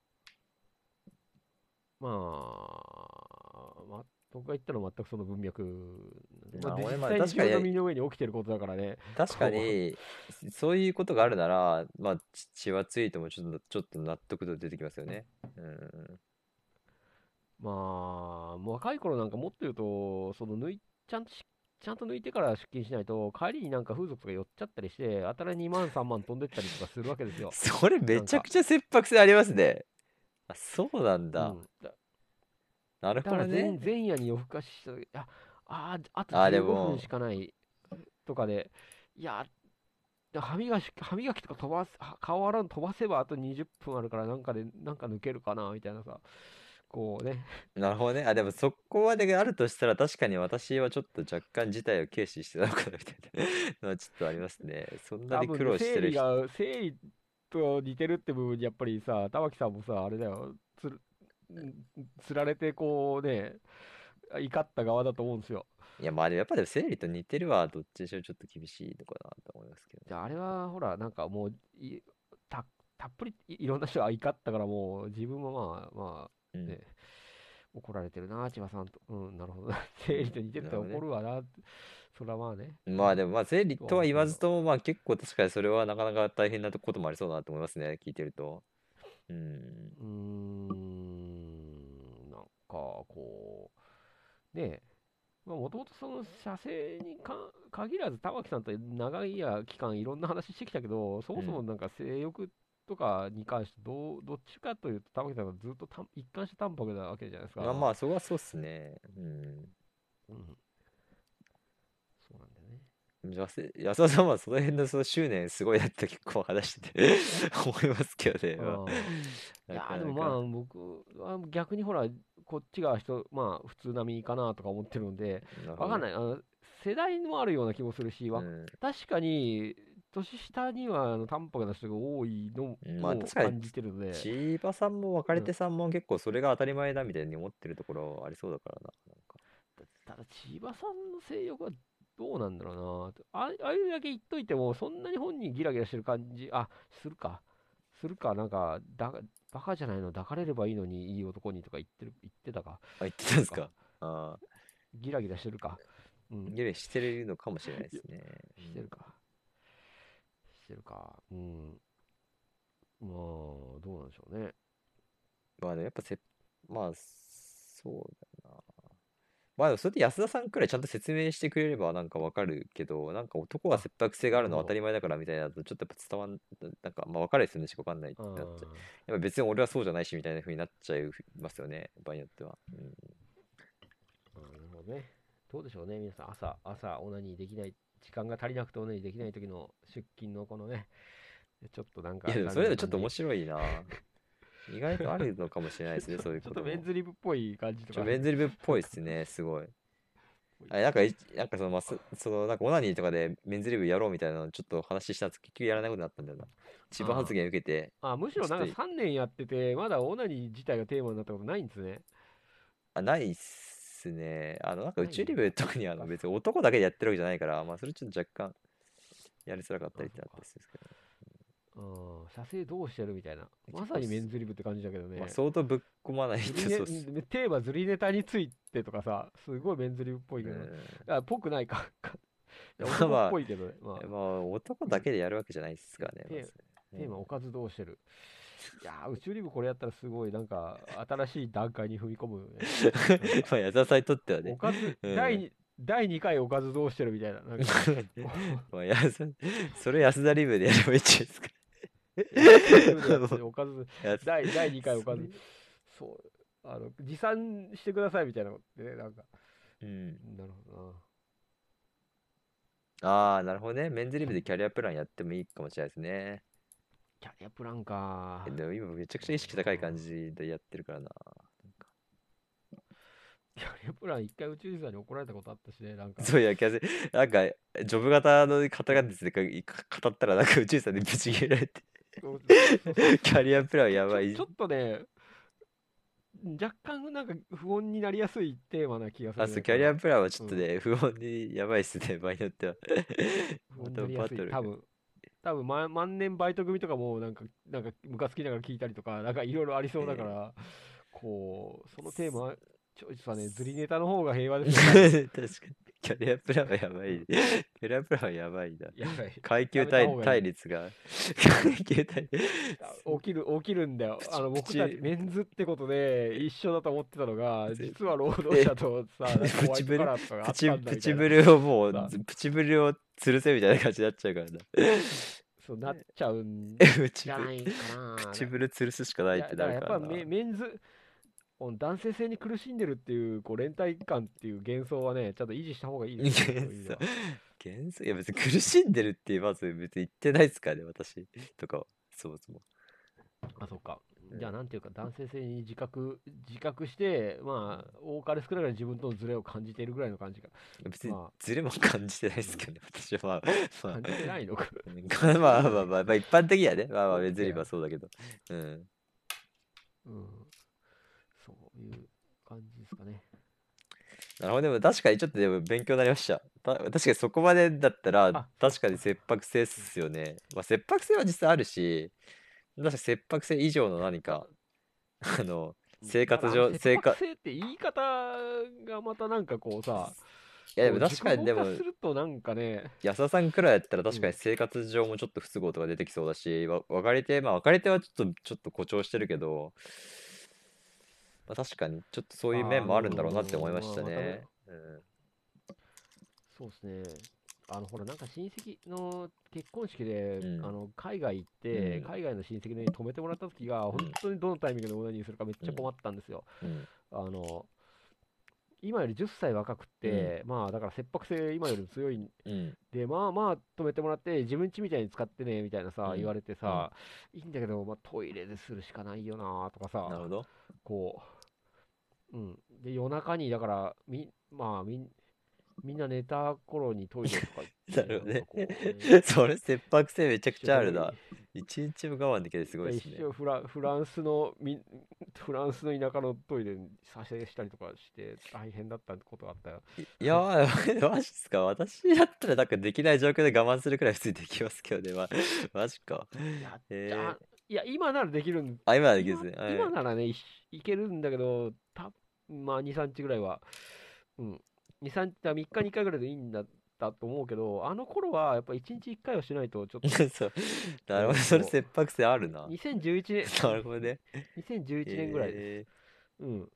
まあ、まあ、僕が言ったのは全くその文脈。まあ、実際に自分の身の上に起きてることだからね。確かにそういうことがあるならまあち血はついてもちょっとちょっと納得度出てきますよね。うん。まあ、若い頃なんかもっと言うと、その抜いちゃんとしちゃんと抜いてから出勤しないと、帰りになんか風俗とか寄っちゃったりして、あたら2万、3万飛んでったりとかするわけですよ。それめちゃくちゃ切迫性ありますね。あそうなんだ、うん。だなるだからほどね前前夜に夜更かししたああーあと15あーでも。分しかないとかで、いや、歯磨き歯磨きとか飛ばす、は顔洗うの飛ばせばあと20分あるから、なんかで、なんか抜けるかなみたいなさ、こうね、なるほどね。あ、でもそこまであるとしたら確かに私はちょっと若干事態を軽視してたのかなみたいな のはちょっとありますね。そんなに苦労してる人。が、生理と似てるって部分にやっぱりさ、玉木さんもさ、あれだよ、つつられてこうね、怒った側だと思うんですよ。いや、まあでもやっぱでも生理と似てるはどっちにしろちょっと厳しいのかなと思いますけどね。じゃあ、あれはほら、なんかもういた、たっぷりいいろんな人が怒ったから、もう自分もまあ、まうんあね、怒られてるな、千葉さんと。うん、なるほどな。生理と似てるってなるほどね怒るわな。それはまあね。まあでもまあ生理とは言わずともまあ結構確かにそれはなかなか大変なこともありそうだなと思いますね。聞いてると。うん。うーん、なんかこう、ねえ、もともとその射精にか限らず、玉木さんと長いや期間いろんな話してきたけど、そもそもなんか性欲とかに関してどう、どっちかというと、玉木さんがずっとた一貫して淡白なわけじゃないですか。まあまあそこはそうっすね。うん。うん。そうなんだよね。安田さんはその辺のその執念すごいなって結構話してて 思いますけどね。いやーでもまあ僕は逆にほら、こっちが人、まあ普通並みかなとか思ってるので、なるほどわかんない。あの世代もあるような気もするし、わうん確かに、年下にはあの淡白な人が多いのまあ確かに感じてるので、千葉さんも別れてさんも結構それが当たり前だみたいに思ってるところありそうだからな。なんかただ千葉さんの性欲はどうなんだろうなあああいうだけ言っといても、そんなに本人ギラギラしてる感じ、あ、するか。するか、なんか、だバカじゃないの、抱かれればいいのに、いい男にとか言ってる言ってたか。あ、言ってたんですか？ああ、ギラギラしてるか。うん。ギリしてるのかもしれないですね。してるか。してるか。うん。まあ、どうなんでしょうね。まあやっぱせ、まあ、そうだよな。まあそれで安田さんくらいちゃんと説明してくれればなんかわかるけど、なんか男は切迫性があるのは当たり前だからみたいなとちょっとやっぱ伝わん、なんかまあ分かるですよねしかわかんないってあなっちゃう。ーやっぱ別に俺はそうじゃないしみたいな風になっちゃいますよね、場合によっては。うんなるほどね。どうでしょうね、皆さん、朝、朝、オナニーできない、時間が足りなくてオナニーできない時の出勤のこのね、ちょっとなんか、いやでもそれでもちょっと面白白いな。意外とあるのかもしれないですね、そういうちょっことメンズリブっぽい感じとか。メンズリブっぽいですね、すごい。あなんかい、なんかその、まあ、そその、なんかオナニーとかでメンズリブやろうみたいなのちょっと話したんです結局やらないことになったんだよな。千葉発言受けて、あ、むしろなんか3年やってて、まだオナニー自体がテーマになったことないんですね。あ、ないっすね。あの、なんか宇宙リブ特にあの別に男だけでやってるわけじゃないから、まあそれちょっと若干やりづらかったりってなったんですけど、うん、射精どうしてるみたいな。まさにメンズリブって感じだけどね。まあ相当ぶっ込まないとそう。テーマズリネタについてとかさ、すごいメンズリブっぽいけど、うんあ、ぽくないか。男っぽいけどね。まあ、まあ男だけでやるわけじゃないですからね。テーマおかずどうしてる。いやー、宇宙リブこれやったらすごい、なんか、新しい段階に踏み込むよね。まあ矢沢さんにとってはおね。かず、うん第2、第2回おかずどうしてるみたいな。なんか まあ、それ安田リブでやればいいんじゃないですか。おかず、安第第2回おかず、そう、あの、持参してくださいみたいなことね、なんか、うん。なるほどな。ああ、なるほどね。メンズリブでキャリアプランやってもいいかもしれないですね。キャリアプランか。でも今めちゃくちゃ意識高い感じでやってるからな。キャリアプラン一回宇宙人さんに怒られたことあったしね、なんか。そういや、キャスなんか、ジョブ型の方がですね、か語ったら、なんか宇宙さんにぶち切れられて、キャリアプランやばい。ちょちょっとね、若干なんか不穏になりやすいテーマな気がする、あ、ね。そう、キャリアプランはちょっとうんね、不穏にやばいっすね、場合によっては。多分。多分ま万年バイト組とかもなんか、なんかムカつきながら聞いたりとか、なんかいろいろありそうだから、こう、そのテーマ、ちょいとはね、ズリネタの方が平和ですね。確かに。キャリアプランはやばい。キャリアプランはやばいな。やばい。階級対対立が。階級対起きる、起きるんだよ。あの、僕たちメンズってことで一緒だと思ってたのが、実は労働者とさ、プチブルプチブルをもうさ、プチブルを吊るせみたいな感じになっちゃうからな。そうなっちゃうん じゃないかな。プチブル吊るすしかないってなるからな。やっぱメメンズ、男性性に苦しんでるっていうこう連帯感っていう幻想はね、ちゃんと維持した方がいいですよ。幻想いや別に苦しんでるってまず別に言ってないですからね、私とかは。そもそも。あ、そうか。うんじゃあ、なんていうか、男性性に自覚、自覚して、まあ、多かれ少なかれ自分とのズレを感じているぐらいの感じが。別にまズレも感じてないですけどね、私は。まあ、まあ感じてないの？か。まあまあまあまあ、まあ、一般的にはね、まあまあ別にまあそうだけど。うん。うん。そういう感じですかね。なるほど、でも確かにちょっとでも勉強になりました。た確かにそこまでだったらあ、確かに切迫性っすよね。まあ切迫性は実際あるし、確かに切迫性以上の何か、あの、生活上、生生活活、性って言い方がまたなんかこうさ、いやでも確かにでもするとなんかね、安田さんくらいやったら確かうん。に生活上もちょっと不都合とか出てきそうだし、わ別れて、まあ別れてはちょっと、ちょっと誇張してるけど、まあ、確かにちょっとそういう面もあるんだろうなって思いましたね。うん。そうですね。あの、ほら、なんか親戚の結婚式で、うん。あの、海外行って、うん。海外の親戚に泊めてもらった時が、本当にどのタイミングでオナニーするかめっちゃ困ったんですよ。うん。あの、今より10歳若くって、まあ、だから切迫性今より強いんうん。で、まあまあ、止めてもらって、自分家みたいに使ってね、みたいなさ、うん。言われてさ、いいんだけど、まあ、トイレでするしかないよな、とかさ、なるほど。こう、うん。で、夜中に、だから、み、まあ、みん、みんな寝た頃にトイレとか行って、ねそれ切迫性めちゃくちゃあるな一。一日も我慢できないすごいですねフラフランスのみフランスの田舎のトイレに撮影したりとかして大変だったことがあったよ。いやー、マジっすか？私だったらなんかできない状況で我慢するくらい普通にできますけどね。まマジか。いやえあいや今ならできるんあ、今はできるんですね。今はい今ならねいいけるんだけどたまあ23日ぐらいはうん23日3日に1回ぐらいでいいんだったと思うけどあの頃はやっぱ1日1回はしないとちょっとそう。なるほど、それ切迫性あるな。2011年なるほどね。2011年ぐらいです。えうん。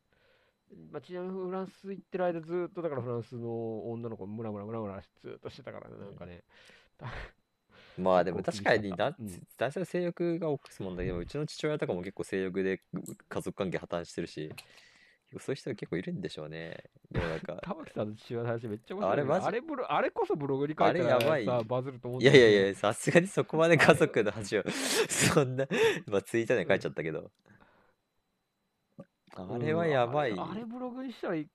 まあ、ちなみにフランス行ってる間ずっとだからフランスの女の子ムラムラムラムラずっとしてたからね、なんかね。ーまあ でも確かに男性の性欲が起こす問題でもうちの父親とかも結構性欲で家族関係破綻してるし、そういう人が結構いるんでしょうね。世の中。玉木さんの父親の話めっちゃ面白い、あれマジあれブロ あれこそブログに書いあれたやばいらさ、バズると思うんいやいやいや、さすがにそこまで家族の話を、そんな、まあツイッターで書いちゃったけど。あれはやばい。うんあれブログにしたらいい。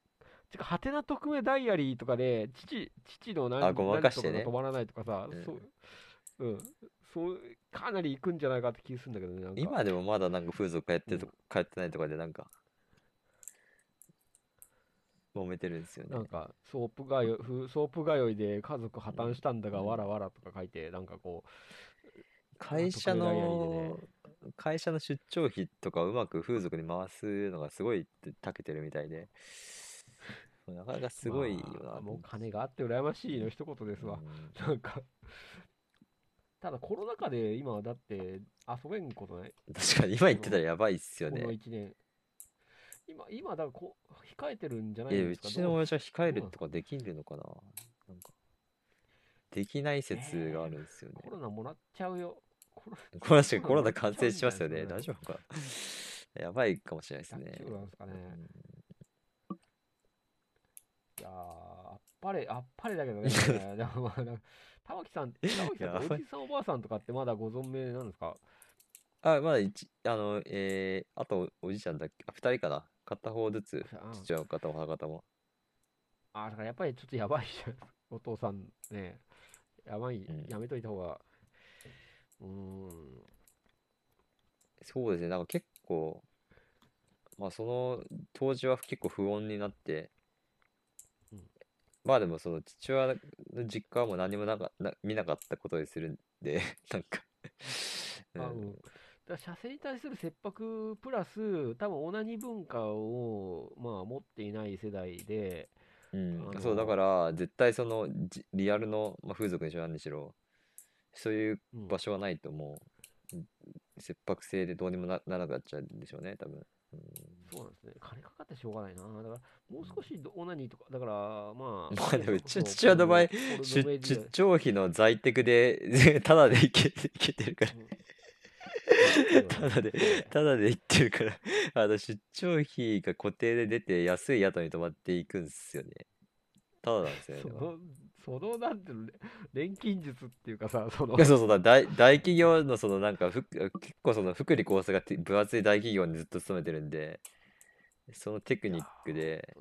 てか、ハテナ匿名ダイアリーとかで、父、父の何あごまかしてね何とかが止まらないとかさ、うんそう、うん、そう、かなり行くんじゃないかって気がするんだけどね、なんか。今でもまだなんか風俗通ってると、通ってないとかでなんか、揉めてるんですよねなん。か、ソープ通い、ふソープ通いで家族破綻したんだが、わらわらとか書いて、なんかこ会社の、会社の出張費とかをうまく風俗に回すのがすごい長けてるみたいで、なかなかう、すごいよまあな。もう金があって羨ましいの一言ですわ。うんなんか、ただコロナ禍で今はだって遊べんことない。確かに今言ってたらやばいっすよこのね。1年。今、今、だからこう、控えてるんじゃないいや、う？すかちの親父は控えるとかできるのかな？なんか、できない説があるんですよねコ。ロナもらっちゃうよ。コロコロナしかコロナ感染しますよね。大丈夫かなやばいかもしれないです大ね丈。夫なんですかね。うんいやー、あっぱれ、あっぱれだけどね。でもまあ、なんか玉木さん、玉木さんってやばいおじさんおばあさんとかってまだご存命なんですか？あ、まだ一、あの、えー、あとおじいちゃんだっけ？あ、二人かな片方ずつ、あ父親方母方も。あ、だからやっぱりちょっとやばいじゃん。お父さんね。やばい、うんやめといた方が。うーん。そうですね、なんか結構、まあその当時は結構不穏になってうん、まあでもその父親の実家はもう何もなかな見なかったことにするんで、なんかうあうんん、だから射精に対する切迫プラス、多分オナニー文化を、まあ、持っていない世代で、うん。そうだから絶対そのじリアルの、まあ、風俗にしろ何にしろそういううん。場所はないともう。切迫性でどうにもなならなくなっちゃうんでしょうね多分、うん、そうなんですね。金かかってしょうがないな。だから、もう少しどオナニーとか、だから、まあ、まあでも父親の場合出張費の在宅で タダで行け行けてるから。うん ただで、ただで行ってるから、あの、出張費が固定で出て、安い宿に泊まっていくんすよね。ただなんですよね。そでもの、その、なんていうの、ね錬金術っていうかさ、そのいや、そうそうだ、大、大企業のそのなんか、ふ結構その福利厚生がて分厚い大企業にずっと勤めてるんで、そのテクニックで、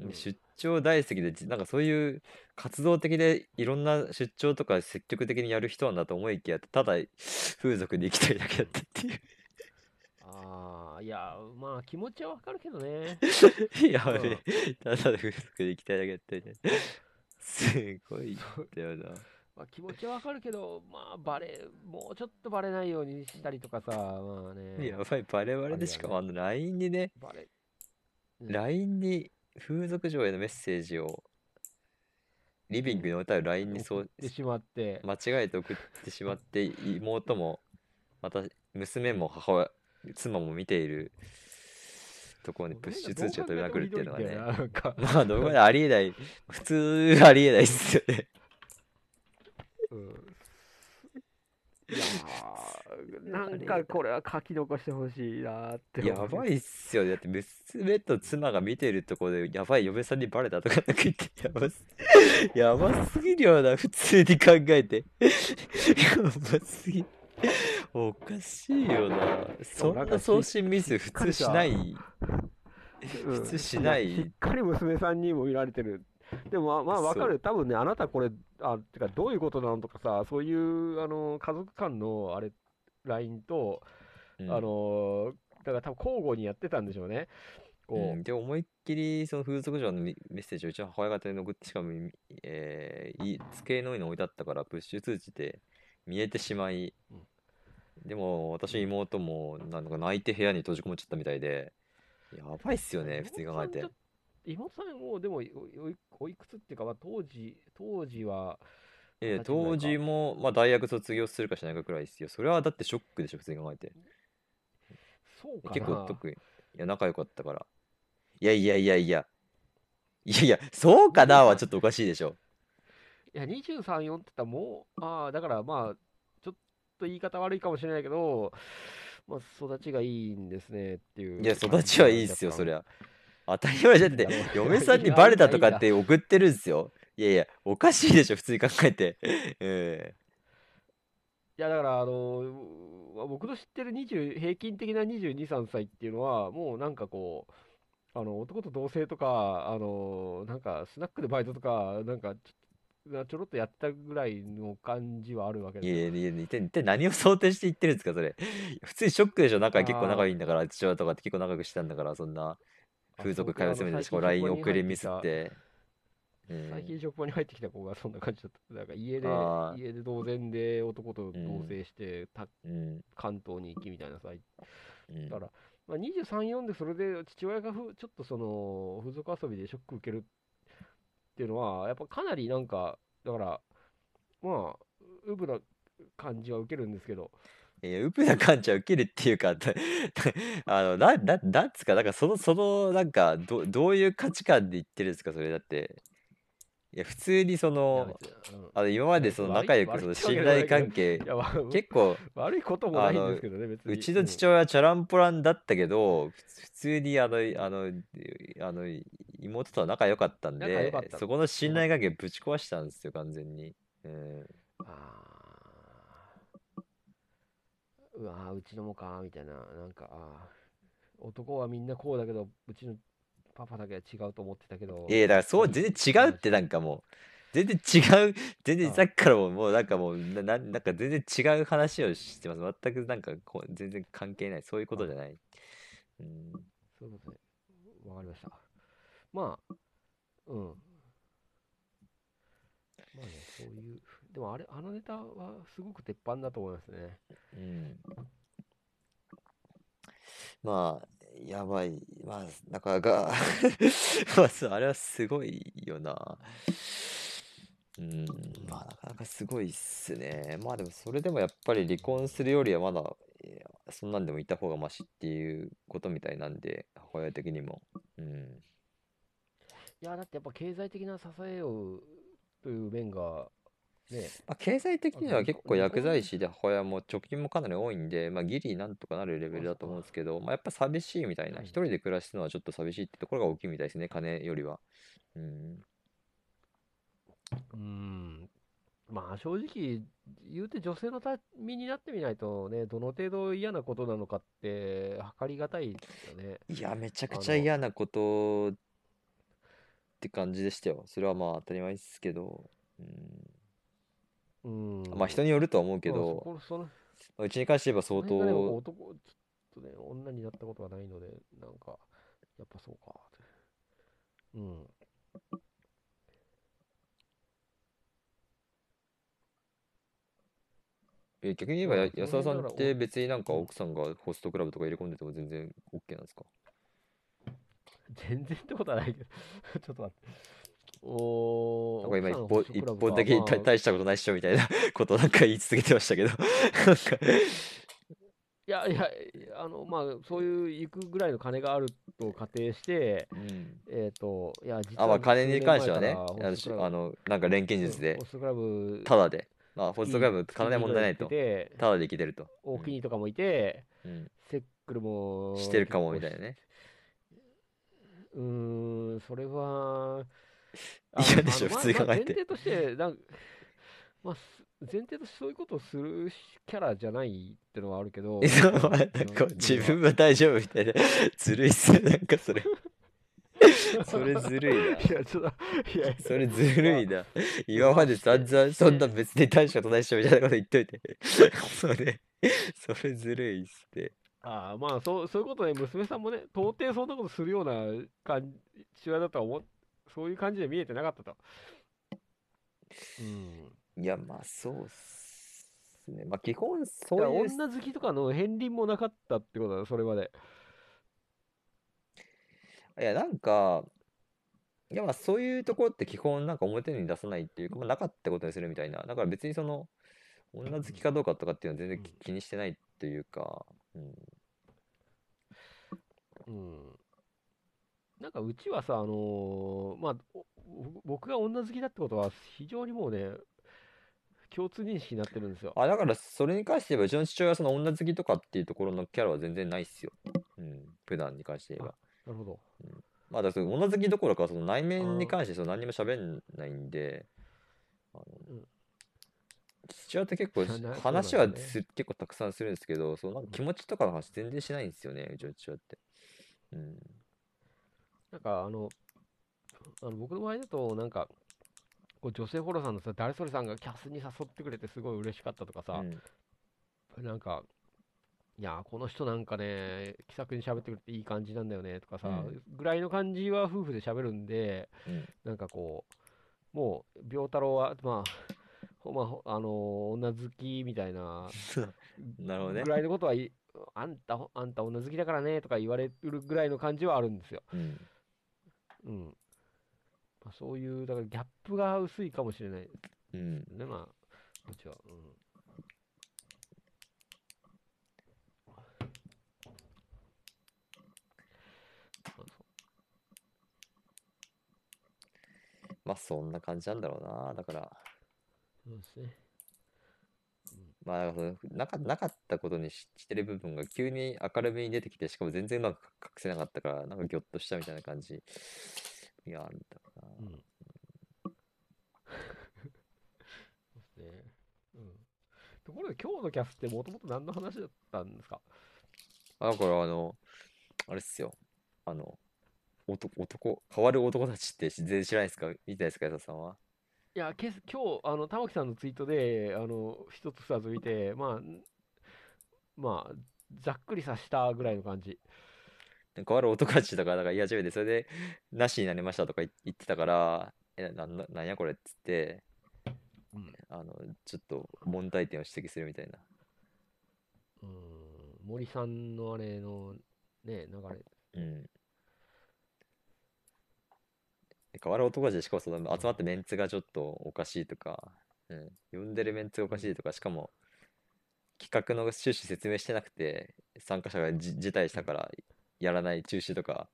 うん出張大好きで、じなんかそういう活動的でいろんな出張とか積極的にやる人なんだと思いきや、ただ風俗に行きたいだけだったっていう。ああ、いや、まあ気持ちはわかるけどね。やうんただで風俗で行きたいだけだったみたいな。すごいんだよな。まあ気持ちはわかるけど、まあバレ、もうちょっとバレないようにしたりとかさ、まあね。やばい、バレバレでしかもあの LINE にね、バレ。うん LINE に風俗嬢へのメッセージをリビングに置いてある LINE にそうてしまって、間違えて送ってしまって妹もまた娘も母親妻も見ているところにプッシュ通知が飛びまくるっていうのがねまあどこまでありえない。普通ありえないっすよね。うん。いやーなんかこれは書き残してほしいなーって思う。やばいっすよね。だって娘と妻が見てるところでやばい嫁さんにバレたとかなんか言ってやばす。やばすぎるよな普通に考えて。やばすぎ。おかしいよな。そんな送信ミス普通しない。うん。普通しない。しっかり娘さんにも見られてる。でもまあ、まあ、わかそる。多分ね、あなたこれ、あ、てか、どういうことなのとかさ、そういう、あの、家族間の、あれ、LINE と、うん。あの、だから多分交互にやってたんでしょうね。こう、うん、で思いっきりその風俗嬢のメメッセージをうちの母親方に送ってしかも、えー、い机の上に置いてあったからプッシュ通知で見えてしまい、うん。でも私妹もなんか泣いて部屋に閉じこもっちゃったみたいで。やばいっすよね普通に考えて。妹さんもうでもおおいおいくつっていうか、まあ、当時当時はええ当時も、まあ、大学卒業するかしないかくらいですよ。それはだってショックでしょ普通に考えて。そうかな。結構特にいや仲良かったから。いやいやいやいや。いやいやそうかなはちょっとおかしいでしょ。いや23、4って言ったらもうああだからまあちょっと言い方悪いかもしれないけど、まあ、育ちがいいんですねっていういや、育ちはいいっすよ、そりゃ。ゃ。当たり前じゃんっていいんだろ、う嫁さんにバレたとかって送ってるんすよ。いやいや、おかしいでしょ、普通に考えて。え いやだからあのう僕の知ってる20平均的な22、3歳っていうのはもうなんかこうあの男と同棲とかあのなんかスナックでバイトとかなんかちょちょろっとやったぐらいの感じはあるわけえですよいやいや、一体一体何を想定して言ってるんですか、それ。普通にショックでしょ、仲結構仲いいんだから、父親とかって結構仲良くしてたんだから、そんな風俗通い詰めてしかも LINE 送りミスって。うん最近職場に入ってきた子がそんな感じだった。だから家で家で同然で男と同棲して、たうん。関東に行きみたいなさ。うんだから、まあ、23、4でそれで父親がふちょっとその風俗遊びでショック受けるっていうのは、やっぱかなりなんか、だから、まあ、ウブな感じは受けるんですけど、いや、ウプな感じは受けるっていうか、た あの、な、な、なんつうか、なんかその、その、なんか、ど、どういう価値観で言ってるんですか、それだって。いや、普通にその、あの、今までその仲良くその信頼関係結構、悪いこともないんですけどね、別に。うちの父親はチャランポランだったけど、ふ普通にあの、あの、あの、妹とは仲良かったんでそこの信頼関係ぶち壊したんですよ、完全に。うん。あー。うわーうちのもかみたいな。なんかあー。男はみんなこうだけどうちのパパだけは違うと思ってたけど。いやだからそう全然違うってなんかもう。全然違う全然あさっきからもうもうなんかもうなななんか全然違う話をしてます。全くなんかこう全然関係ない。そういうことじゃない。うん。そういうことねわかりました。まあうん。まあねそういうでもあれあのネタはすごく鉄板だと思いますね。うん。まあやばい。まあなかなかまあそうあれはすごいよな。うん。まあなかなかすごいっすね。まあでもそれでもやっぱり離婚するよりはまだそんなんでもいた方がマシっていうことみたいなんで母親的にも。うん。いやだってやっぱ経済的な支えをという面がねまあ、経済的にはあ結構薬剤師で母親も貯金もかなり多いんで、まあ、ギリなんとかなるレベルだと思うんですけど、まあ、やっぱ寂しいみたいな、うん一人で暮らすのはちょっと寂しいってところが大きいみたいですね、金よりは。うん。うんまあ正直言うて女性の身になってみないとねどの程度嫌なことなのかって測りがたいですよねいや、めちゃくちゃ嫌なことって感じでしたよ。それはまあ当たり前ですけど。うんうん、まあ人によるとは思うけど、こそのまあうちに関して言えば相当、男ちょっとね女になったことがないのでなんかやっぱそうかうん。え逆に言えば安田さんって別になんかうん奥さんがホストクラブとか入れ込んでても全然 OK なんですか？全然ってことはないけど ちょっと待っておー。なんか今一方一方的にたまあ。大したことないっしょみたいな ことをなんか言い続けてましたけど。いやいや、あの、まあ、そういう行くぐらいの金があると仮定して、うん。えっ、と、いや、実あまあは金に関してはねあのなんか錬金術で。ホストクラブ、タダで。まあホストクラブ月金は問題ないと。月ぐら行っててタダで生きてると。大きにとかもいて、うん。セックルもしてるかもみたいなね。うーん、それは、嫌でしょ普通に考えて。前提として、なんまあ、す前提としてそういうことをするキャラじゃないってのはあるけど、なんか自分は大丈夫みたいな。ずるいっすねなんかそれ。それずるいな。いや、ちょっと、いや、それずるいな。今まで散々そんな別に大したことないっしょみたいなこと言っといて。それそれずるいっすって。ああ、まあそう、そういうことね、娘さんもね、到底そんなことするような感じ、父親だとは思っ、そういう感じで見えてなかったと。うん。いやまあそうっすねまあ基本そういう女好きとかの片鱗もなかったってことだ、それまで。いや、なんか、いや、まあ、そういうところって基本、なんか表に出さないっていうか、まあ、なかったことにするみたいな。だから別にその、女好きかどうかとかっていうのは全然気にしてないっていうか、うん。うん。なんかうちはさ、あのーまあ、お僕が女好きだってことは非常にもうね、共通認識になってるんですよ。あ、だからそれに関して言えば、うちの父親はその女好きとかっていうところのキャラは全然ないっすよ。うん。普段に関して言えば。なるほど。まあ、だからその女好きどころか、その内面に関してその何にも喋んないんで、あのうん父親って結構 話はねす結構たくさんするんですけど、そのなんか気持ちとかの話全然しないんですよね、うちの父親って。うん。なんかあの、あの僕の場合だと、なんか、こう女性フォローさんのさ、誰それさんがキャスに誘ってくれてすごい嬉しかったとかさ、うんなんか、いやー、この人なんかね、気さくに喋ってくれていい感じなんだよねとかさ、うんぐらいの感じは夫婦で喋るんで、うんなんかこう、もう、病太郎は、まあ、ほまあほ、あのー女好きみたいな、なるほどねぐ。らいのことはい、あんた、あんた女好きだからねとか言われるぐらいの感じはあるんですよ。うん。うん。まあ、そういう、だからギャップが薄いかもしれないうん。ね、まあ、こっちは。うん。うまあそんな感じなんだろうな。だから、そうですね。まあそのなかなかったことにししてる部分が急に明るみに出てきて、しかも全然うまく隠せなかったから、なんかギョッとしたみたいな感じがあるんだろうな。うん。そうですね。うん。ところで今日のキャスってもともと何の話だったったんですか？あ、だからあの、あれっすよ。あの、男、男、変わる男たちって全然知らないですか？見てないですか、安田さんは？いや、今日、あの、玉木さんのツイートで、あの、一つ二つ見て、まあ、んまあ、ざっくりさしたぐらいの感じ。変わる男たちとか、なんか言い始めて、それで、なしになりましたとか言言ってたから、え、な、な、なんやこれっつって、うん。あの、ちょっと問題点を指摘するみたいな。うん、森さんのあれの、ね、流れ。うん。変わる男たしかもその集まったメンツがちょっとおかしいとか、うん、呼んでるメンツがおかしいとか、しかも企画の趣旨説明してなくて、参加者がじ辞退したからやらない中止とか、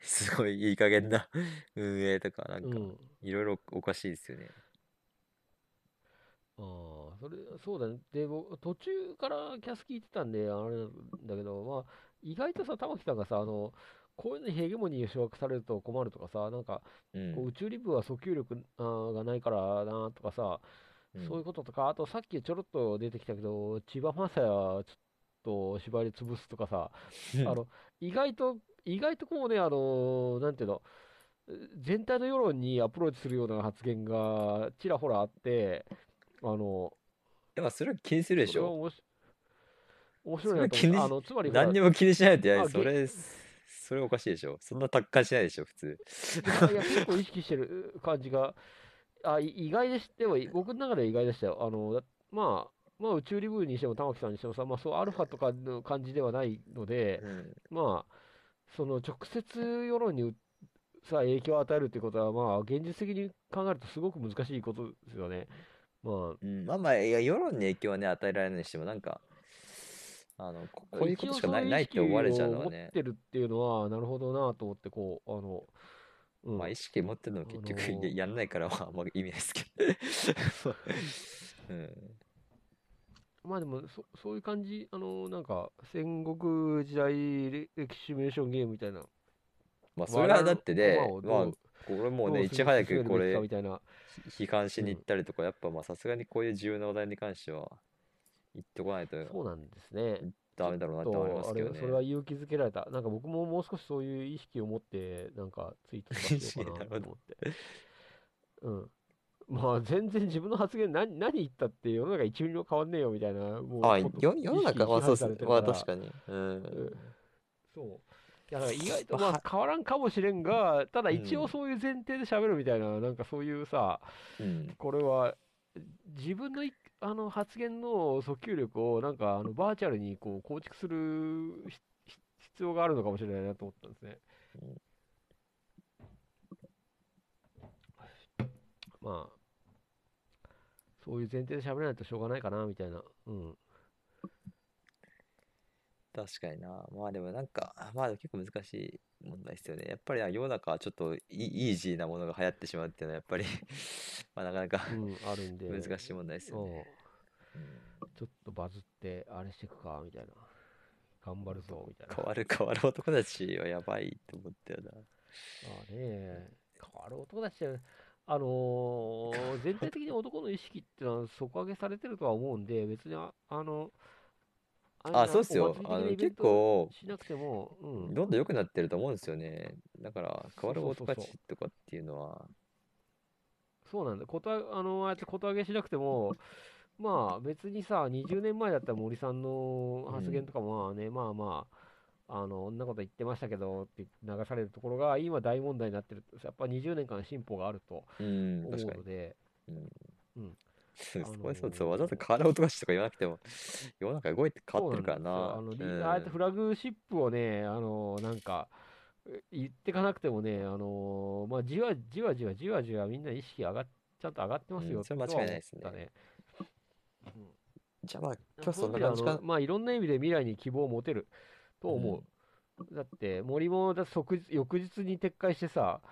すごいいい加減な運営とか、なんかうん。いろいろおかしいですよね。ああ、それ、そうだね。で、僕、途中からキャス聞いてたんで、あれだけど、まあ、意外とさ、玉木さんがさ、あの、こういうのにヘゲモニーを掌握されると困るとかさ、なんか、うん。宇宙リブは訴求力がないからなとかさ、うん。そういうこととか、あとさっきちょろっと出てきたけど、千葉雅也ちょっと縛り潰すとかさ、うん。あの、意外と、意外とこうね、あの、なんていうの、全体の世論にアプローチするような発言がちらほらあって、あの、でもそれは気にするでしょ。面白い。なと思って、あの、つまり何にも気にしないとやそれ、それおかしいでしょ。そんな達観しないでしょ、普通。いや、結構意識してる感じが、あ、い意外でし、でも僕の中では意外でしたよ。あの、だまあ、まあ宇宙リブにしても玉木さんにしてもさ、まあそうアルファとかの感じではないので、うんまあ、その直接世論にうさ、影響を与えるっていうことは、まあ現実的に考えるとすごく難しいことですよね。まあ、うん、まあまあ、いや、世論に影響はね、与えられないにしても、なんか、あの、ここういうことしかないないって思われちゃうのはね一応そういう意識を持っ、てるっていうのは、なるほどなと思って、こう、あの、うん、まあ意識持ってるのも結局あのーややんないから、まあ、あんま意味ないですけど。うん。まあでもそ、そういう感じ、あの、なんか、戦国時代歴歴史シミュレーションゲームみたいな。まあ、それはだってね罠を、どまあう、これもうね、どういち早くこ進めるべきかれみたいな。批判しに行ったりとか、やっぱまあさすがにこういう重要な話題に関しては言ってこないとそうなんですね。ダメだろうなって思いますけどねあれ、。それは勇気づけられた。なんか僕ももう少しそういう意識を持って、なんかツイートしようかなと思って。うん。まあ全然自分の発言何、何言ったって世の中1ミリも変わんねえよみたいな。もうあ、世の中はそうっすね。まあ確かに。うん。そう。いや、意外とまあまあ変わらんかもしれんが、ただ一うん応そういう前提で喋るみたいな、なんかそういうさ、うん。これは自分のいあの発言の訴求力をなんかあのバーチャルにこう構築する必要があるのかもしれないなと思ったんですね。まあ、そういう前提で喋らないとしょうがないかなみたいな。うん。確かにな。まあでもなんか、まあ結構難しい問題ですよね。やっぱり世の中はちょっとイイージーなものが流行ってしまうっていうのはやっぱり まあなかなかうん、あるんで。難しい問題ですよね。うんちょっとバズって、あれしていくか、みたいな。頑張るぞ、みたいな。変わる変わる男たちはやばいと思ったよな。ああねえ、変わる男たちは、あのー 全体的に男の意識っていうのは底上げされてるとは思うんで、別にあ、あの、ああ、そうっすよ。あの結構、しなくても、うん。どんどん良くなってると思うんですよね。だから、変わる男たちとかっていうのは、そうなんだ。ことああの、ああやってこと上げしなくても、まあ別にさ、20年前だったら森さんの発言とかもまあね、まあまあ、あの、こんなこと言ってましたけどって流されるところが今大問題になってる。やっぱ20年間進歩があるとうん、思う確かにの。で、うんうんそ うあのーそうわざわざ変わる男たちとか言わなくても、世の中動いて変わってるからそうな。なんですよ。あの、うん。リああやってフラグシップをね、あの、なんか、え言ってかなくてもね、あの、まあ、じわじわじわじわじわみんな意識上がっ、ちゃんと上がってますようんそれ間違いないですね。とは思ったじゃあまあ、今日そんな感じかまあいろんな意味で未来に希望を持てると思う。だって森もだ即日翌日に撤回してさ、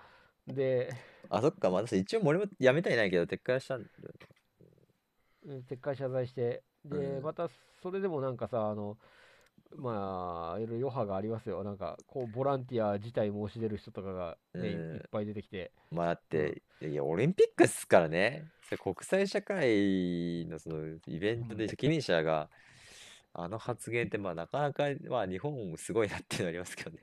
で、あ、そっか、まあ、私一応森もやめたいないけど、撤回したんだよね。うん撤回謝罪して、で、うんまたそれでもなんかさ、あの、まあ、いろいろ余波がありますよ。なんか、こう、ボランティア自体申し出る人とかがね、いうんいっぱい出てきて、まあ、だって、いや、オリンピックっすからね。国際社会のそのイベントで責任者が、あの発言って、まあ、なかなか、まあ、日本すごいなっていうのはありますけどね。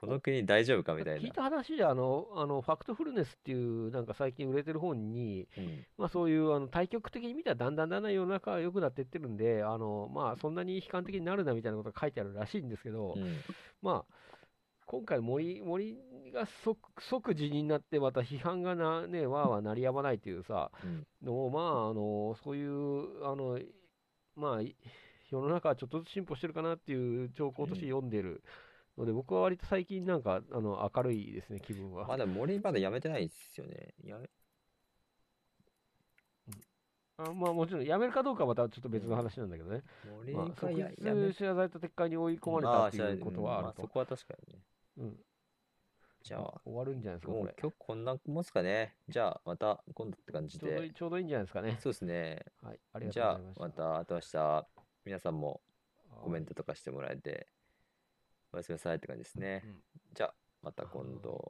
この国大丈夫か？みたいな。聞いた話であの、あのファクトフルネスっていう、なんか最近売れてる本に、うん。まあ、そういうあの対極的に見たらだんだんだんだん世の中が良くなっていってるんで、あのまあ、そんなに悲観的になるなみたいなことが書いてあるらしいんですけど、うん。まあ、今回森、森が即即辞任になって、また批判がな、ね、わーわー鳴りやまないというさ、うん。のをまあ、あのそういう、あのまあ、い世の中はちょっとずつ進歩してるかなっていう兆候として読んでるので、僕は割と最近なんかあの明るいですね、気分は。まだ森まだやめてないですよね。やめあまあ、もちろん、辞めるかどうかはまたちょっと別の話なんだけどね。森まあ、即がややめ日謝罪と撤回に追い込まれたっていうことはあると。まあそこは確かにね。うんじゃあ、終わるんじゃないですか、これ。もう今日こんなもんすかね。じゃあ、また今度って感じでちょうどいい。ちょうどいいんじゃないですかね。そうですね。はい、ありがじゃあとうございまし、た。またあと明日、皆さんもはいコメントとかしてもらえて、おやすみなさいって感じですね。うんじゃあ、また今度。